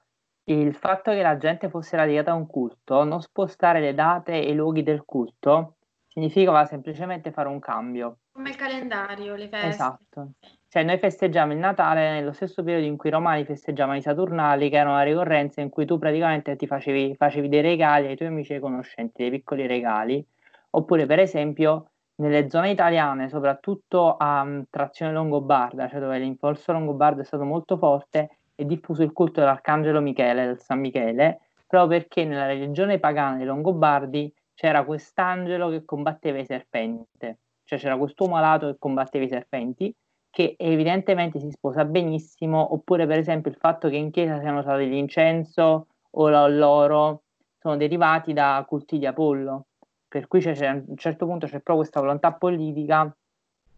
Speaker 3: Il fatto che la gente fosse radicata a un culto, non spostare le date e i luoghi del culto, significava semplicemente fare un cambio.
Speaker 4: Come il calendario, le feste.
Speaker 3: Esatto. Cioè, noi festeggiamo il Natale nello stesso periodo in cui i romani festeggiavano i Saturnali, che era una ricorrenza in cui tu praticamente ti facevi, facevi dei regali ai tuoi amici e conoscenti, dei piccoli regali. Oppure, per esempio, nelle zone italiane, soprattutto a um, trazione longobarda, cioè dove l'influsso longobardo è stato molto forte, è diffuso il culto dell'arcangelo Michele, del San Michele, proprio perché nella religione pagana dei Longobardi c'era quest'angelo che combatteva i serpenti, cioè c'era quest'uomo alato che combatteva i serpenti, che evidentemente si sposa benissimo, oppure per esempio il fatto che in chiesa siano usati l'incenso o l'oro sono derivati da culti di Apollo, per cui c'è, a un certo punto c'è proprio questa volontà politica,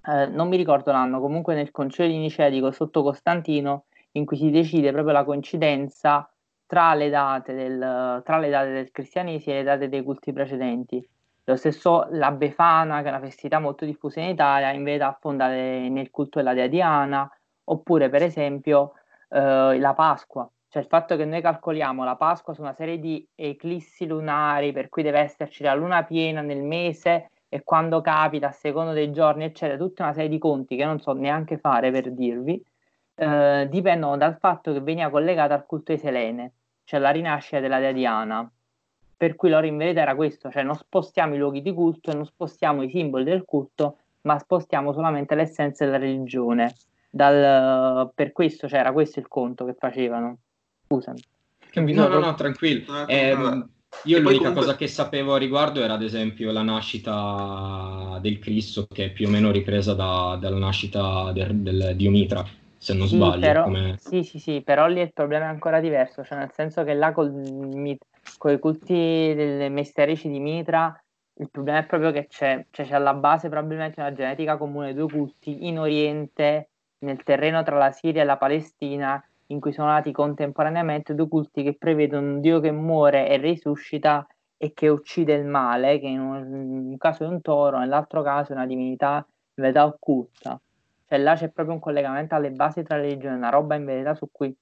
Speaker 3: eh, non mi ricordo l'anno, comunque nel concilio di Nicea sotto Costantino, in cui si decide proprio la coincidenza tra le date del, tra le date del cristianesimo e le date dei culti precedenti. Lo stesso la Befana, che è una festività molto diffusa in Italia, in verità affonda nel culto della dea Diana, oppure per esempio eh, la Pasqua, cioè il fatto che noi calcoliamo la Pasqua su una serie di eclissi lunari, per cui deve esserci la luna piena nel mese e quando capita, a secondo dei giorni, eccetera, tutta una serie di conti che non so neanche fare per dirvi, eh, dipendono dal fatto che veniva collegata al culto di Selene, cioè la rinascita della dea Diana per cui loro in verità era questo, cioè non spostiamo i luoghi di culto non spostiamo i simboli del culto, ma spostiamo solamente l'essenza della religione. Dal, per questo cioè, era questo il conto che facevano. Scusami.
Speaker 5: No, no, no, tranquillo. Eh, io l'unica comunque... cosa che sapevo a riguardo era ad esempio la nascita del Cristo, che è più o meno ripresa da, dalla nascita del, del Diomitra se non
Speaker 3: sì,
Speaker 5: sbaglio.
Speaker 3: Però,
Speaker 5: come...
Speaker 3: Sì, sì, sì, però lì il problema è ancora diverso, cioè nel senso che là col, con i culti delle mesterici di Mitra il problema è proprio che c'è, cioè c'è alla base probabilmente una genetica comune dei due culti in Oriente, nel terreno tra la Siria e la Palestina, in cui sono nati contemporaneamente due culti che prevedono un Dio che muore e risuscita e che uccide il male, che in un, in un caso è un toro, nell'altro caso è una divinità in verità occulta. Cioè là c'è proprio un collegamento alle basi tra le religioni, una roba in verità su cui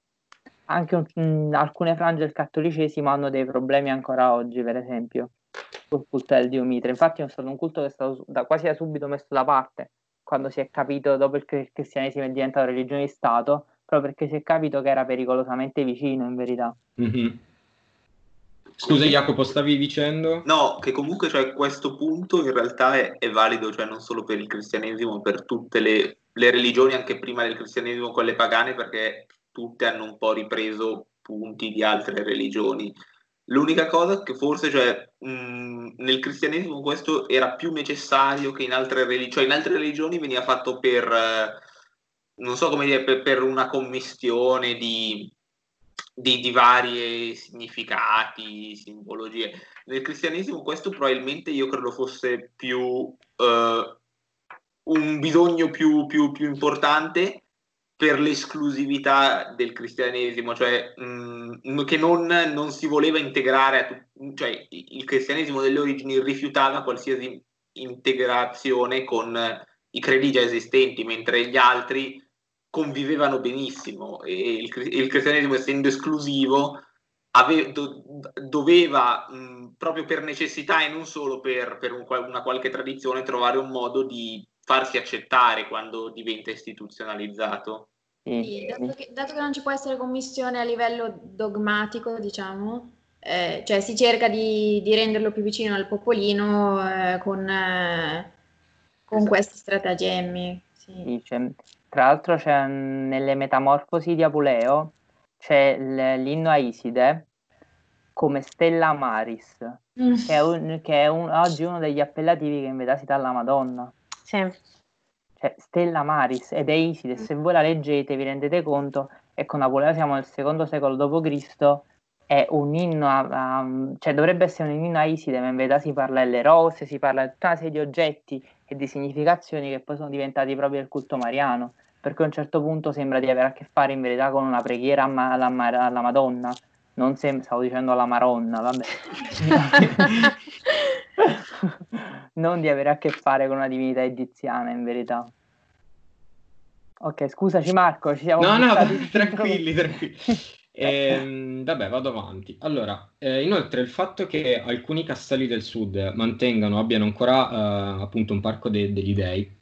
Speaker 3: anche un, mh, alcune frange del cattolicesimo hanno dei problemi ancora oggi, per esempio, sul culto del dio Mitra. Infatti è stato un culto che è stato da, quasi da subito messo da parte, quando si è capito, dopo il, il cristianesimo è diventato religione di Stato, proprio perché si è capito che era pericolosamente vicino, in verità.
Speaker 5: Mm-hmm. Scusa Jacopo, stavi dicendo?
Speaker 2: No, che comunque cioè, questo punto in realtà è, è, valido cioè, non solo per il cristianesimo, ma per tutte le, le, religioni, anche prima del cristianesimo, quelle pagane, perché tutte hanno un po' ripreso punti di altre religioni. L'unica cosa che forse cioè, mh, nel cristianesimo questo era più necessario che in altre religioni, cioè in altre religioni veniva fatto per, eh, non so come dire, per, per una commistione di di, di vari significati, simbologie. Nel cristianesimo questo probabilmente io credo fosse più uh, un bisogno più, più, più, importante per l'esclusività del cristianesimo, cioè mh, mm, che non, non, si voleva integrare, cioè il cristianesimo delle origini rifiutava qualsiasi integrazione con i credi già esistenti, mentre gli altri convivevano benissimo e il, il cristianesimo essendo esclusivo ave, do, doveva mh, proprio per necessità e non solo per, per un, una qualche tradizione trovare un modo di farsi accettare quando diventa istituzionalizzato.
Speaker 4: Sì, dato, che, dato, che, non ci può essere commissione a livello dogmatico, diciamo, eh, cioè si cerca di, di, renderlo più vicino al popolino eh, con, eh, con esatto. questi stratagemmi. Sì.
Speaker 3: Sì, cioè, tra l'altro c'è nelle Metamorfosi di Apuleo c'è l'inno a Iside come Stella Maris, mm. che è, un, che è un, oggi uno degli appellativi che in verità si dà alla Madonna.
Speaker 1: Sì.
Speaker 3: Cioè, Stella Maris ed è Iside, se voi la leggete vi rendete conto, e con Apuleo siamo nel secondo secolo d.C., è un inno, a, a, cioè dovrebbe essere un inno a Iside, ma in verità si parla delle rose, si parla di tutta una serie di oggetti e di significazioni che poi sono diventati proprio il culto mariano, perché a un certo punto sembra di avere a che fare in verità con una preghiera alla, alla Madonna, non sem- stavo dicendo alla Maronna, vabbè. non di avere a che fare con una divinità egiziana in verità. Ok, scusaci Marco, ci siamo
Speaker 5: No, no, tranquilli, tranquilli. Eh, vabbè, vado avanti. Allora, eh, inoltre il fatto che alcuni castelli del sud mantengano, abbiano ancora eh, appunto un parco de- degli dei,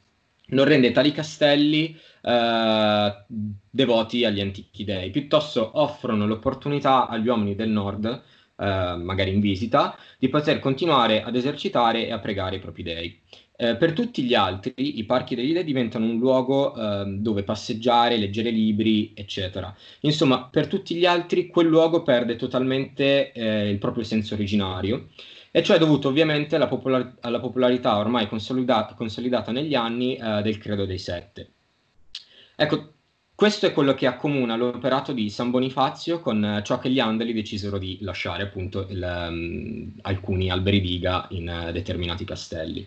Speaker 5: non rende tali castelli eh, devoti agli antichi dei, piuttosto offrono l'opportunità agli uomini del nord, eh, magari in visita, di poter continuare ad esercitare e a pregare i propri dei. Eh, per tutti gli altri, i parchi degli dei diventano un luogo eh, dove passeggiare, leggere libri, eccetera. Insomma, per tutti gli altri, quel luogo perde totalmente eh, il proprio senso originario, e ciò è dovuto ovviamente alla, popolar- alla popolarità ormai consolidata, consolidata negli anni eh, del Credo dei Sette. Ecco, questo è quello che accomuna l'operato di San Bonifazio con eh, ciò che gli Andali decisero di lasciare, appunto, il, um, alcuni alberi diga in uh, determinati castelli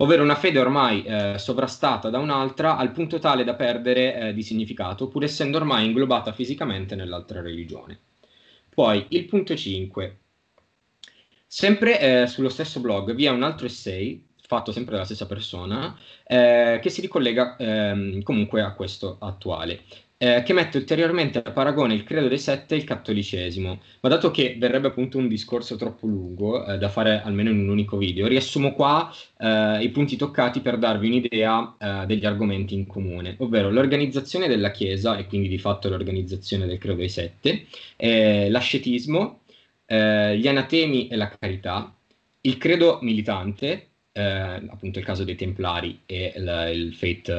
Speaker 5: ovvero una fede ormai eh, sovrastata da un'altra al punto tale da perdere eh, di significato, pur essendo ormai inglobata fisicamente nell'altra religione. Poi il punto 5. Sempre eh, sullo stesso blog vi è un altro essay fatto sempre dalla stessa persona eh, che si ricollega ehm, comunque a questo attuale eh, che mette ulteriormente a paragone il credo dei sette e il cattolicesimo. Ma dato che verrebbe appunto un discorso troppo lungo eh, da fare almeno in un unico video, riassumo qua eh, i punti toccati per darvi un'idea eh, degli argomenti in comune, ovvero l'organizzazione della Chiesa e quindi di fatto l'organizzazione del credo dei sette, eh, l'ascetismo, eh, gli anatemi e la carità, il credo militante, appunto il caso dei Templari e il, il Fate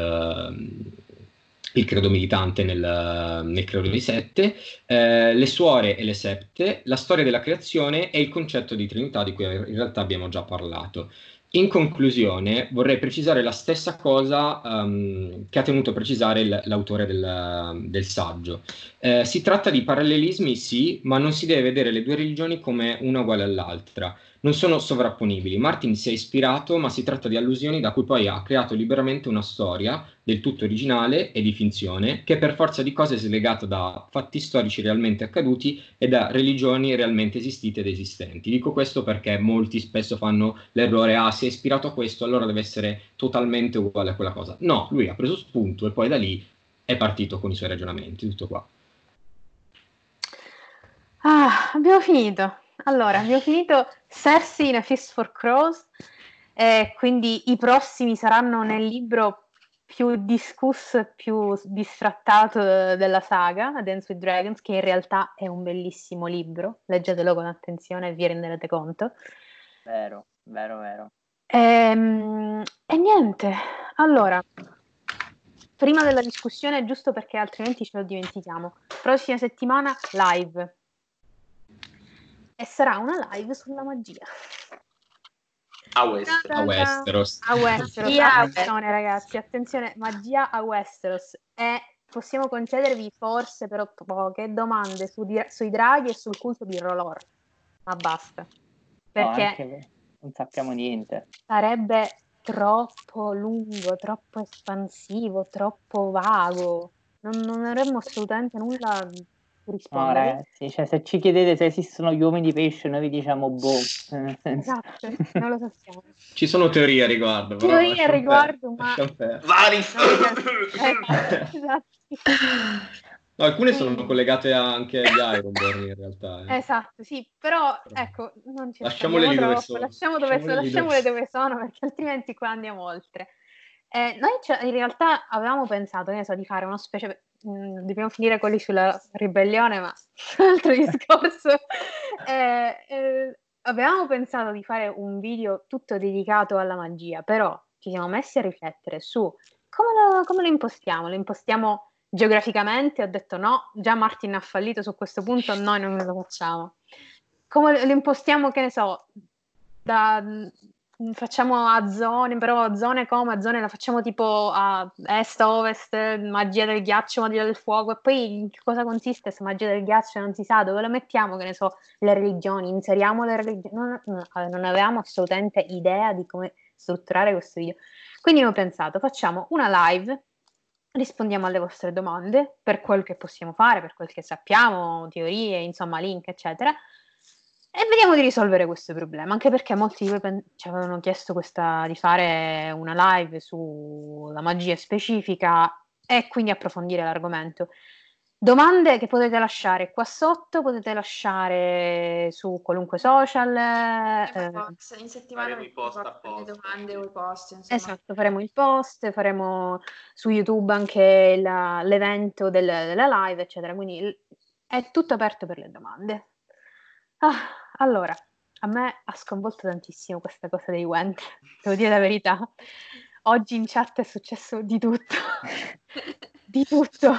Speaker 5: il credo militante nel, nel credo dei sette, eh, le suore e le septe, la storia della creazione e il concetto di Trinità di cui in realtà abbiamo già parlato. In conclusione, vorrei precisare la stessa cosa um, che ha tenuto a precisare il, l'autore del, del saggio. Eh, si tratta di parallelismi, sì, ma non si deve vedere le due religioni come una uguale all'altra non sono sovrapponibili. Martin si è ispirato, ma si tratta di allusioni da cui poi ha creato liberamente una storia del tutto originale e di finzione, che per forza di cose è slegata da fatti storici realmente accaduti e da religioni realmente esistite ed esistenti. Dico questo perché molti spesso fanno l'errore, ah, si è ispirato a questo, allora deve essere totalmente uguale a quella cosa. No, lui ha preso spunto e poi da lì è partito con i suoi ragionamenti, tutto qua.
Speaker 1: Ah, abbiamo finito. Allora, abbiamo finito Cersei in A Fist for Crows, eh, quindi i prossimi saranno nel libro più discusso e più disfrattato della saga, A Dance with Dragons, che in realtà è un bellissimo libro. Leggetelo con attenzione e vi renderete conto.
Speaker 3: Vero, vero, vero.
Speaker 1: Ehm, e niente, allora, prima della discussione, giusto perché altrimenti ce lo dimentichiamo, prossima settimana live e sarà una live sulla magia.
Speaker 2: A, West-
Speaker 5: a Westeros.
Speaker 1: A Westeros. attenzione ragazzi, attenzione, magia a Westeros. E possiamo concedervi forse però poche domande su di- sui draghi e sul culto di Rolor. Ma basta. Perché
Speaker 3: no, non sappiamo niente.
Speaker 1: Sarebbe troppo lungo, troppo espansivo, troppo vago. Non, non avremmo assolutamente nulla
Speaker 3: rispondere. No, ragazzi, cioè, se ci chiedete se esistono gli uomini pesce, noi vi diciamo boh.
Speaker 1: Esatto, non lo sappiamo.
Speaker 5: Ci sono teorie a riguardo.
Speaker 1: Teorie a riguardo, ma...
Speaker 2: Vari!
Speaker 5: esatto. No, alcune sono collegate anche agli Ironborn in realtà.
Speaker 1: Eh. Esatto, sì, però ecco, non ci
Speaker 5: lasciamole lì dove sono.
Speaker 1: Lasciamo dove lasciamole, lasciamole dove sono perché altrimenti qua andiamo oltre. Eh, noi in realtà avevamo pensato, so, di fare una specie, mh, mm, dobbiamo finire quelli sulla ribellione, ma altro discorso. Eh, eh, avevamo pensato di fare un video tutto dedicato alla magia, però ci siamo messi a riflettere su come lo, come lo impostiamo. Lo impostiamo geograficamente? Ho detto no, già Martin ha fallito su questo punto, noi non lo facciamo. Come lo impostiamo, che ne so, da, facciamo a zone, però a zone come? A zone la facciamo tipo a est, ovest, magia del ghiaccio, magia del fuoco, e poi in cosa consiste questa magia del ghiaccio? Non si sa dove la mettiamo, che ne so, le religioni, inseriamo le religioni, non, non avevamo assolutamente idea di come strutturare questo video. Quindi ho pensato, facciamo una live, rispondiamo alle vostre domande per quel che possiamo fare, per quel che sappiamo, teorie, insomma, link, eccetera e vediamo di risolvere questo problema, anche perché molti di voi pen- ci avevano chiesto questa, di fare una live sulla magia specifica e quindi approfondire l'argomento. Domande che potete lasciare qua sotto, potete lasciare su qualunque social.
Speaker 4: Eh, in settimana faremo i post apposta. domande o i post. Insomma.
Speaker 1: Esatto, faremo il post, faremo su YouTube anche la, l'evento del, della live, eccetera. Quindi è tutto aperto per le domande. Ah, allora, a me ha sconvolto tantissimo questa cosa dei Went, devo dire la verità. Oggi in chat è successo di tutto, di tutto.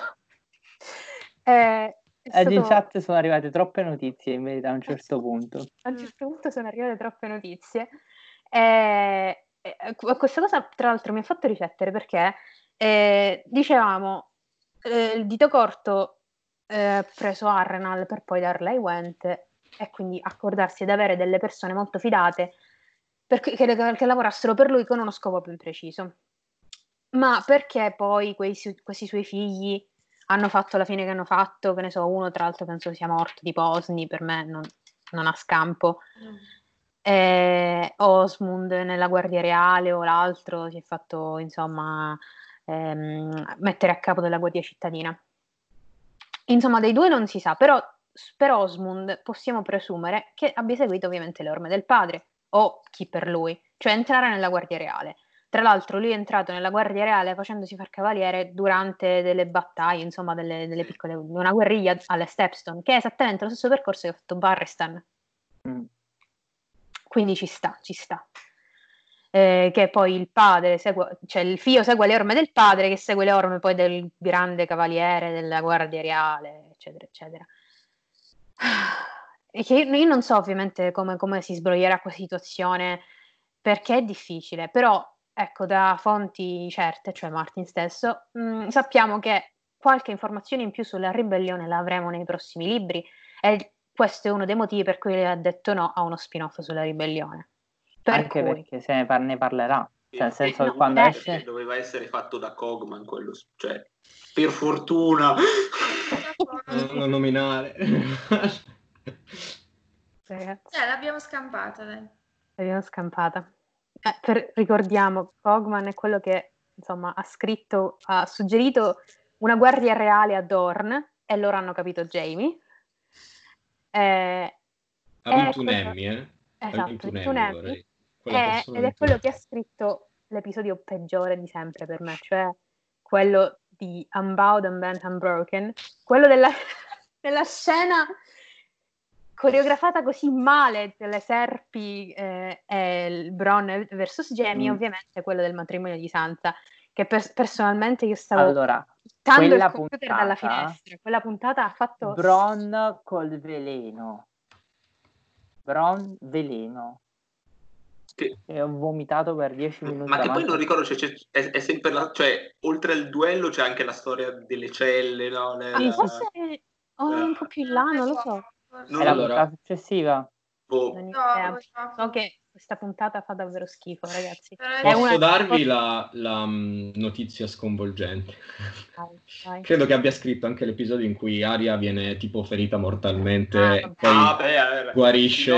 Speaker 3: Eh, stato... Oggi in chat sono arrivate troppe notizie in verità a un certo punto.
Speaker 1: A un certo punto sono arrivate troppe notizie. Eh, eh, questa cosa tra l'altro mi ha fatto riflettere perché eh, dicevamo eh, il dito corto eh, preso Arrenal per poi darla ai Went e quindi accordarsi ad avere delle persone molto fidate per, che, che, lavorassero per lui con uno scopo ben preciso. Ma perché poi quei, questi suoi figli hanno fatto la fine che hanno fatto? Che ne so, uno tra l'altro penso sia morto di Posni, per me non, non ha scampo. Mm. E Osmund nella Guardia Reale o l'altro si è fatto insomma ehm, mettere a capo della Guardia Cittadina. Insomma, dei due non si sa, però per Osmund possiamo presumere che abbia seguito ovviamente le orme del padre o chi per lui, cioè entrare nella Guardia Reale. Tra l'altro lui è entrato nella Guardia Reale facendosi far cavaliere durante delle battaglie, insomma, delle, delle piccole, una guerriglia alle Stepstone, che è esattamente lo stesso percorso che ha fatto Barrestan. Mm. Quindi ci sta, ci sta. Eh, che poi il padre segue, cioè il figlio segue le orme del padre, che segue le orme poi del grande cavaliere della Guardia Reale, eccetera, eccetera. E che io non so ovviamente come, come si sbroglierà questa situazione, perché è difficile, però ecco, da fonti certe, cioè Martin stesso, mh, mm, sappiamo che qualche informazione in più sulla ribellione la avremo nei prossimi libri e questo è uno dei motivi per cui ha detto no a uno spin-off sulla ribellione.
Speaker 3: Per Anche cui... perché se ne, par- ne parlerà. Cioè, nel senso che quando esce...
Speaker 2: Doveva essere fatto da Cogman quello, cioè, per fortuna.
Speaker 5: Non nominare.
Speaker 4: Ragazzi. Eh, l'abbiamo scampata, dai.
Speaker 1: L'abbiamo scampata. Eh, per, ricordiamo, Cogman è quello che insomma, ha scritto, ha suggerito una guardia reale a Dorn e loro hanno capito Jamie.
Speaker 5: Eh, ha vinto un Emmy, eh?
Speaker 1: Esatto, ha vinto un Emmy. È, ed è quello che ha scritto l'episodio peggiore di sempre per me, cioè quello di Unbound and Bent Unbroken, quello della, della scena coreografata così male delle serpi eh, e il Bron versus Jamie, mm. ovviamente quello del matrimonio di Sansa, che per- personalmente io stavo
Speaker 3: allora, buttando il computer
Speaker 1: puntata, dalla finestra. Quella puntata ha fatto...
Speaker 3: Bron col veleno. Bron veleno. Che... E ho vomitato per 10 minuti.
Speaker 2: Ma che poi non ricordo, cioè, c'è, è, è, sempre la, cioè, oltre al duello c'è anche la storia delle celle, no? Le,
Speaker 1: ah, forse oh, un po' più in là, non lo so.
Speaker 3: No, è la allora... successiva.
Speaker 1: Oh. No, so che questa puntata fa davvero schifo, ragazzi.
Speaker 5: Posso darvi la, la um, notizia sconvolgente. Vai, vai. Credo che abbia scritto anche l'episodio in cui Aria viene tipo ferita mortalmente, ah, poi ah, beh, eh, guarisce.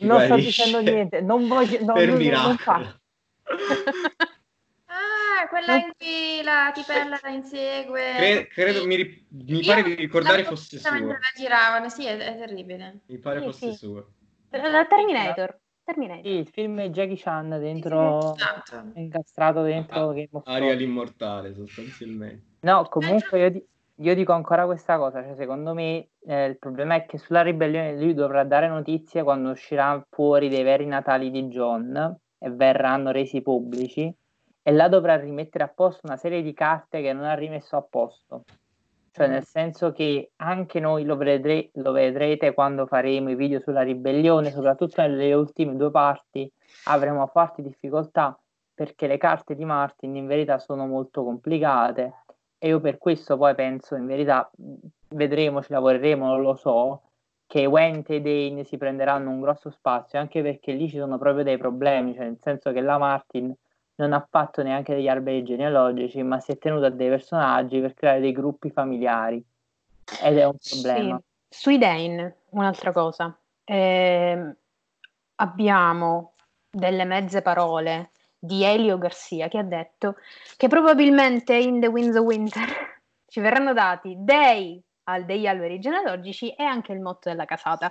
Speaker 3: Non sto dicendo niente, non voglio. No, per non, miracolo. Non
Speaker 4: quella in cui la tipella la insegue.
Speaker 5: Cre- credo, mi, mi pare di ricordare fosse sua.
Speaker 4: la giravano, sì, è, è terribile.
Speaker 5: Mi pare sì, fosse sì. sua.
Speaker 1: La Terminator. Terminator.
Speaker 3: Sì, il film è Jackie Chan dentro, esatto. incastrato dentro
Speaker 5: ah, Game of Aria l'immortale sostanzialmente.
Speaker 3: No, comunque io, io, dico ancora questa cosa, cioè secondo me eh, il problema è che sulla ribellione lui dovrà dare notizie quando uscirà fuori dei veri natali di John e verranno resi pubblici e là dovrà rimettere a posto una serie di carte che non ha rimesso a posto. Cioè, nel senso che anche noi lo, vedre- lo vedrete quando faremo i video sulla ribellione, soprattutto nelle ultime due parti, avremo forti difficoltà perché le carte di Martin in verità sono molto complicate e io per questo poi penso in verità vedremo, ci lavoreremo, non lo so, che Went e Dane si prenderanno un grosso spazio anche perché lì ci sono proprio dei problemi, cioè nel senso che la Martin non ha fatto neanche degli alberi genealogici, ma si è tenuto a dei personaggi per creare dei gruppi familiari. Ed è un problema.
Speaker 1: Sì. Sui Dane, un'altra cosa. Eh, abbiamo delle mezze parole di Elio Garcia che ha detto che probabilmente in The Winds of Winter ci verranno dati dei, degli alberi genealogici e anche il motto della casata.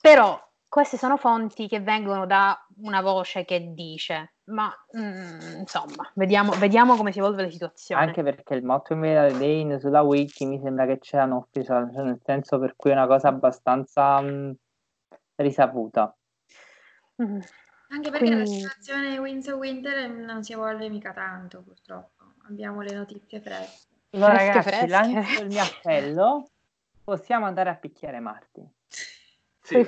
Speaker 1: Però queste sono fonti che vengono da una voce che dice, ma mm, insomma, vediamo, vediamo, come si evolve la situazione.
Speaker 3: Anche perché il motto in di Dane sulla wiki mi sembra che c'è un ufficial, cioè nel senso per cui è una cosa abbastanza mh, mm, risaputa.
Speaker 4: Mm. Anche perché Quindi... la situazione Winds of Winter non si evolve mica tanto, purtroppo. Abbiamo le notizie fresche.
Speaker 3: Allora, fresche, ragazzi, fresche. lancio il mio appello. Possiamo andare a picchiare Marti.
Speaker 2: Sì.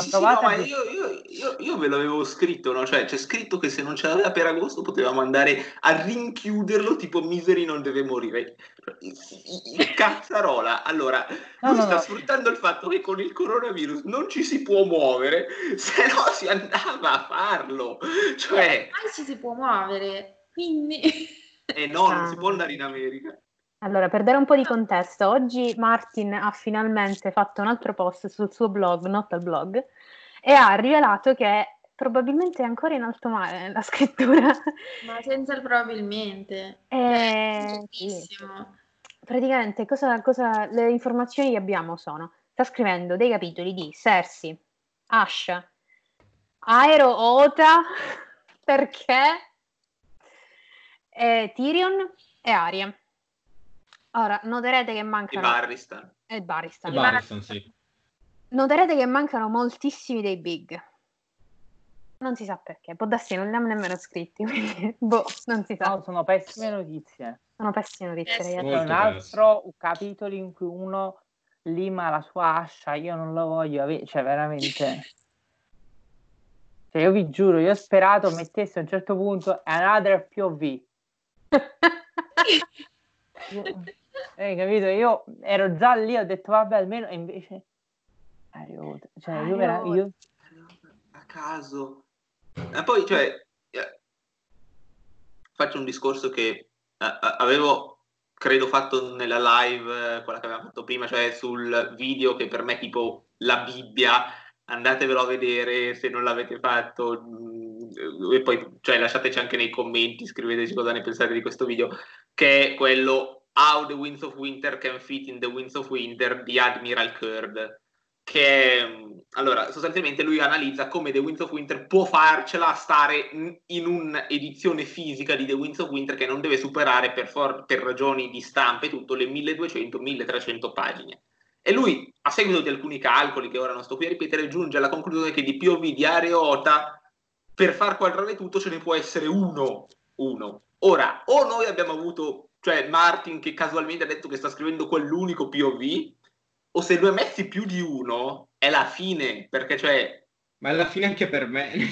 Speaker 2: Sì, sì, no, ma io, io, io, io, ve l'avevo scritto, no? cioè c'è scritto che se non ce l'aveva per agosto potevamo andare a rinchiuderlo tipo Misery non deve morire. Il cazzarola, allora, no, lui no, sta no. sfruttando il fatto che con il coronavirus non ci si può muovere, se no si andava a farlo. Cioè...
Speaker 4: Mai ci si può muovere, quindi...
Speaker 2: Eh no, non si può andare in America.
Speaker 1: Allora, per dare un po' di contesto, oggi Martin ha finalmente fatto un altro post sul suo blog, Not al blog, e ha rivelato che probabilmente è ancora in alto mare nella scrittura.
Speaker 4: Ma senza il probabilmente.
Speaker 1: Eh, sì. Praticamente cosa, cosa, le informazioni che abbiamo sono, sta scrivendo dei capitoli di Cersei, Asha, Aero Ota, perché eh, Tyrion e Arya. Ora, noterete che mancano...
Speaker 2: E Barristan.
Speaker 1: E Barristan.
Speaker 5: E Barristan, sì.
Speaker 1: Noterete che mancano moltissimi dei big. Non si sa perché, può darsi non li abbiamo nemmeno scritti, quindi boh, non si sa.
Speaker 3: No, sono pessime notizie.
Speaker 1: Sono pessime notizie, ragazzi.
Speaker 3: C'è un altro un capitolo in cui uno lima la sua ascia, io non lo voglio avere, cioè veramente... Cioè, io vi giuro, io ho sperato mettesse a un certo punto another POV. Hai capito? Io ero già lì, ho detto vabbè almeno, e invece... Aiuto. Cioè, io, vera- io-
Speaker 2: A caso. E poi, cioè, eh, faccio un discorso che eh, eh, avevo, credo, fatto nella live, quella che avevamo fatto prima, cioè sul video che per me è tipo la Bibbia, andatevelo a vedere se non l'avete fatto, mm, e poi cioè, lasciateci anche nei commenti, scriveteci cosa ne pensate di questo video, che è quello How the Winds of Winter Can Fit in the Winds of Winter di Admiral Kurd che allora sostanzialmente lui analizza come The Winds of Winter può farcela stare in un'edizione fisica di The Winds of Winter che non deve superare per, for- per ragioni di stampa e tutto le 1200-1300 pagine. E lui, a seguito di alcuni calcoli che ora non sto qui a ripetere, giunge alla conclusione che di POV di Areota per far quadrare tutto ce ne può essere uno. uno. Ora, o noi abbiamo avuto, cioè Martin che casualmente ha detto che sta scrivendo quell'unico POV, o se ne ha messi più di uno, è la fine, perché cioè...
Speaker 5: Ma è la fine anche per me.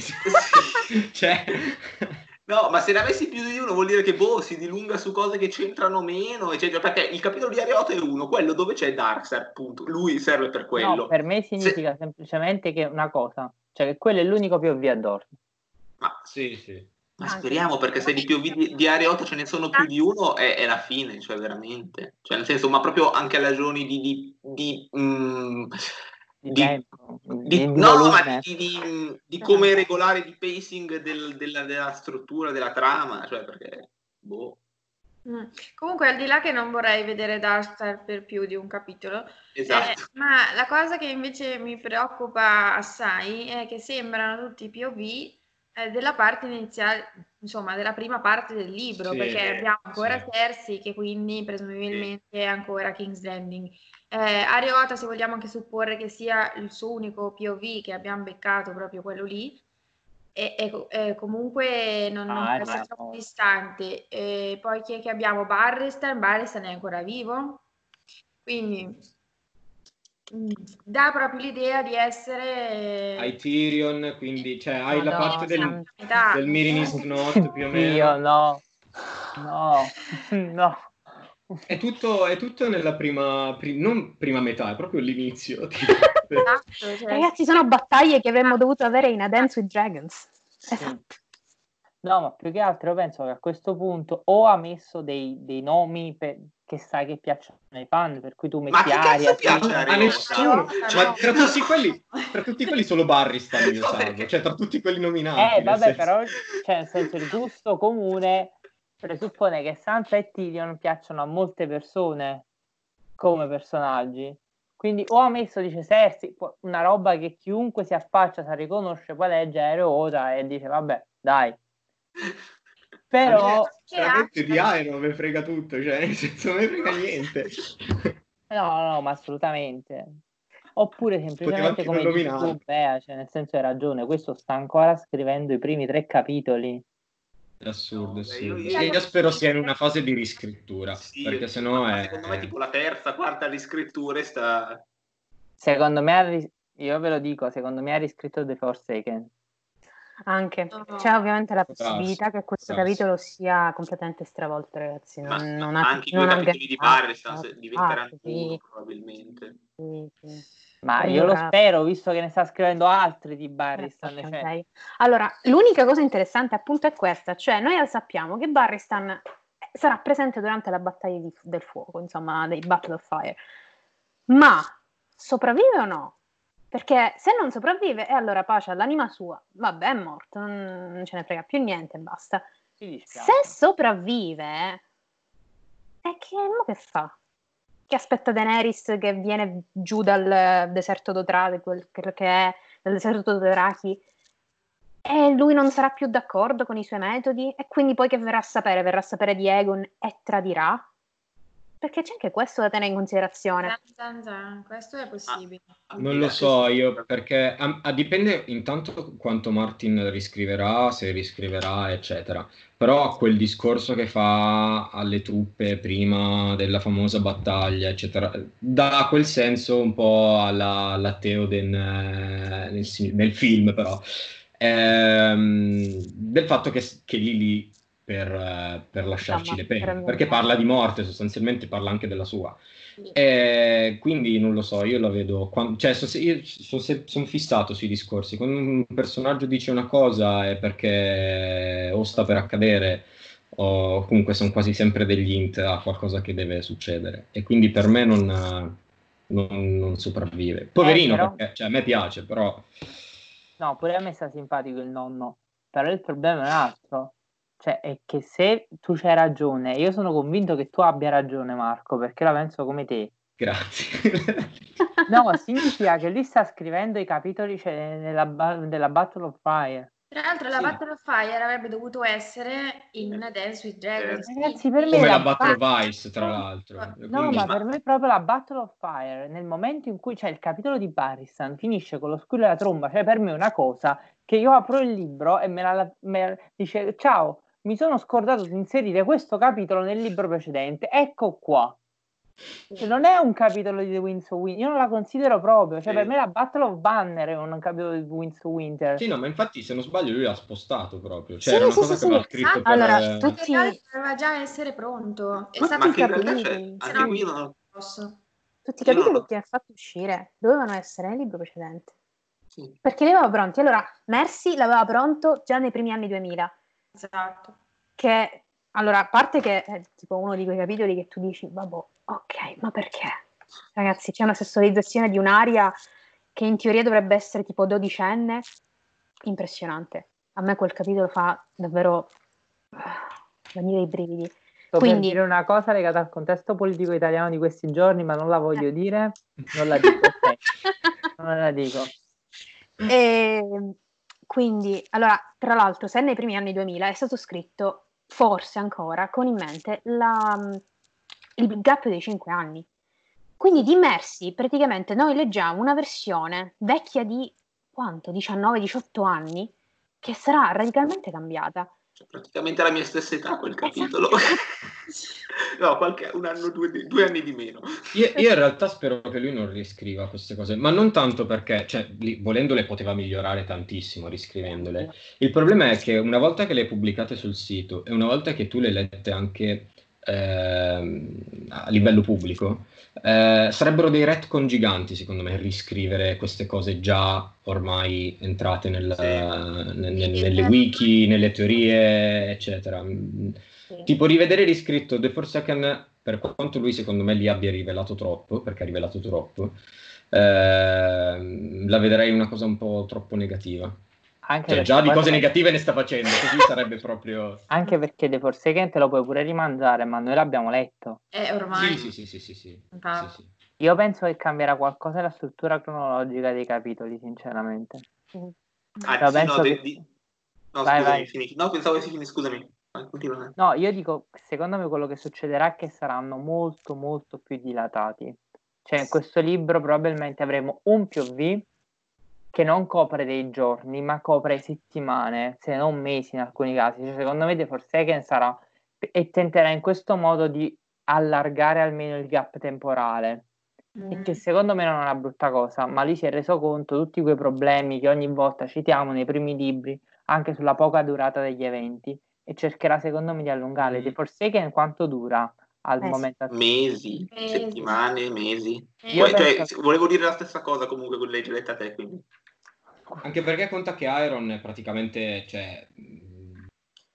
Speaker 5: cioè...
Speaker 2: No, ma se ne avessi più di uno vuol dire che boh, si dilunga su cose che c'entrano meno, eccetera, perché il capitolo di Ariota è uno, quello dove c'è Darkseid, appunto, lui serve per quello.
Speaker 3: no, per me significa semplicemente che una cosa, cioè che quello è l'unico POV a Dorn.
Speaker 2: Ma,
Speaker 5: Sì, sì.
Speaker 2: Ma
Speaker 1: Anche.
Speaker 2: speriamo, perché se di POV di, di Ariota ce ne sono più di uno, è, è la fine, cioè veramente. Cioè, nel senso, ma proprio anche a ragioni di... di, di, mm,
Speaker 3: Di,
Speaker 2: Di-
Speaker 3: tempo,
Speaker 2: di-
Speaker 3: di
Speaker 2: no, di, di- di come regolare il pacing del- della, della struttura della trama, cioè perché... Boh.
Speaker 4: Mm. Comunque, al di là che non vorrei vedere Darkstar per più di un capitolo,
Speaker 2: Esatto.
Speaker 4: eh, ma la cosa che invece mi preoccupa assai è che sembrano tutti POV eh, della parte iniziale, insomma, della prima parte del libro,
Speaker 5: Sì,
Speaker 4: perché abbiamo ancora
Speaker 5: sì.
Speaker 4: Cersei che quindi presumibilmente è ancora King's Landing. Eh, Ariota, se vogliamo anche supporre che sia il suo unico POV che abbiamo beccato, proprio quello lì, e, e- e comunque non, non
Speaker 3: Ah,
Speaker 4: può essere
Speaker 3: no.
Speaker 4: troppo distante. E poi chi è che abbiamo? Barristan, Barristan è ancora vivo, quindi dà proprio l'idea di essere
Speaker 5: Hai Tyrion, quindi cioè, hai la
Speaker 1: Madonna,
Speaker 5: parte del, del Mirin is not più o meno.
Speaker 3: Io no, no, no.
Speaker 5: È tutto, è tutto nella prima, pri- non prima metà, è proprio l'inizio.
Speaker 4: Esatto, cioè,
Speaker 1: Ragazzi, sono battaglie che avremmo dovuto avere in A Dance with Dragons. Esatto.
Speaker 3: No, ma più che altro io penso che a questo punto o ha messo dei, dei nomi per- che sai che piacciono ai fan, per cui tu
Speaker 2: Ma
Speaker 3: metti
Speaker 2: che cazzo
Speaker 3: Aria,
Speaker 2: piace?
Speaker 5: A nessuno,
Speaker 4: no.
Speaker 5: ma tra tutti quelli, tra tutti quelli solo Barry sta
Speaker 2: No, perché-
Speaker 5: cioè tra tutti quelli nominati.
Speaker 3: Eh,
Speaker 5: nel
Speaker 3: vabbè,
Speaker 5: senso-
Speaker 3: però, cioè, nel senso, il gusto comune presuppone che Sansa e Tyrion piacciono a molte persone come personaggi. Quindi o ha messo, dice Cersei, po- una roba che chiunque si affaccia sa riconosce, poi legge Aeroota e dice, vabbè, dai. Però,
Speaker 5: veramente di Aero me frega tutto, cioè nel senso non me frega niente.
Speaker 3: no, no, ma assolutamente. Oppure semplicemente come
Speaker 5: non
Speaker 3: dici Bea, cioè, nel senso hai ragione, questo sta ancora scrivendo i primi tre capitoli.
Speaker 5: È assurdo, assurdo.
Speaker 2: io-
Speaker 5: Io,
Speaker 2: io-
Speaker 5: spero sia in una fase di riscrittura,
Speaker 2: Sì,
Speaker 5: perché sennò è...
Speaker 2: Secondo me tipo la terza, quarta riscrittura sta...
Speaker 3: Secondo me, io ve lo dico, secondo me ha riscritto The Forsaken.
Speaker 1: Anche.
Speaker 4: No.
Speaker 1: C'è ovviamente la possibilità che questo capitolo sia completamente stravolto, ragazzi.
Speaker 2: Ma,
Speaker 1: Non,
Speaker 2: ma
Speaker 1: non ha,
Speaker 2: anche i
Speaker 1: non
Speaker 2: due
Speaker 1: ha
Speaker 2: capitoli di
Speaker 1: ah,
Speaker 2: se- diventeranno
Speaker 1: ah, sì,
Speaker 2: uno probabilmente.
Speaker 1: sì, sì.
Speaker 3: Ma io lo spero, visto che ne sta scrivendo altri di
Speaker 1: Eh,
Speaker 3: Barristan. cioè,
Speaker 1: miseria. Allora, l'unica cosa interessante appunto è questa, cioè noi sappiamo che Barristan sarà presente durante la battaglia di- del fuoco, insomma, dei Battle of Fire, ma sopravvive o no? Perché se non sopravvive, e allora pace all'anima sua, vabbè, è morto, non, ce ne frega più niente, basta. Se sopravvive, e che, mo che fa? Che aspetta Daenerys che viene giù dal deserto Dothraki, quel che è, dal deserto Dothraki, e lui non sarà più d'accordo con i suoi metodi, e quindi poi che verrà a sapere? Verrà a sapere di Egon e tradirà? Perché c'è anche questo da tenere in considerazione.
Speaker 4: Zan, zan, questo è possibile.
Speaker 5: Ah, non lo so io, perché a, a dipende intanto quanto Martin riscriverà, se riscriverà, eccetera. Però quel discorso che fa alle truppe prima della famosa battaglia, eccetera, dà quel senso un po' alla, alla Theoden eh, nel, nel, film, però. Ehm, del fatto che, che Lily per, per lasciarci no, le penne, perché parla di morte, sostanzialmente parla anche della sua. E quindi non lo so, io la vedo, quando, cioè so, io sono son fissato sui discorsi, quando un personaggio dice una cosa è perché o sta per accadere o comunque sono quasi sempre degli int a qualcosa che deve succedere. E quindi per me non, non, non sopravvive. Poverino, eh, però... perché cioè, a me piace, però...
Speaker 3: No, pure a me sta simpatico il nonno, però il problema è un altro cioè, è che se tu c'hai ragione, io sono convinto che tu abbia ragione, Marco, perché la penso come te.
Speaker 5: Grazie.
Speaker 3: no, significa che lui sta scrivendo i capitoli cioè, nella, della Battle of Fire.
Speaker 4: Tra l'altro, la sì. Battle of Fire avrebbe dovuto essere in Dance with Dragons.
Speaker 3: Ragazzi, per me
Speaker 5: Come la, la Battle of Ice, tra l'altro.
Speaker 3: No, Quindi... ma per me è proprio la Battle of Fire. Nel momento in cui c'è il capitolo di Barristan, finisce con lo squillo della tromba. Cioè, per me è una cosa che io apro il libro e me la, me la dice ciao mi sono scordato di inserire questo capitolo nel libro precedente. Ecco qua. Cioè, non è un capitolo di The Winds of Winter, io non la considero proprio. Cioè, sì. per me la Battle of Banner è un capitolo di The Winds of Winter.
Speaker 5: Sì, no, ma infatti, se non sbaglio, lui l'ha spostato proprio. Cioè, sì, era una sì, cosa che aveva scritto ah,
Speaker 4: per... Allora, tutti... doveva già essere pronto. È
Speaker 2: ma, stato ma che realtà c'è, anche qui non
Speaker 1: posso. Tutti i capitoli no. che ha fatto uscire dovevano essere nel libro precedente. Sì. Perché li aveva pronti. Allora, Mercy l'aveva pronto già nei primi anni 2000
Speaker 4: Esatto.
Speaker 1: Che, allora, a parte che è tipo uno di quei capitoli che tu dici, vabbè, ok, ma perché? Ragazzi, c'è una sessualizzazione di un'aria che in teoria dovrebbe essere tipo dodicenne, impressionante. A me quel capitolo fa davvero uh, venire i brividi.
Speaker 3: Sto Quindi... dire una cosa legata al contesto politico italiano di questi giorni, ma non la voglio eh. dire, non la dico. Okay. non la dico.
Speaker 1: E, ehm, quindi, allora, tra l'altro, se nei primi anni 2000 è stato scritto, forse ancora, con in mente la, il gap dei 5 anni. Quindi di Mercy, praticamente noi leggiamo una versione vecchia di quanto? 19-18 anni, che sarà radicalmente cambiata.
Speaker 2: Cioè, praticamente la mia stessa età quel capitolo. no, qualche, un anno, due, due anni di meno.
Speaker 5: Io, io, in realtà spero che lui non riscriva queste cose, ma non tanto perché, cioè, li, volendole poteva migliorare tantissimo riscrivendole. Il problema è che una volta che le hai pubblicate sul sito e una volta che tu le hai lette anche eh, a livello pubblico, eh, sarebbero dei retcon giganti, secondo me, riscrivere queste cose già ormai entrate nel, sì. uh, nel, nelle wiki, nelle teorie, eccetera. Sì. Tipo rivedere riscritto The Forsaken, per quanto lui secondo me li abbia rivelato troppo, perché ha rivelato troppo, eh, la vedrei una cosa un po' troppo negativa. Anche cioè, già di cose negative ne sta facendo, così sarebbe proprio...
Speaker 3: Anche perché The Forsaken te lo puoi pure rimangiare, ma noi l'abbiamo letto.
Speaker 4: Eh, ormai.
Speaker 5: Sì, sì, sì, sì, sì, sì.
Speaker 3: Io penso che cambierà qualcosa la struttura cronologica dei capitoli, sinceramente.
Speaker 2: Ah, cioè, sì, no, che... di... no, vai, scusami, vai. no, pensavo che si finisse, scusami.
Speaker 3: No, io dico, secondo me quello che succederà è che saranno molto, molto più dilatati. Cioè, in questo libro probabilmente avremo un POV che non copre dei giorni, ma copre settimane, se non mesi in alcuni casi. Cioè, secondo me The Forsaken sarà e tenterà in questo modo di allargare almeno il gap temporale. Mm. E che secondo me non è una brutta cosa, ma lì si è reso conto di tutti quei problemi che ogni volta citiamo nei primi libri, anche sulla poca durata degli eventi, e cercherà secondo me di allungare. Mm. The Forsaken quanto dura? al
Speaker 2: eh,
Speaker 3: momento.
Speaker 2: Mesi, mesi, settimane, mesi. Poi, cioè, volevo dire la stessa cosa comunque con legge letta te, quindi.
Speaker 5: Anche perché conta che Iron è praticamente cioè,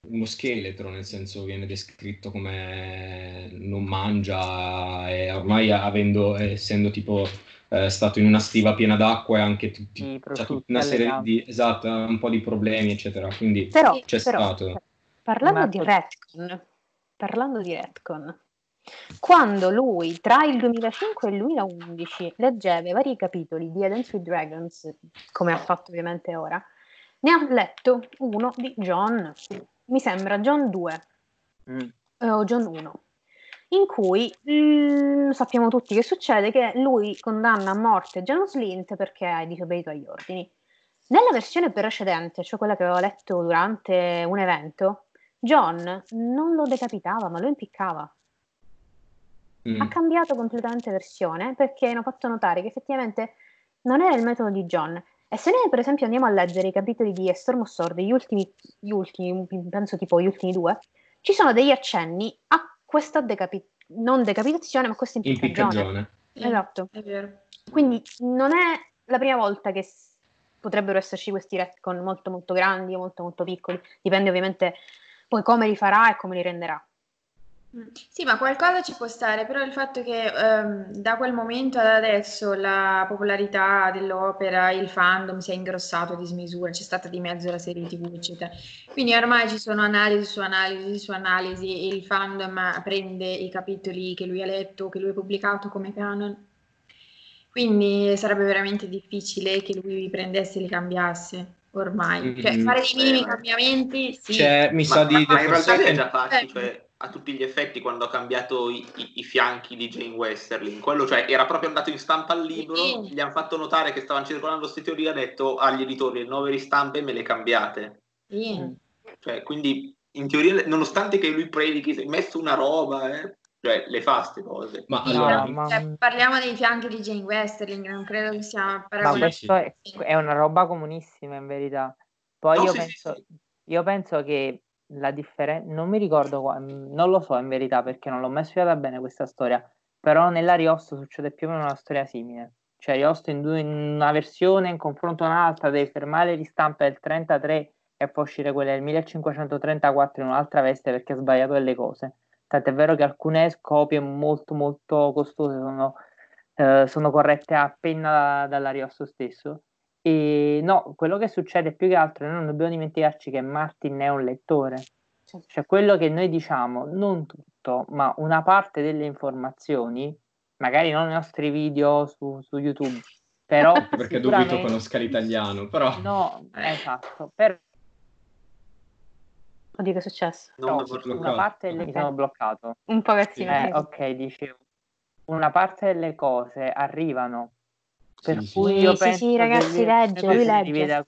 Speaker 5: uno scheletro, nel senso viene descritto come non mangia e ormai avendo, essendo tipo è stato in una stiva piena d'acqua e anche tutti,
Speaker 3: prosciutti
Speaker 5: tutta una serie di, esatto, un po' di problemi, eccetera. Quindi
Speaker 1: Però,
Speaker 5: c'è
Speaker 1: però,
Speaker 5: stato.
Speaker 1: parlando di retcon, parlando di retcon, quando lui tra il 2005 e il 2011 leggeva i vari capitoli di Eden with Dragons, come ha fatto ovviamente ora, ne ha letto uno di John, mi sembra John 2
Speaker 3: Mm.
Speaker 1: eh, o John 1, in cui mm, sappiamo tutti che succede che lui condanna a morte John Slint perché ha disobbedito agli ordini. Nella versione precedente, cioè quella che avevo letto durante un evento, John non lo decapitava, ma lo impiccava.
Speaker 5: Mm.
Speaker 1: Ha cambiato completamente versione perché hanno fatto notare che effettivamente non era il metodo di John. E se noi, per esempio, andiamo a leggere i capitoli di A Storm of Sword, gli ultimi, gli ultimi, penso tipo gli ultimi due, ci sono degli accenni a questa decapi- non decapitazione, ma questa impiccagione. Esatto.
Speaker 4: È vero.
Speaker 1: Quindi non è la prima volta che s- potrebbero esserci questi retcon molto molto grandi o molto molto piccoli, dipende ovviamente poi come li farà e come li renderà.
Speaker 4: Mm. Sì, ma qualcosa ci può stare, però il fatto che ehm, da quel momento ad adesso la popolarità dell'opera, il fandom si è ingrossato a dismisura, c'è stata di mezzo la serie TV, eccetera. Quindi ormai ci sono analisi su analisi su analisi e il fandom prende i capitoli che lui ha letto, che lui ha pubblicato come canon. Quindi sarebbe veramente difficile che lui prendesse e li cambiasse ormai. Cioè,
Speaker 5: Mm,
Speaker 4: fare dei minimi cambiamenti, sì.
Speaker 5: C'è, mi sa
Speaker 2: Ma,
Speaker 5: di
Speaker 2: ma- in realtà li ha già fatti,
Speaker 4: Eh.
Speaker 2: cioè a tutti gli effetti quando ha cambiato i, i- i fianchi di Jane Westerling. Quello cioè era proprio andato in stampa al libro,
Speaker 4: Sì.
Speaker 2: gli hanno fatto notare che stavano circolando queste teorie, ha detto agli editori le nuove ristampe me le cambiate.
Speaker 4: Sì.
Speaker 2: Cioè, quindi in teoria, nonostante che lui predichi, si è messo una roba, eh, cioè le fa ste cose.
Speaker 5: Ma
Speaker 4: Sì,
Speaker 5: allora,
Speaker 3: ma-
Speaker 4: cioè, parliamo dei fianchi di Jane Westerling, non credo che sia
Speaker 3: Ma
Speaker 4: paragonabile.
Speaker 3: questo è, è una roba comunissima in verità. Poi
Speaker 2: No,
Speaker 3: io,
Speaker 2: sì, sì,
Speaker 3: penso,
Speaker 2: sì.
Speaker 3: io penso che la differenza, non mi ricordo, mm, non lo so in verità perché non l'ho mai studiata bene questa storia, però nella Riosto succede più o meno una storia simile. Cioè Riosto in, due- in una versione in confronto a un'altra devi fermare le ristampe del 33 e poi uscire quelle del 1534 in un'altra veste perché ha sbagliato delle cose. Tant'è vero che alcune copie molto molto costose sono, eh, sono corrette appena da- dall'Ariosto stesso. E no, quello che succede più che altro, noi non dobbiamo dimenticarci che Martin è un lettore.
Speaker 1: Sì.
Speaker 3: Cioè quello che noi diciamo, non tutto, ma una parte delle informazioni, magari non i nostri video su, su YouTube, però
Speaker 5: perché dubito
Speaker 3: sicuramente-
Speaker 5: conosca l'italiano, però
Speaker 3: No,
Speaker 2: Eh.
Speaker 3: esatto, però
Speaker 1: Oddio, che è successo?
Speaker 3: No, una parte delle mi sono bloccato.
Speaker 1: Un pochettino.
Speaker 3: Eh,
Speaker 1: sì.
Speaker 3: ok, dicevo. Una parte delle cose arrivano. Per
Speaker 5: Sì,
Speaker 3: cui
Speaker 1: sì.
Speaker 3: io
Speaker 1: Sì,
Speaker 3: penso
Speaker 1: sì, ragazzi,
Speaker 3: che
Speaker 1: legge, lui legge.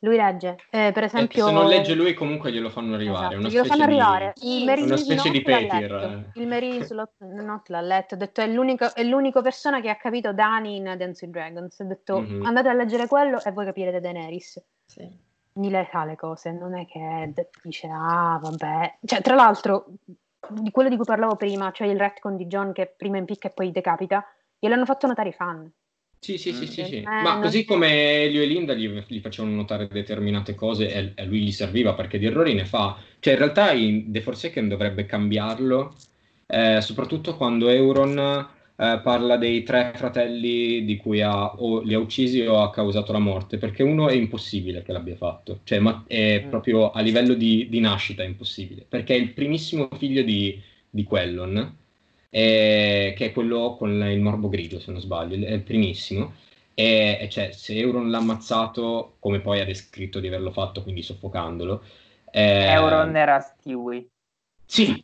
Speaker 1: Lui legge, Eh, per
Speaker 5: Eh,
Speaker 1: esempio...
Speaker 5: se non legge lui comunque glielo fanno arrivare.
Speaker 1: Esatto, glielo fanno
Speaker 5: di-
Speaker 1: arrivare.
Speaker 4: Sì,
Speaker 1: Il Mary
Speaker 5: una specie
Speaker 1: Slot
Speaker 5: di
Speaker 1: l'ha
Speaker 5: Petir,
Speaker 1: letto.
Speaker 5: eh.
Speaker 1: Il Mary Slot not l'ha letto. Ha detto è l'unico, è l'unico persona che ha capito Dani in Dance with Dragons. Ha detto
Speaker 5: Mhm.
Speaker 1: andate a leggere quello e voi capirete Daenerys.
Speaker 4: Sì.
Speaker 1: Lei sa le cose, non è che dice ah vabbè. Cioè, tra l'altro, di quello di cui parlavo prima, cioè il retcon di John che prima impicca e poi decapita, gliel'hanno fatto notare i fan.
Speaker 5: Sì, sì, sì, sì, sì.
Speaker 1: Eh,
Speaker 5: Ma così
Speaker 1: c'è-
Speaker 5: come Elio e Linda gli, gli facevano notare determinate cose e a lui gli serviva perché di errori ne fa. Cioè, in realtà in The Forsaken dovrebbe cambiarlo, eh, soprattutto quando Euron eh, parla dei tre fratelli di cui ha, o li ha uccisi o ha causato la morte, perché uno è impossibile che l'abbia fatto. Cioè, ma è
Speaker 3: Mm.
Speaker 5: proprio a livello di, di nascita è impossibile, perché è il primissimo figlio di, di Quellon, eh, che è quello con il morbo grigio, se non sbaglio, è il primissimo. E, e cioè, se Euron l'ha ammazzato, come poi ha descritto di averlo fatto, quindi soffocandolo. eh,
Speaker 3: Euron era Stewie.
Speaker 5: Sì,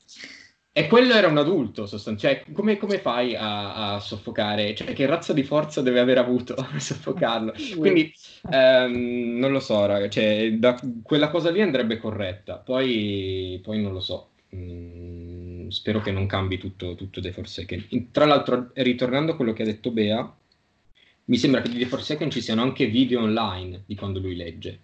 Speaker 5: e quello era un adulto, sostanzialmente. Cioè, come, come fai a, a soffocare? Cioè, che razza di forza deve aver avuto a soffocarlo? Quindi, ehm, non lo so, raga, cioè, da- quella cosa lì andrebbe corretta. Poi, poi non lo so. Mm, spero che non cambi tutto, tutto The Forsaken. In- Tra l'altro, ritornando a quello che ha detto Bea, mi sembra che di The Forsaken ci siano anche video online di quando lui legge.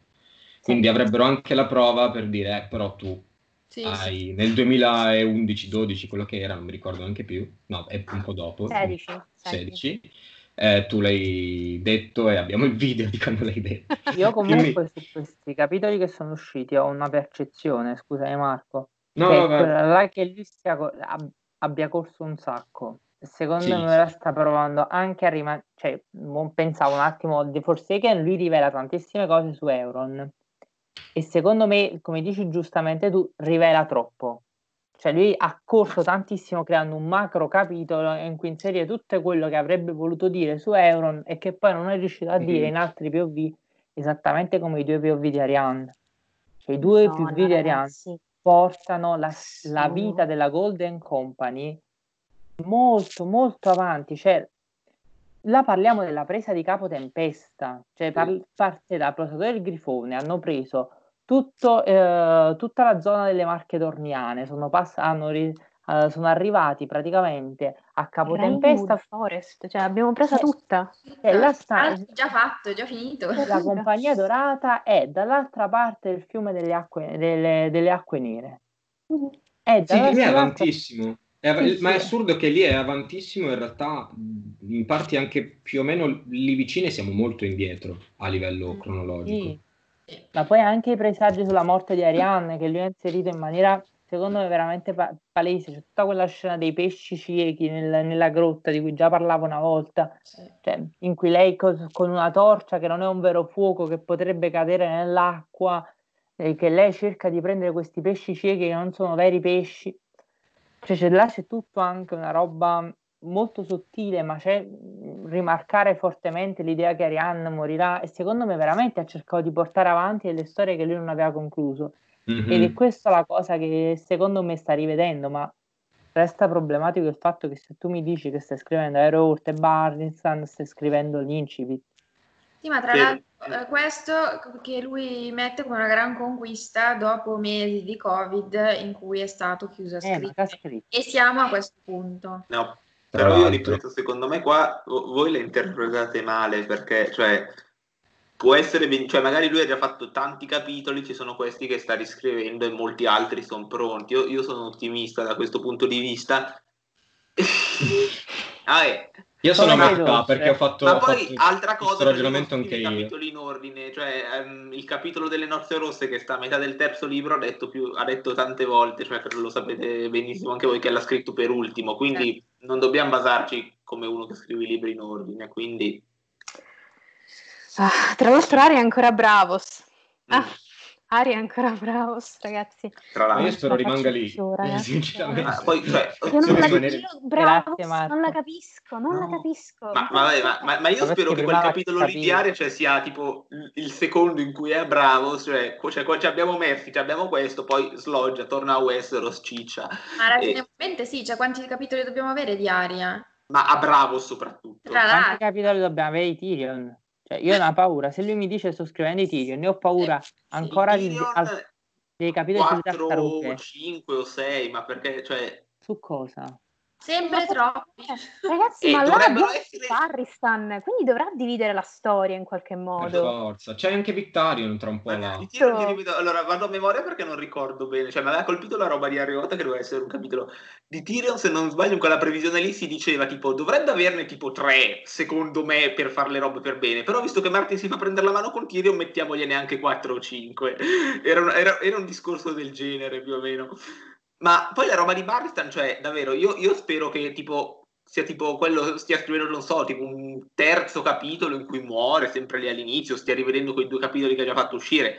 Speaker 5: Quindi avrebbero anche la prova per dire, eh, però tu
Speaker 4: Sì, sì.
Speaker 5: hai, nel 2011-12, quello che era, non mi ricordo neanche più, no, è un po' dopo,
Speaker 1: 16.
Speaker 5: 16, eh, tu l'hai detto e abbiamo il video di quando l'hai detto.
Speaker 3: Io
Speaker 5: Quindi-
Speaker 3: comunque su questi capitoli che sono usciti ho una percezione, scusami Marco,
Speaker 5: No,
Speaker 3: che quella là che lui sia abbia corso un sacco. Secondo
Speaker 5: Sì.
Speaker 3: me ora sta provando anche a rimanere, cioè, mo pensavo un attimo, The Forsaken lui rivela tantissime cose su Euron e secondo me, come dici giustamente tu, rivela troppo. Cioè lui ha corso tantissimo creando un macro capitolo in cui inserire tutto quello che avrebbe voluto dire su Euron e che poi non è riuscito a dire
Speaker 5: Mhm.
Speaker 3: in altri POV, esattamente come i due POV di Ariane. Cioè i due
Speaker 1: Madonna,
Speaker 3: POV di Ariane
Speaker 1: ragazzi.
Speaker 3: Portano la, la vita della Golden Company molto molto avanti. Cioè là parliamo della presa di Capo Tempesta. Cioè par- parte da Protatore del Grifone hanno preso tutto, eh, tutta la zona delle Marche Dorniane sono, pass- hanno ri- eh, sono arrivati praticamente a Capo Tempesta
Speaker 1: Rainwood Forest, cioè l'abbiamo presa
Speaker 3: Eh,
Speaker 1: tutta.
Speaker 3: e là sta
Speaker 4: Ah, già fatto, già finito.
Speaker 3: la compagnia dorata è dall'altra parte del fiume delle acque, delle, delle acque nere è
Speaker 5: Sì, lì è avantissimo. È av-
Speaker 3: Sì,
Speaker 5: ma è assurdo che lì è avantissimo, in realtà in parti anche più o meno lì vicine siamo molto indietro a livello cronologico.
Speaker 3: Sì, ma poi anche i presagi sulla morte di Arianne che lui ha inserito in maniera secondo me veramente pa- palese. C'è tutta quella scena dei pesci ciechi nel- nella grotta di cui già parlavo una volta, cioè, in cui lei cos- con una torcia che non è un vero fuoco che potrebbe cadere nell'acqua, e che lei cerca di prendere questi pesci ciechi che non sono veri pesci. Cioè, c'è, là c'è tutto anche una roba molto sottile, ma c'è rimarcare fortemente l'idea che Arianne morirà e secondo me veramente ha cercato di portare avanti delle storie che lui non aveva concluso.
Speaker 5: Mhm.
Speaker 3: Ed è questa la cosa che secondo me sta rivedendo, ma resta problematico il fatto che se tu mi dici che stai scrivendo Aerourt e Barnistan, stai scrivendo l'Incipit.
Speaker 4: Sì, ma tra
Speaker 2: Sì.
Speaker 4: l'altro eh, questo che lui mette come una gran conquista dopo mesi di Covid in cui è stato chiuso a
Speaker 3: Eh, ha scritto?
Speaker 4: E siamo a questo punto.
Speaker 2: No, però io ripeto, secondo me qua vo- voi le interpretate male perché, cioè, può essere, cioè, magari lui ha già fatto tanti capitoli, ci sono questi che sta riscrivendo e molti altri sono pronti. Io, io sono ottimista da questo punto di vista. Ah, eh.
Speaker 5: Io sono
Speaker 3: veloce.
Speaker 5: perché ho fatto,
Speaker 2: Ma
Speaker 5: ho
Speaker 2: poi
Speaker 5: fatto
Speaker 2: altra cosa,
Speaker 5: ragionamento
Speaker 2: io
Speaker 5: anche
Speaker 2: i
Speaker 5: io.
Speaker 2: capitoli in ordine, cioè ehm, il capitolo delle nozze rosse che sta a metà del terzo libro ha detto, più, ha detto tante volte, cioè lo sapete benissimo anche voi che l'ha scritto per ultimo, quindi non dobbiamo basarci come uno che scrive i libri in ordine, quindi
Speaker 1: Ah, tra l'altro Ari è ancora Bravos. Ah, Ari è ancora Bravos, ragazzi.
Speaker 2: tra
Speaker 5: Ma io
Speaker 2: l'altro.
Speaker 5: spero
Speaker 1: La
Speaker 5: rimanga lì,
Speaker 1: ragazzi.
Speaker 5: sinceramente.
Speaker 2: Ma poi, cioè,
Speaker 1: Io non la,
Speaker 5: rimanere-
Speaker 1: io- Bravos,
Speaker 3: Grazie,
Speaker 1: non la capisco, non la
Speaker 2: No.
Speaker 1: capisco.
Speaker 2: Ma, ma vabbè, ma- ma- ma io
Speaker 3: Dovresti
Speaker 2: spero che quel capitolo lì di. Aria cioè, sia tipo il- secondo in cui è bravo, cioè, cioè, qua ci abbiamo Murphy, ci abbiamo questo, poi sloggia, torna a Westeros, ciccia,
Speaker 4: Ma
Speaker 2: e-
Speaker 4: ragionevolmente sì, cioè quanti capitoli dobbiamo avere di Aria?
Speaker 2: ma a bravo soprattutto.
Speaker 4: Tra
Speaker 3: Quanti
Speaker 4: l'altro,
Speaker 3: capitoli dobbiamo avere di Tyrion? Cioè, io ho una paura. Se lui mi dice sto scrivendo di Tyrion, ne ho paura ancora di, al- dei capitoli sulle
Speaker 2: 4,
Speaker 3: tartarughe.
Speaker 2: 5 o 6, ma perché, cioè,
Speaker 3: Su cosa?
Speaker 4: Sempre troppi.
Speaker 1: Eh, Ragazzi,
Speaker 2: E
Speaker 1: ma allora abbiamo
Speaker 2: essere-
Speaker 1: Barristan, quindi dovrà dividere la storia in qualche
Speaker 5: Per
Speaker 1: modo.
Speaker 5: forza. C'è anche Victarion tra un po' là.
Speaker 2: allora vado a memoria perché non ricordo bene, cioè mi aveva colpito la roba di Ariota che doveva essere un capitolo di Tyrion, se non sbaglio in quella previsione lì si diceva tipo dovrebbe averne tipo 3 secondo me per fare le robe per bene, però visto che Martin si fa prendere la mano con Tyrion mettiamogliene anche 4 o 5, era un, era- era un discorso del genere più o meno. Ma poi la roba di Barristan, cioè davvero io, io spero che tipo sia tipo quello, stia scrivendo, non so, tipo un terzo capitolo in cui muore, sempre lì all'inizio, stia rivedendo quei due capitoli che ha già fatto uscire.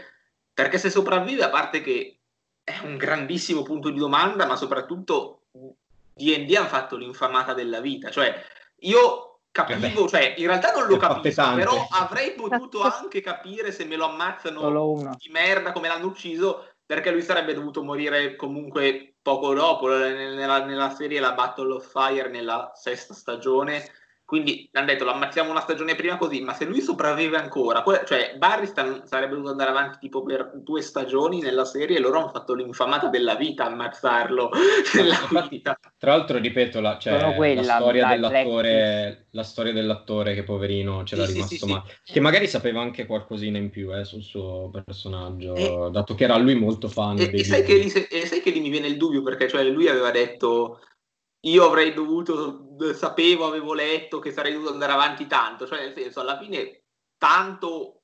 Speaker 2: Perché se sopravvive, a parte che è un grandissimo punto di domanda, ma soprattutto D&D hanno fatto l'infamata della vita. Cioè, io capivo, cioè, in realtà non lo capisco, però avrei potuto anche capire se me lo ammazzano di merda come l'hanno ucciso, perché lui sarebbe dovuto morire comunque poco dopo, nella, nella serie la Battle of Fire nella sesta stagione. Quindi hanno detto lo ammazziamo una stagione prima così, ma se lui sopravvive ancora, cioè Barristan sarebbe dovuto andare avanti tipo per due stagioni nella serie e loro hanno fatto l'infamata della vita ammazzarlo nella
Speaker 5: Infatti,
Speaker 2: vita.
Speaker 5: Tra l'altro, ripeto, la, cioè,
Speaker 3: quella,
Speaker 5: la, storia
Speaker 3: dai,
Speaker 5: dell'attore, la storia dell'attore che poverino c'era
Speaker 2: Sì, sì,
Speaker 5: rimasto
Speaker 2: sì, sì.
Speaker 5: male. Che magari sapeva anche qualcosina in più eh, sul suo personaggio,
Speaker 2: E-
Speaker 5: dato che era lui molto fan
Speaker 2: E, e sai lì, e sai che lì mi viene il dubbio perché cioè, lui aveva detto io avrei dovuto, sapevo, avevo letto che sarei dovuto andare avanti tanto, cioè nel senso alla fine tanto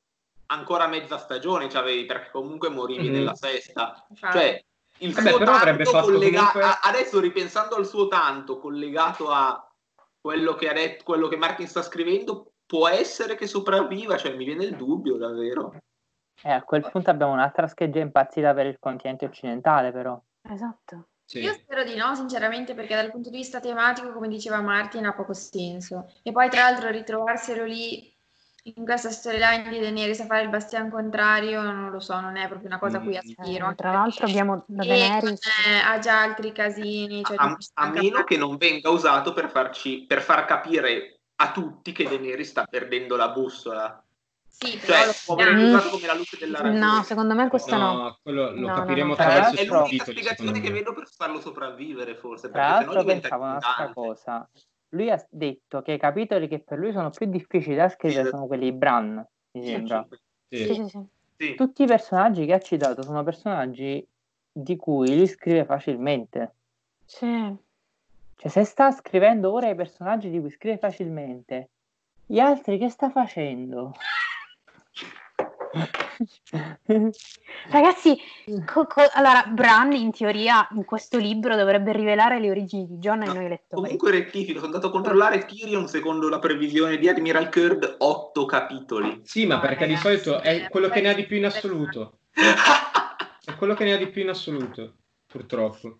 Speaker 2: ancora mezza stagione c'avevi perché comunque morivi
Speaker 5: Mhm.
Speaker 2: nella sesta,
Speaker 4: Infatti.
Speaker 2: cioè il
Speaker 5: Vabbè,
Speaker 2: suo tanto
Speaker 5: fatto
Speaker 2: collega-
Speaker 5: comunque-
Speaker 2: a- adesso ripensando al suo tanto collegato a quello che, ha detto, quello che Martin sta scrivendo può essere che sopravviva, cioè mi viene il dubbio davvero.
Speaker 3: E a quel punto abbiamo un'altra scheggia impazzita per il continente occidentale, però.
Speaker 1: Esatto.
Speaker 5: Sì.
Speaker 4: Io spero di no, sinceramente, perché dal punto di vista tematico, come diceva Martin, ha poco senso. E poi, tra l'altro, ritrovarselo lì in questa storyline di Daenerys a fare il bastian contrario, non lo so, non è proprio una cosa a cui
Speaker 5: Mm.
Speaker 4: aspiro.
Speaker 1: Eh, tra l'altro abbiamo
Speaker 4: E
Speaker 1: Daenerys.
Speaker 4: eh, ha già altri casini. Cioè,
Speaker 2: A, a meno che non venga usato per, farci, per far capire a tutti che Daenerys sta perdendo la bussola.
Speaker 4: Sì, però
Speaker 2: Cioè,
Speaker 4: lo
Speaker 2: può
Speaker 1: Mm.
Speaker 2: usato come la luce della ragione.
Speaker 1: No, secondo me questo no.
Speaker 5: No, quello lo
Speaker 1: No,
Speaker 5: capiremo
Speaker 1: no,
Speaker 5: attraverso
Speaker 3: Tra
Speaker 5: i
Speaker 2: È l'unica spiegazione che vedo per farlo sopravvivere, forse.
Speaker 3: Tra l'altro pensavo un'altra cosa. Lui ha detto che i capitoli che per lui sono più difficili da scrivere sono quelli di Bran, mi sembra.
Speaker 1: Sì,
Speaker 5: Sì.
Speaker 1: sì, sì.
Speaker 2: Sì.
Speaker 3: Tutti i personaggi che ha citato sono personaggi di cui lui scrive facilmente.
Speaker 1: Sì.
Speaker 3: Cioè, se sta scrivendo ora i personaggi di cui scrive facilmente, gli altri che sta facendo?
Speaker 1: Ragazzi, co- co- allora Bran in teoria in questo libro dovrebbe rivelare le origini di John ai
Speaker 2: No,
Speaker 1: noi lettori.
Speaker 2: Comunque rettifico, sono andato a controllare Tyrion secondo la previsione di Admiral Kurd, otto capitoli.
Speaker 5: Sì, ma
Speaker 4: No,
Speaker 5: perché di
Speaker 4: ragazzi,
Speaker 5: solito è quello che ne ha di più in assoluto. È quello che ne ha di più in assoluto, purtroppo.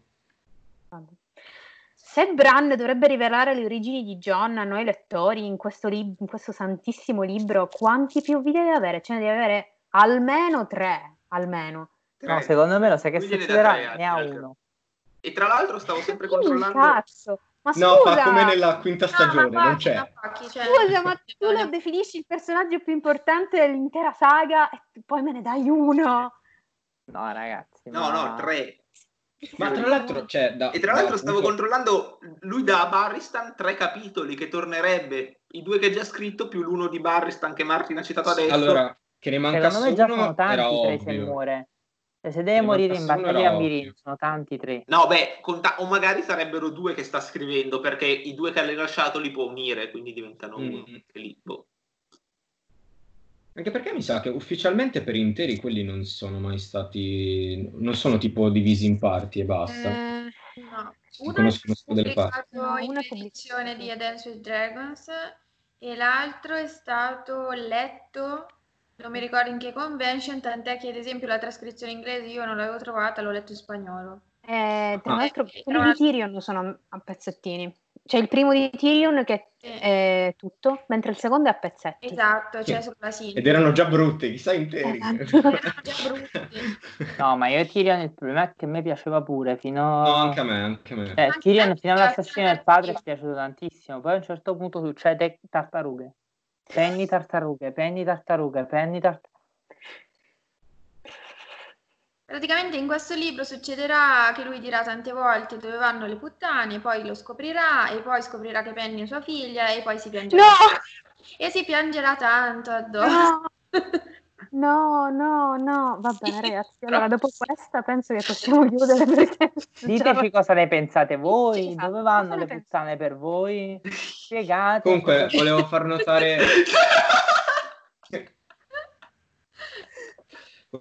Speaker 1: Se Bran dovrebbe rivelare le origini di John a noi lettori in questo, lib- in questo santissimo libro, quanti più vi deve avere? Ce ne deve avere almeno tre, almeno.
Speaker 3: No, secondo me lo sai che
Speaker 2: dà
Speaker 3: succederà?
Speaker 2: tre,
Speaker 3: Ne ha
Speaker 2: Admiral
Speaker 3: uno.
Speaker 2: E tra l'altro stavo sempre controllando...
Speaker 1: cazzo. Ma
Speaker 5: No,
Speaker 1: scusa,
Speaker 5: fa come nella quinta
Speaker 4: No,
Speaker 5: stagione,
Speaker 4: ma
Speaker 5: non
Speaker 4: Pacchi,
Speaker 5: c'è.
Speaker 4: Pacchi, cioè,
Speaker 1: scusa, ma tu lo definisci il personaggio più importante dell'intera saga e poi me ne dai uno.
Speaker 3: No, ragazzi.
Speaker 2: No,
Speaker 3: ma-
Speaker 2: no, tre.
Speaker 5: Ma tra l'altro, cioè, da,
Speaker 2: E tra
Speaker 5: da
Speaker 2: l'altro stavo
Speaker 5: appunto-
Speaker 2: controllando, lui dà a Barristan tre capitoli che tornerebbe, i due che ha già scritto più l'uno di Barristan che Martin ha citato adesso.
Speaker 5: Allora, che ne
Speaker 3: Secondo
Speaker 5: mancasse
Speaker 3: me già
Speaker 5: uno
Speaker 3: sono tanti tre se muore. Cioè, se deve morire in battaglia a Mirin, sono tanti tre.
Speaker 2: No, beh, conta- o magari sarebbero due che sta scrivendo, perché i due che ha rilasciato li può unire, quindi diventano
Speaker 5: Mm.
Speaker 2: uno. Lì, boh.
Speaker 5: Anche perché mi sa che ufficialmente per interi quelli non sono mai stati, non sono tipo divisi in parti e basta.
Speaker 1: Eh,
Speaker 4: No.
Speaker 5: Si
Speaker 4: Uno è
Speaker 5: conoscono solo delle
Speaker 1: No, uno è
Speaker 4: edizione di A Dance with Dragons e l'altro è stato letto, non mi ricordo in che convention, tant'è che ad esempio la trascrizione inglese io non l'avevo trovata, l'ho letto in spagnolo.
Speaker 1: eh, tra
Speaker 5: Ah.
Speaker 1: l'altro,
Speaker 4: Eh,
Speaker 1: quelli di Tyrion sono a pezzettini. C'è il primo di Tyrion che è tutto, mentre il secondo è a pezzetti.
Speaker 4: Esatto, c'è
Speaker 5: Sì.
Speaker 4: sulla sintesi.
Speaker 5: Ed erano già brutte, chissà interi.
Speaker 1: Esatto.
Speaker 4: Erano già brutti.
Speaker 3: No, ma io Tyrion il problema è che a me piaceva pure fino
Speaker 5: No, anche a me, anche a me.
Speaker 3: Eh,
Speaker 4: Anche
Speaker 3: Tyrion fino all'assassino del padre è piaciuto tantissimo. Poi a un certo punto succede tartarughe. Penny tartarughe, penny tartarughe, penny tartarughe.
Speaker 4: Praticamente in questo libro succederà che lui dirà tante volte dove vanno le puttane, poi lo scoprirà e poi scoprirà che Penny è sua figlia e poi si piangerà.
Speaker 1: No!
Speaker 4: E si piangerà tanto addosso.
Speaker 1: No, no, no, no. Va bene, ragazzi. Allora, dopo questa penso che possiamo chiudere perché
Speaker 3: Diteci cosa ne pensate voi,
Speaker 1: Esatto,
Speaker 3: dove vanno
Speaker 1: cosa
Speaker 3: le puttane per voi, spiegate.
Speaker 5: Comunque, volevo far notare...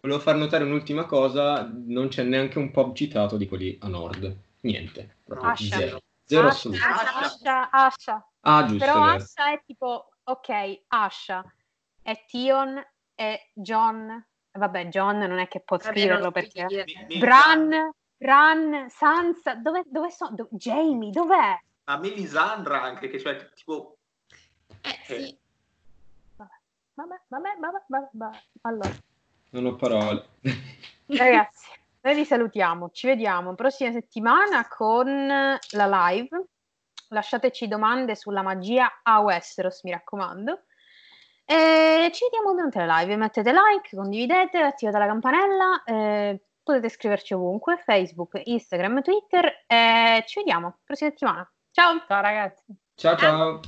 Speaker 5: Volevo far notare un'ultima cosa, non c'è neanche un pub citato di quelli a nord. Niente, proprio
Speaker 1: Ascia.
Speaker 5: zero. Zero
Speaker 1: Ascia,
Speaker 5: assoluto.
Speaker 1: Ascia, Ascia.
Speaker 5: Ah, giusto,
Speaker 1: Però
Speaker 5: è vero.
Speaker 1: Ascia è tipo, ok, Ascia è Tion e John. Vabbè, John non è che può
Speaker 4: Vabbè,
Speaker 1: scriverlo perché...
Speaker 2: Mi- mi-
Speaker 1: Bran, Bran, Sansa, dove, dove sono? Do- Jamie, dov'è?
Speaker 2: A Melisandra anche, che cioè tipo...
Speaker 4: Eh sì,
Speaker 1: Vabbè, vabbè, vabbè, vabbè, vabbè. Allora,
Speaker 5: Non ho parole.
Speaker 1: ragazzi, noi vi salutiamo. Ci vediamo prossima settimana con la live. Lasciateci domande sulla magia a Westeros, mi raccomando. E ci vediamo durante la live. Mettete like, condividete, attivate la campanella. eh, potete scriverci ovunque: Facebook, Instagram, Twitter. E ci vediamo prossima settimana. Ciao!
Speaker 3: Ciao ragazzi.
Speaker 5: Ciao ciao.